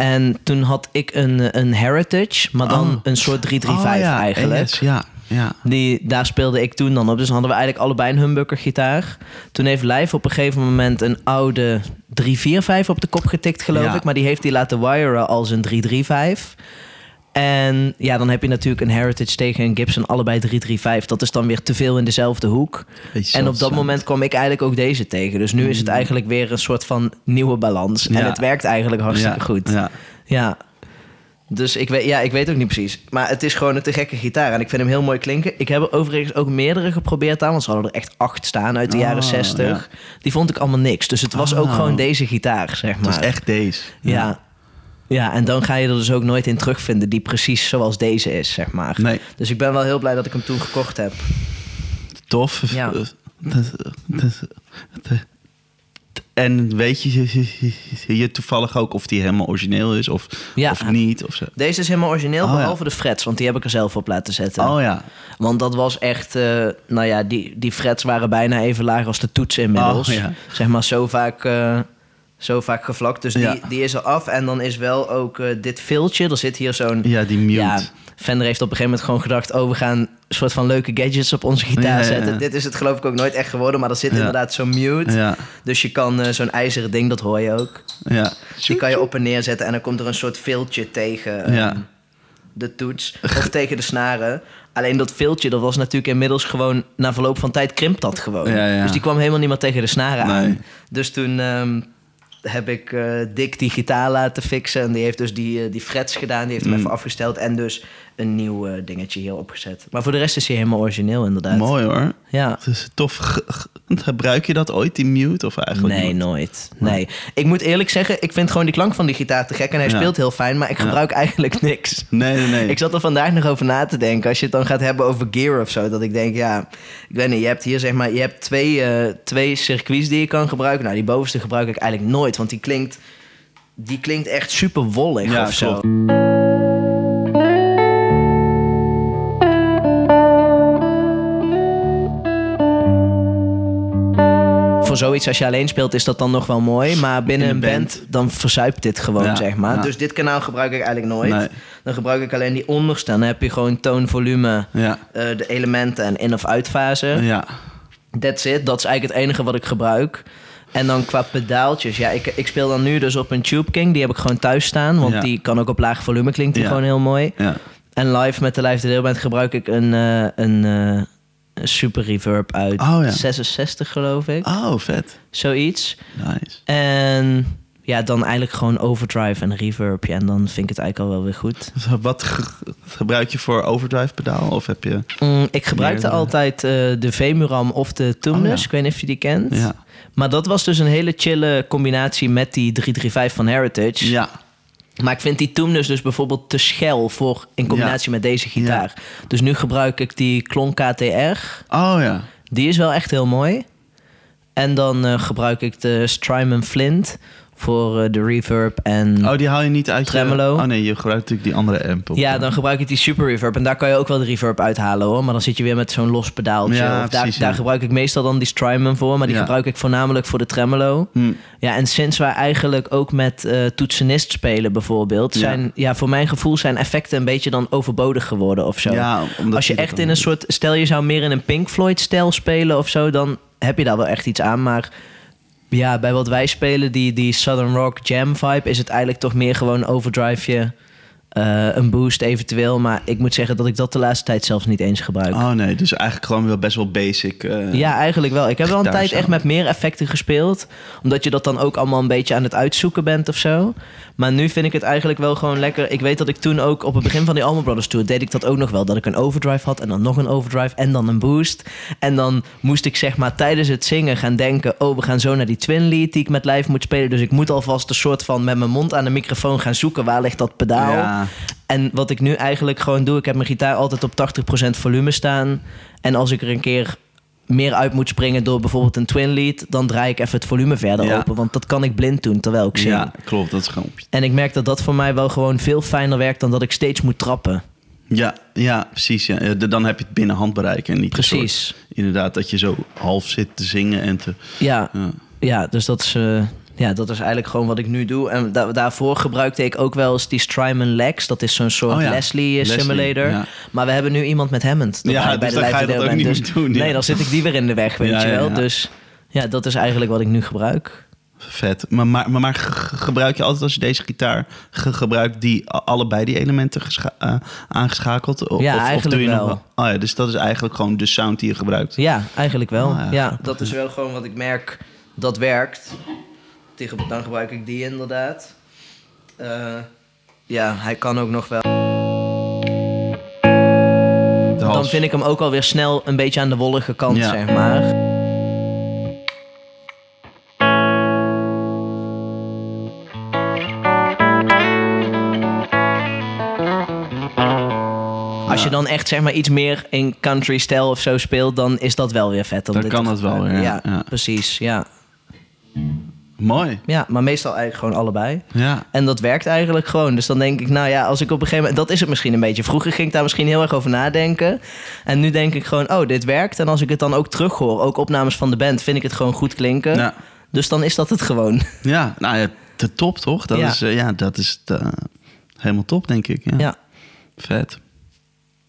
En toen had ik een, een Heritage, maar dan Oh. een soort 335 Oh, ja, eigenlijk. Ja, ja. Die, daar speelde ik toen dan op. Dus dan hadden we eigenlijk allebei een humbucker gitaar. Toen heeft Live op een gegeven moment een oude 345 op de kop getikt, geloof Ja. ik. Maar die heeft hij laten wiren als een 335. En ja, dan heb je natuurlijk een Heritage tegen een Gibson, allebei 335. Dat is dan weer te veel in dezelfde hoek. Beetje En op dat moment kwam ik eigenlijk ook deze tegen. Dus nu is het eigenlijk weer een soort van nieuwe balans. En het werkt eigenlijk hartstikke ja, goed. Ja. Ja. Dus ik weet, ja, ik weet ook niet precies. Maar het is gewoon een te gekke gitaar. En ik vind hem heel mooi klinken. Ik heb er overigens ook meerdere geprobeerd aan. Want ze hadden er echt acht staan uit de Oh, jaren 60. Die vond ik allemaal niks. Dus het was ook Oh. gewoon deze gitaar, zeg maar. Het was echt deze. Ja. Ja, en dan ga je er dus ook nooit in terugvinden... die precies zoals deze is, zeg maar. Nee, Dus ik ben wel heel blij dat ik hem toen gekocht heb. tof. Ja. En weet je, je, toevallig ook of die helemaal origineel is of, Ja. of niet? Of zo? Deze is helemaal origineel, Oh, ja. behalve de frets. Want die heb ik er zelf op laten zetten. Oh ja. Want dat was echt, eh, nou ja, die, die frets waren bijna even laag als de toetsen inmiddels. Oh, ja. Zeg maar zo vaak, eh, zo vaak gevlakt. Dus Ja. die, die is er af. En dan is wel ook eh, dit filtje. Er zit hier zo'n... Ja, die mute. Ja, Fender heeft op een gegeven moment gewoon gedacht... oh, we gaan een soort van leuke gadgets op onze gitaar Ja, zetten. Dit is het geloof ik ook nooit echt geworden. Maar er zit inderdaad zo'n mute. Dus je kan eh, zo'n ijzeren ding, dat hoor je ook. ja. Die kan je op en neer zetten. En dan komt er een soort filtje tegen... ehm, de toets of tegen de snaren. Alleen dat viltje, dat was natuurlijk inmiddels gewoon... na verloop van tijd krimpt dat gewoon. Dus die kwam helemaal niet meer tegen de snaren aan. Dus toen ehm, heb ik eh Dick die gitaar laten fixen. En die heeft dus die, eh, die frets gedaan. Die heeft hem Mm. even afgesteld. En dus een nieuw eh, dingetje hier opgezet. Maar voor de rest is hij helemaal origineel inderdaad. Mooi hoor. Ja. Het is tof. Ge- ge- Gebruik je dat ooit, die mute? Of eigenlijk Nee, niet? nooit. Nee. Ik moet eerlijk zeggen, ik vind gewoon die klank van die gitaar te gek. En hij Ja. speelt heel fijn, maar ik Ja. gebruik eigenlijk niks. Nee, nee, nee. Ik zat er vandaag nog over na te denken. Als je het dan gaat hebben over gear of zo. Dat ik denk, ja, ik weet niet. Je hebt hier zeg maar, je hebt twee, eh, twee circuits die je kan gebruiken. Nou, die bovenste gebruik ik eigenlijk nooit. Want die klinkt, die klinkt echt super wollig Ja, of zo. klopt. Zoiets als je alleen speelt is dat dan nog wel mooi. Maar binnen In een band, band. dan verzuipt dit gewoon, Ja, zeg maar. ja. Dus dit kanaal gebruik ik eigenlijk nooit. Nee. Dan gebruik ik alleen die onderste. Dan heb je gewoon toon, volume, Ja. eh, de elementen en in- of uitfase. Ja. That's it. Dat is eigenlijk het enige wat ik gebruik. En dan qua pedaaltjes. Ja, ik, ik speel dan nu dus op een Tube King. Die heb ik gewoon thuis staan. Want die kan ook op laag volume. Klinkt die gewoon heel mooi. Ja. En live met de Live de Deelband gebruik ik een, eh, een, eh, een super reverb uit Oh, ja. 66 geloof ik. Oh, vet. Zoiets. Nice. En ja, dan eigenlijk gewoon overdrive en reverb. Ja, en dan vind ik het eigenlijk al wel weer goed. Wat ge- gebruik je voor overdrive pedaal? Of heb je... Mm, ik gebruikte altijd eh, de Vemuram of de Tumnus. Oh, ja. Ik weet niet of je die kent. Ja. Maar dat was dus een hele chille combinatie met die 335 van Heritage. Ja. Maar ik vind die Tumnus dus bijvoorbeeld te schel voor in combinatie met deze gitaar. Dus nu gebruik ik die Klon KTR. Oh ja. Die is wel echt heel mooi. En dan eh, gebruik ik de Strymon Flint voor eh, de reverb en... Oh, die haal je niet uit je... Tremolo. Oh nee, je gebruikt natuurlijk die andere amp. op. Ja, dan gebruik ik die super reverb. En daar kan je ook wel de reverb uithalen hoor. Maar dan zit je weer met zo'n los pedaaltje. Ja, of daar, precies, daar gebruik ik meestal dan die Strymon voor. Maar die Ja. gebruik ik voornamelijk voor de tremolo. Hm. Ja, en sinds wij eigenlijk ook met eh, toetsenist spelen bijvoorbeeld... Zijn, ja, voor mijn gevoel zijn effecten een beetje dan overbodig geworden of zo. Ja, omdat Als je echt in een soort... Stel je zou meer in een Pink Floyd-stijl spelen of zo... dan heb je daar wel echt iets aan. Maar ja, bij wat wij spelen, die, die Southern Rock Jam vibe... is het eigenlijk toch meer gewoon overdrive eh, een boost eventueel. Maar ik moet zeggen dat ik dat de laatste tijd zelfs niet eens gebruik. Oh nee, dus eigenlijk gewoon wel best wel basic. eh, Ja, eigenlijk wel. Ik heb wel een tijd echt met meer effecten gespeeld. Omdat je dat dan ook allemaal een beetje aan het uitzoeken bent of zo. Maar nu vind ik het eigenlijk wel gewoon lekker. Ik weet dat ik toen ook op het begin van die Allman Brothers Tour... deed ik dat ook nog wel. Dat ik een overdrive had en dan nog een overdrive en dan een boost. En dan moest ik zeg maar tijdens het zingen gaan denken... oh, we gaan zo naar die twin lead die ik met live moet spelen. Dus ik moet alvast een soort van met mijn mond aan de microfoon gaan zoeken... waar ligt dat pedaal? Ja. En wat ik nu eigenlijk gewoon doe, ik heb mijn gitaar altijd op 80% volume staan. En als ik er een keer meer uit moet springen door bijvoorbeeld een twin lead, dan draai ik even het volume verder Ja. open. Want dat kan ik blind doen terwijl ik zing. ja, klopt. Dat is gewoon... En ik merk dat dat voor mij wel gewoon veel fijner werkt dan dat ik steeds moet trappen. Ja, ja precies. Ja. Dan heb je het binnen handbereik en niet Precies. soort- inderdaad dat je zo half zit te zingen en te... Ja, Ja. ja dus dat is, eh, ja, dat is eigenlijk gewoon wat ik nu doe. En da- daarvoor gebruikte ik ook wel eens die Strymon Lex. Dat is zo'n soort Oh ja, Leslie, eh, Leslie, simulator. ja. Maar we hebben nu iemand met Hammond. Ja, erbij dus dan ga je dat ook niet meer doen. Nee, dan zit ik die weer in de weg, weet je wel. Dus ja, dat is eigenlijk wat ik nu gebruik. Vet. Maar, maar, maar, maar ge- gebruik je altijd als je deze gitaar ge- gebruikt... die allebei die elementen eh, aangeschakeld? O- Ja, of, of doe je wel. Nog wel? Oh ja, dus dat is eigenlijk gewoon de sound die je gebruikt. Ja, eigenlijk wel. Ah, ja, dat is wel gewoon wat ik merk dat werkt. Tegen, dan gebruik ik die inderdaad. Eh, ja, hij kan ook nog wel. Dan vind ik hem ook alweer snel een beetje aan de wollige kant, Ja. zeg maar. Als je dan echt zeg maar iets meer in country stijl of zo speelt, dan is dat wel weer vet. om Dan dit kan dat wel weer, ja. Ja, Ja. precies. Ja. Mooi. ja, maar meestal eigenlijk gewoon allebei. Ja. En dat werkt eigenlijk gewoon. Dus dan denk ik, nou ja, als ik op een gegeven moment... Dat is het misschien een beetje. Vroeger ging ik daar misschien heel erg over nadenken. En nu denk ik gewoon, oh, dit werkt. En als ik het dan ook terughoor, ook opnames van de band... vind ik het gewoon goed klinken. Ja. Dus dan is dat het gewoon. Ja, nou ja, de top toch? Dat Ja. is, eh, ja, dat is eh, helemaal top, denk ik. Ja. Ja. Vet.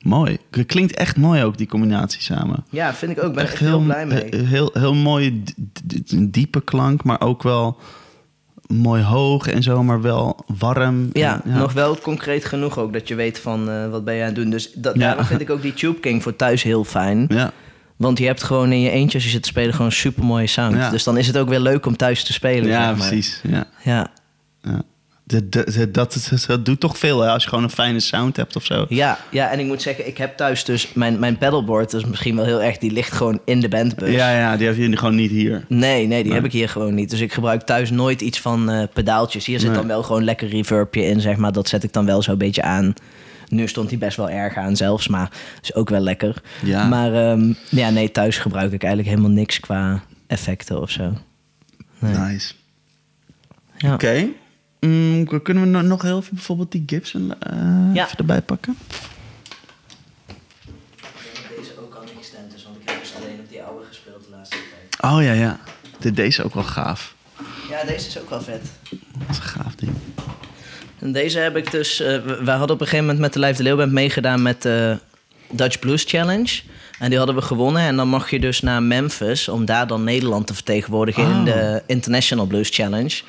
Mooi. Het klinkt echt mooi ook, die combinatie samen. ja, vind ik ook. Ben echt echt heel blij mee. Heel, heel mooie, een diepe klank, maar ook wel mooi hoog en zo, maar wel warm. Ja, En, nog wel concreet genoeg ook dat je weet van eh, wat ben je aan het doen. Dus dat, Ja. daarom vind ik ook die Tube King voor thuis heel fijn. Ja, Want je hebt gewoon in je eentje als je zit te spelen gewoon super mooie sound. Ja. Dus dan is het ook weer leuk om thuis te spelen. ja zeg maar. precies. Ja. Ja. Dat, dat, dat, doet toch veel hè, als je gewoon een fijne sound hebt of zo. Ja, ja, en ik moet zeggen, ik heb thuis dus mijn, mijn pedalboard, dat is misschien wel heel erg, die ligt gewoon in de bandbus. Ja, ja, die heb je gewoon niet hier. Nee, nee, die Nee. heb ik hier gewoon niet. Dus ik gebruik thuis nooit iets van eh, pedaaltjes. Hier zit Nee. dan wel gewoon lekker reverbje in, zeg maar. Dat zet ik dan wel zo'n beetje aan. Nu stond hij best wel erg aan zelfs, maar is ook wel lekker. Ja. Maar ehm, ja, nee, thuis gebruik ik eigenlijk helemaal niks qua effecten of zo. Nee. Nice. Ja. Oké. Mm, kunnen we no- nog heel even bijvoorbeeld die Gibson eh, Ja. even erbij pakken? Deze ook al niet gestemd is, want ik heb dus alleen op die oude gespeeld de laatste tijd. Oh ja, ja. De, deze is ook wel gaaf. Ja, deze is ook wel vet. Dat is een gaaf ding. En deze heb ik dus... eh, we- wij hadden op een gegeven moment met de Live de Leeuwband meegedaan met de Dutch Blues Challenge. En die hadden we gewonnen. En dan mag je dus naar Memphis om daar dan Nederland te vertegenwoordigen in Oh. de International Blues Challenge.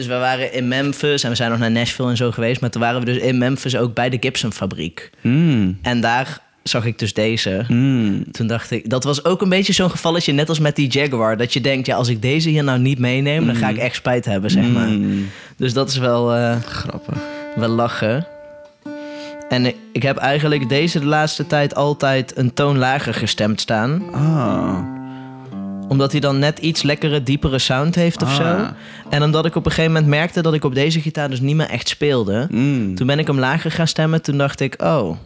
Dus we waren in Memphis en we zijn nog naar Nashville en zo geweest. Maar toen waren we dus in Memphis ook bij de Gibson fabriek. Mm. En daar zag ik dus deze. Mm. Toen dacht ik, dat was ook een beetje zo'n gevalletje, net als met die Jaguar. Dat je denkt, ja, als ik deze hier nou niet meeneem, dan ga ik echt spijt hebben, zeg maar. Dus dat is wel, eh, Grappig. wel lachen. En ik, ik heb eigenlijk deze de laatste tijd altijd een toon lager gestemd staan. Ah. Omdat hij dan net iets lekkere, diepere sound heeft of Ah, zo. En omdat ik op een gegeven moment merkte dat ik op deze gitaar dus niet meer echt speelde. Mm. Toen ben ik hem lager gaan stemmen. Toen dacht ik, oh,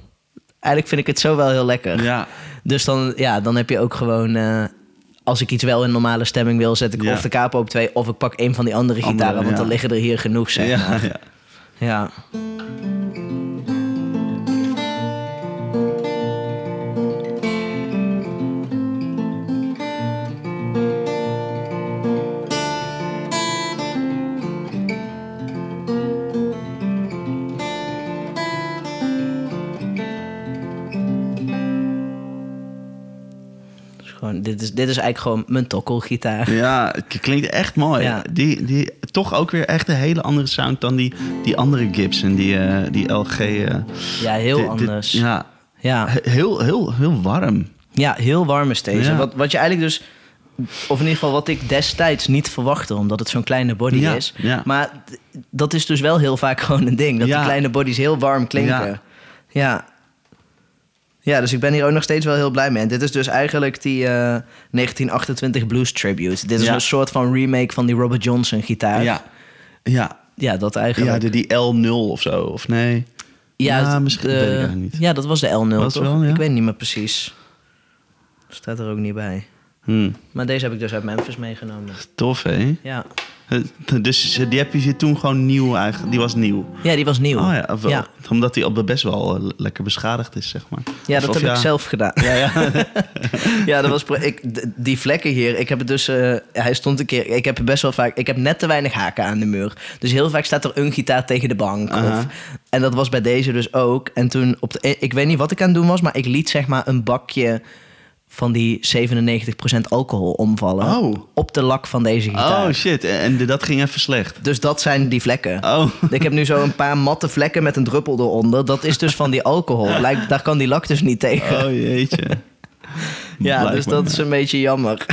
eigenlijk vind ik het zo wel heel lekker. Ja. Dus dan, ja, dan heb je ook gewoon... eh, als ik iets wel in normale stemming wil, zet ik Ja. of de capo op twee... of ik pak een van die andere Andere, gitaren, want ja. dan liggen er hier genoeg, zeg maar. ja. Ja. Dit, is, dit is eigenlijk gewoon mijn tokkelgitaar. Ja, het klinkt echt mooi. Ja. Die, die, toch ook weer echt een hele andere sound dan die, die andere Gibson, die, eh, die LG. eh, Ja, heel dit- dit- anders. ja, ja. he- heel, heel, heel warm. Ja, heel warm is deze. Ja. Wat, wat je eigenlijk dus... Of in ieder geval wat ik destijds niet verwachtte... omdat het zo'n kleine body Ja, is. ja. Maar dat is dus wel heel vaak gewoon een ding. Dat Ja. die kleine bodies heel warm klinken. Ja. Ja. dus ik ben hier ook nog steeds wel heel blij mee. En dit is dus eigenlijk die eh, 1928 Blues Tribute. Dit is Ja. een soort van remake van die Robert Johnson gitaar. Ja, ja, Ja, dat eigenlijk. ja de, die L0 of zo, of nee? Ja, het- misschien, de- weet ik eigenlijk niet. Ja, dat was de L0, Was toch? wel, ja. Ik weet niet meer precies. Staat er ook niet bij. Hm, Maar deze heb ik dus uit Memphis meegenomen. tof, hè? Ja. Eh, Dus die heb je toen gewoon nieuw eigenlijk. Die was nieuw. Ja, die was nieuw. Oh ja, of wel- ja. omdat die op best wel eh, lekker beschadigd is, zeg maar. Ja, Of- dat of heb ik zelf gedaan. Ja, ja. ja, dat was ik, die vlekken hier. Ik heb het dus. eh, hij stond een keer. Ik heb best wel vaak. Ik heb net te weinig haken aan de muur. Dus heel vaak staat er een gitaar tegen de bank. Of, en dat was bij deze dus ook. En toen op de. Ik weet niet wat ik aan het doen was, maar ik liet zeg maar een bakje van die 97% alcohol omvallen. Oh. Op de lak van deze gitaar. Oh shit, en en dat ging even slecht. Dus dat zijn die vlekken. Oh. Ik heb nu zo een paar matte vlekken met een druppel eronder. Dat is dus van die alcohol. Daar kan die lak dus niet tegen. Oh jeetje. ja, dus dat is een beetje jammer.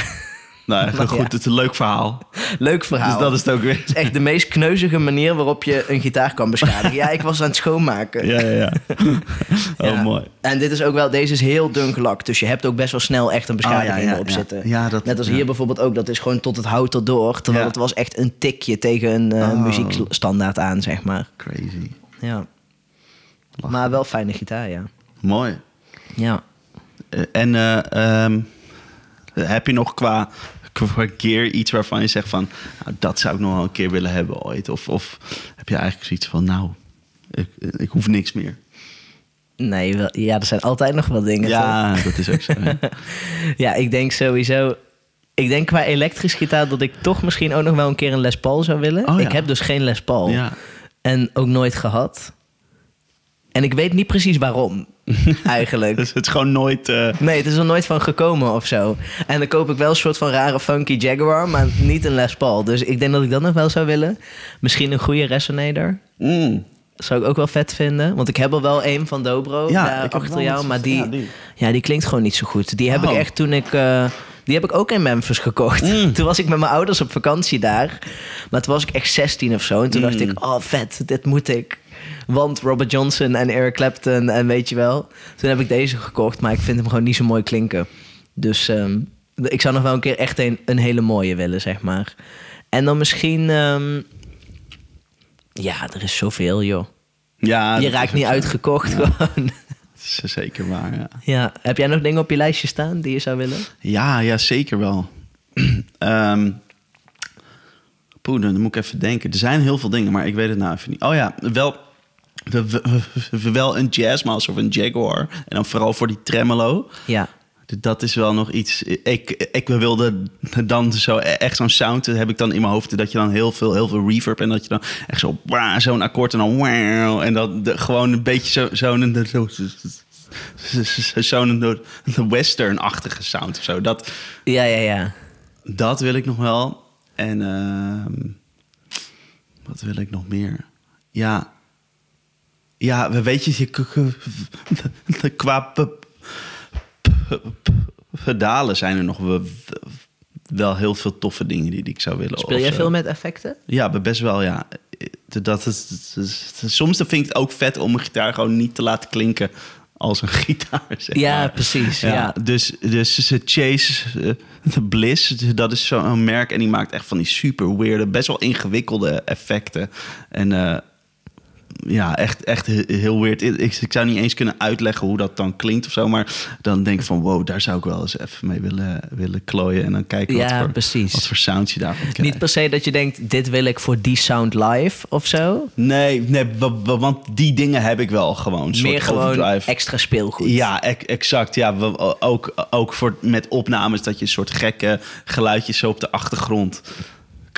Nou, Maar goed, ja. het is een leuk verhaal. Leuk verhaal. Dus dat is het ook weer. Het is echt de meest kneuzige manier waarop je een gitaar kan beschadigen. Ja, ik was aan het schoonmaken. Ja, ja, ja. Oh, mooi. En dit is ook wel, deze is heel dun gelakt. Dus je hebt ook best wel snel echt een beschadiging Oh, ja, ja, erop ja. zitten. Ja, dat- Net als ja. hier bijvoorbeeld ook. Dat is gewoon tot het hout erdoor. Terwijl Ja. het was echt een tikje tegen een eh, Oh. muziekstandaard aan, zeg maar. Crazy. Ja. Lachen. Maar wel fijne gitaar, ja. Mooi. Ja. Eh, En eh, ehm, heb je nog qua, qua gear iets waarvan je zegt van... Nou, dat zou ik nog wel een keer willen hebben ooit? Of, of heb je eigenlijk zoiets van... Nou, ik, ik hoef niks meer. Nee, wel, ja, er zijn altijd nog wel dingen. toch? Ja, dat is ook zo. Ja, ik denk sowieso. Ik denk qua elektrisch gitaar dat ik toch misschien ook nog wel een keer een Les Paul zou willen. Oh ja. Ik heb dus geen Les Paul. Ja. En ook nooit gehad. En ik weet niet precies waarom, eigenlijk. Dus het is gewoon nooit... eh, Nee, het is er nooit van gekomen of zo. En dan koop ik wel een soort van rare funky Jaguar, maar niet een Les Paul. Dus ik denk dat ik dat nog wel zou willen. Misschien een goede Resonator. mm. Zou ik ook wel vet vinden. Want ik heb er wel een van Dobro Ja, heb achter jou. Maar die, ja, ja, die. die. klinkt gewoon niet zo goed. Die heb ik Oh. echt toen ik... eh, die heb ik ook in Memphis gekocht. Mm. Toen was ik met mijn ouders op vakantie daar. Maar toen was ik echt 16 of zo. En toen dacht Mm. ik, oh vet, dit moet ik. Want Robert Johnson en Eric Clapton en weet je wel. Toen heb ik deze gekocht, maar ik vind hem gewoon niet zo mooi klinken. Dus ehm, ik zou nog wel een keer echt een, een hele mooie willen, zeg maar. En dan misschien... ehm, ja, er is zoveel, joh. Ja, je raakt niet uitgekocht gewoon. Dat is zeker waar, ja. Ja. Heb jij nog dingen op je lijstje staan die je zou willen? Ja, ja zeker wel. Poeh, dan moet ik even denken. Er zijn heel veel dingen, maar ik weet het nou even niet. Oh ja, wel, we- we- we- wel een Jazzmaster of een Jaguar. En dan vooral voor die tremolo. Ja. Dat is wel nog iets. Ik, ik wilde dan zo echt zo'n sound heb ik dan in mijn hoofd dat je dan heel veel, heel veel reverb en dat je dan echt zo zo'n akkoord en dan wow, en dat de, gewoon een beetje zo zo'n zo, zo'n western-achtige sound of zo. Dat, Ja, ja, ja. dat wil ik nog wel. En ehm, wat wil ik nog meer? Ja, ja, we- weet je, qua pedalen zijn er nog wel, heel veel toffe dingen die, die ik zou willen. Speel jij veel met effecten? Ja, best wel, ja. Dat is, dat is- soms vind ik het ook vet om een gitaar gewoon niet te laten klinken als een gitaar. Zeg Ja, maar. precies, ja. Dus, dus ze Chase eh, de Bliss, dat is zo'n merk en die maakt echt van die super weirde, best wel ingewikkelde effecten. En eh, ja, echt, echt he- heel weird. Ik, ik zou niet eens kunnen uitleggen hoe dat dan klinkt of zo. Maar dan denk ik van, wow, daar zou ik wel eens even mee willen, willen klooien. En dan kijken wat, voor, precies. wat voor sound je daarvan krijgt. Niet per se dat je denkt, dit wil ik voor die sound live of zo. Nee, nee wa- wa- want die dingen heb ik wel gewoon. Meer gewoon overdrive. extra speelgoed. Ja, exact. Ja, ook, ook voor, met opnames dat je een soort gekke geluidjes zo op de achtergrond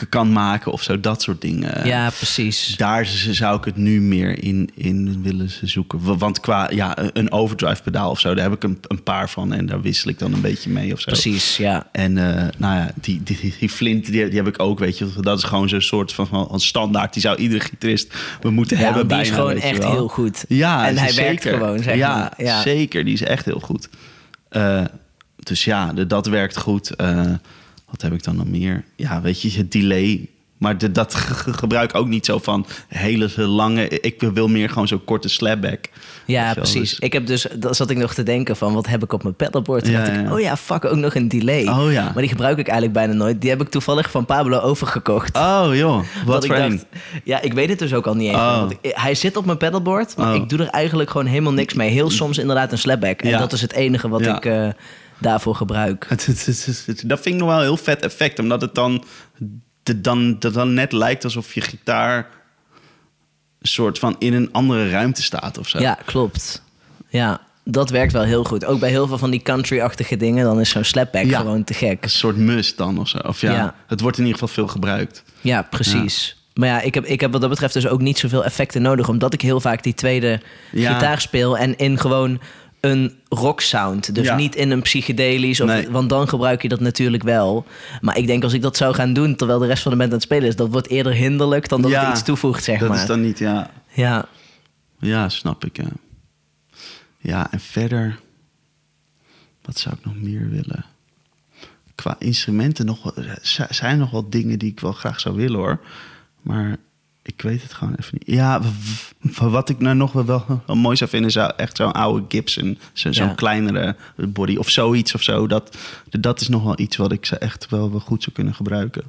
kan maken of zo. Dat soort dingen. Ja, precies. Daar zou ik het nu meer in, in willen zoeken. Want qua ja, een overdrive pedaal of zo, daar heb ik een, een paar van. En daar wissel ik dan een beetje mee of zo. Precies, ja. En eh, nou ja, die, die, die, die flint, die, die heb ik ook, weet je. Dat is gewoon zo'n soort van, van standaard. Die zou iedere gitarist we moeten Ja, hebben die is bijna, gewoon weet je echt heel goed. Ja, En hij zeker. werkt gewoon, zeg ja, maar. Ja. zeker. Die is echt heel goed. Eh, dus ja, dat werkt goed. Eh, wat heb ik dan nog meer? Ja, weet je, het delay. Maar de, dat ge- ge- gebruik ik ook niet zo van hele lange... Ik wil meer gewoon zo'n korte slapback. Ja, precies. dus- Ik heb dus, dat zat ik nog te denken van, wat heb ik op mijn pedalboard? Toen Ja, ja. oh ja, fuck, ook nog een delay. Oh ja. Maar die gebruik ik eigenlijk bijna nooit. Die heb ik toevallig van Pablo overgekocht. Oh joh, wat voor dacht, ja, ik weet het dus ook al niet eens. Oh. want ik- hij zit op mijn pedalboard, maar Oh. ik doe er eigenlijk gewoon helemaal niks mee. Heel soms inderdaad een slapback. En Ja. dat is het enige wat ik eh, daarvoor gebruik. Dat vind ik nog wel een heel vet effect. Omdat het dan, de, dan, dat dan net lijkt alsof je gitaar... soort van in een andere ruimte staat of zo. Ja, klopt. Ja, dat werkt wel heel goed. Ook bij heel veel van die country-achtige dingen, dan is zo'n slapback Ja. gewoon te gek. Een soort must dan of zo. Of ja, Ja. het wordt in ieder geval veel gebruikt. Ja, precies. Maar ja, ik heb, ik heb wat dat betreft dus ook niet zoveel effecten nodig, omdat ik heel vaak die tweede Ja. gitaar speel en in gewoon een rock sound. Dus Ja. niet in een psychedelisch, of, Nee. want dan gebruik je dat natuurlijk wel. Maar ik denk als ik dat zou gaan doen terwijl de rest van de band aan het spelen is, dat wordt eerder hinderlijk dan dat Ja, het iets toevoegt, zeg dat maar. is dan niet, ja. Ja, Ja, snap ik. Ja. ja, en verder... Wat zou ik nog meer willen? Qua instrumenten nog, zijn nog wel dingen die ik wel graag zou willen hoor. Maar ik weet het gewoon even niet. Ja, wat ik nou nog wel, wel, mooi zou vinden... zou echt zo'n oude Gibson. zo- Zo'n Ja. kleinere body of zoiets of zo. Dat, dat is nog wel iets wat ik ze echt wel, wel goed zou kunnen gebruiken.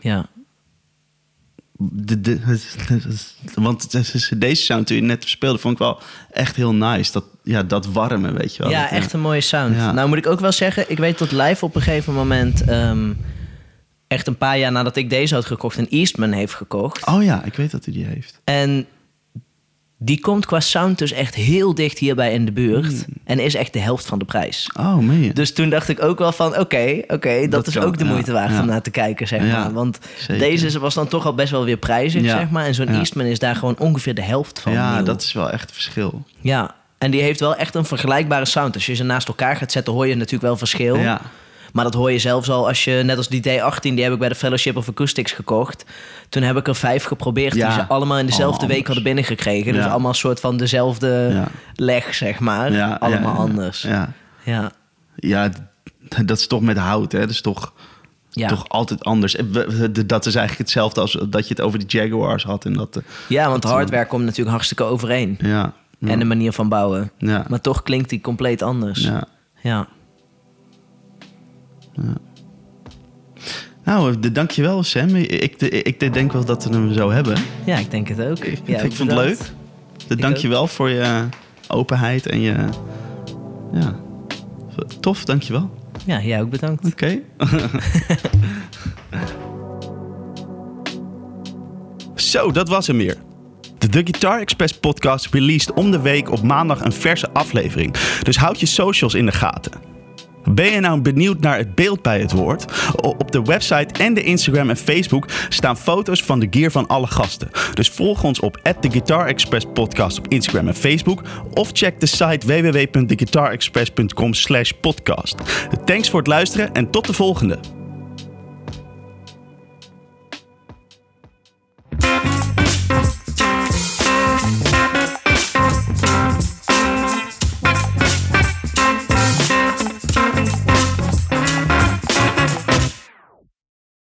ja. De, de, want deze sound die je net speelde, vond ik wel echt heel nice. Dat, ja, dat warme, weet je wel. Ja, Dat, echt een mooie sound. Ja. Nou moet ik ook wel zeggen, ik weet dat live op een gegeven moment... ehm, echt een paar jaar nadat ik deze had gekocht, een Eastman heeft gekocht. Oh ja, ik weet dat hij die heeft. En die komt qua sound dus echt heel dicht hierbij in de buurt. Hmm. En is echt de helft van de prijs. Oh, meen je? Dus toen dacht ik ook wel van, oké, oké, dat, Dat is kan, ook de ja, moeite waard ja. om naar te kijken, zeg Ja, maar. Want zeker. deze was dan toch al best wel weer prijzig, zeg maar. En zo'n. Eastman is daar gewoon ongeveer de helft van ja, nieuw. dat is wel echt verschil. Ja, en die heeft wel echt een vergelijkbare sound. Als je ze naast elkaar gaat zetten, hoor je natuurlijk wel verschil. Ja. Maar dat hoor je zelfs al als je, net als die D18, die heb ik bij de Fellowship of Acoustics gekocht. Toen heb ik er vijf geprobeerd, Ja, die ze allemaal in dezelfde allemaal week anders. hadden binnengekregen. Dus allemaal een soort van dezelfde leg, zeg maar. Allemaal ja, ja. anders. Ja. Ja. Ja. dat is toch met hout, hè? Dat is toch, Ja. toch altijd anders. Dat is eigenlijk hetzelfde als dat je het over die Jaguars had. En dat, eh, ja, want Dat- hardware komt natuurlijk hartstikke overeen. ja, ja. En de manier van bouwen. Ja. Maar toch klinkt die compleet anders. ja. ja. Nou, de- dankjewel Sam. Ik, ik, ik denk wel dat we hem zo hebben. Ja, ik denk het ook. Ik, Ja, ik vond het leuk. De- Dankjewel voor je openheid en je... Ja, tof, dankjewel. Ja, jij ook bedankt. Oké. Zo, dat was hem weer. De The Guitar Express podcast released om de week op maandag een verse aflevering. Dus houd je socials in de gaten. Ben je nou benieuwd naar het beeld bij het woord? Op de website en de Instagram en Facebook staan foto's van de gear van alle gasten. Dus volg ons op The Guitar podcast op Instagram en Facebook. Of check de site www.theguitarexpress.com slash podcast. Thanks voor het luisteren en tot de volgende.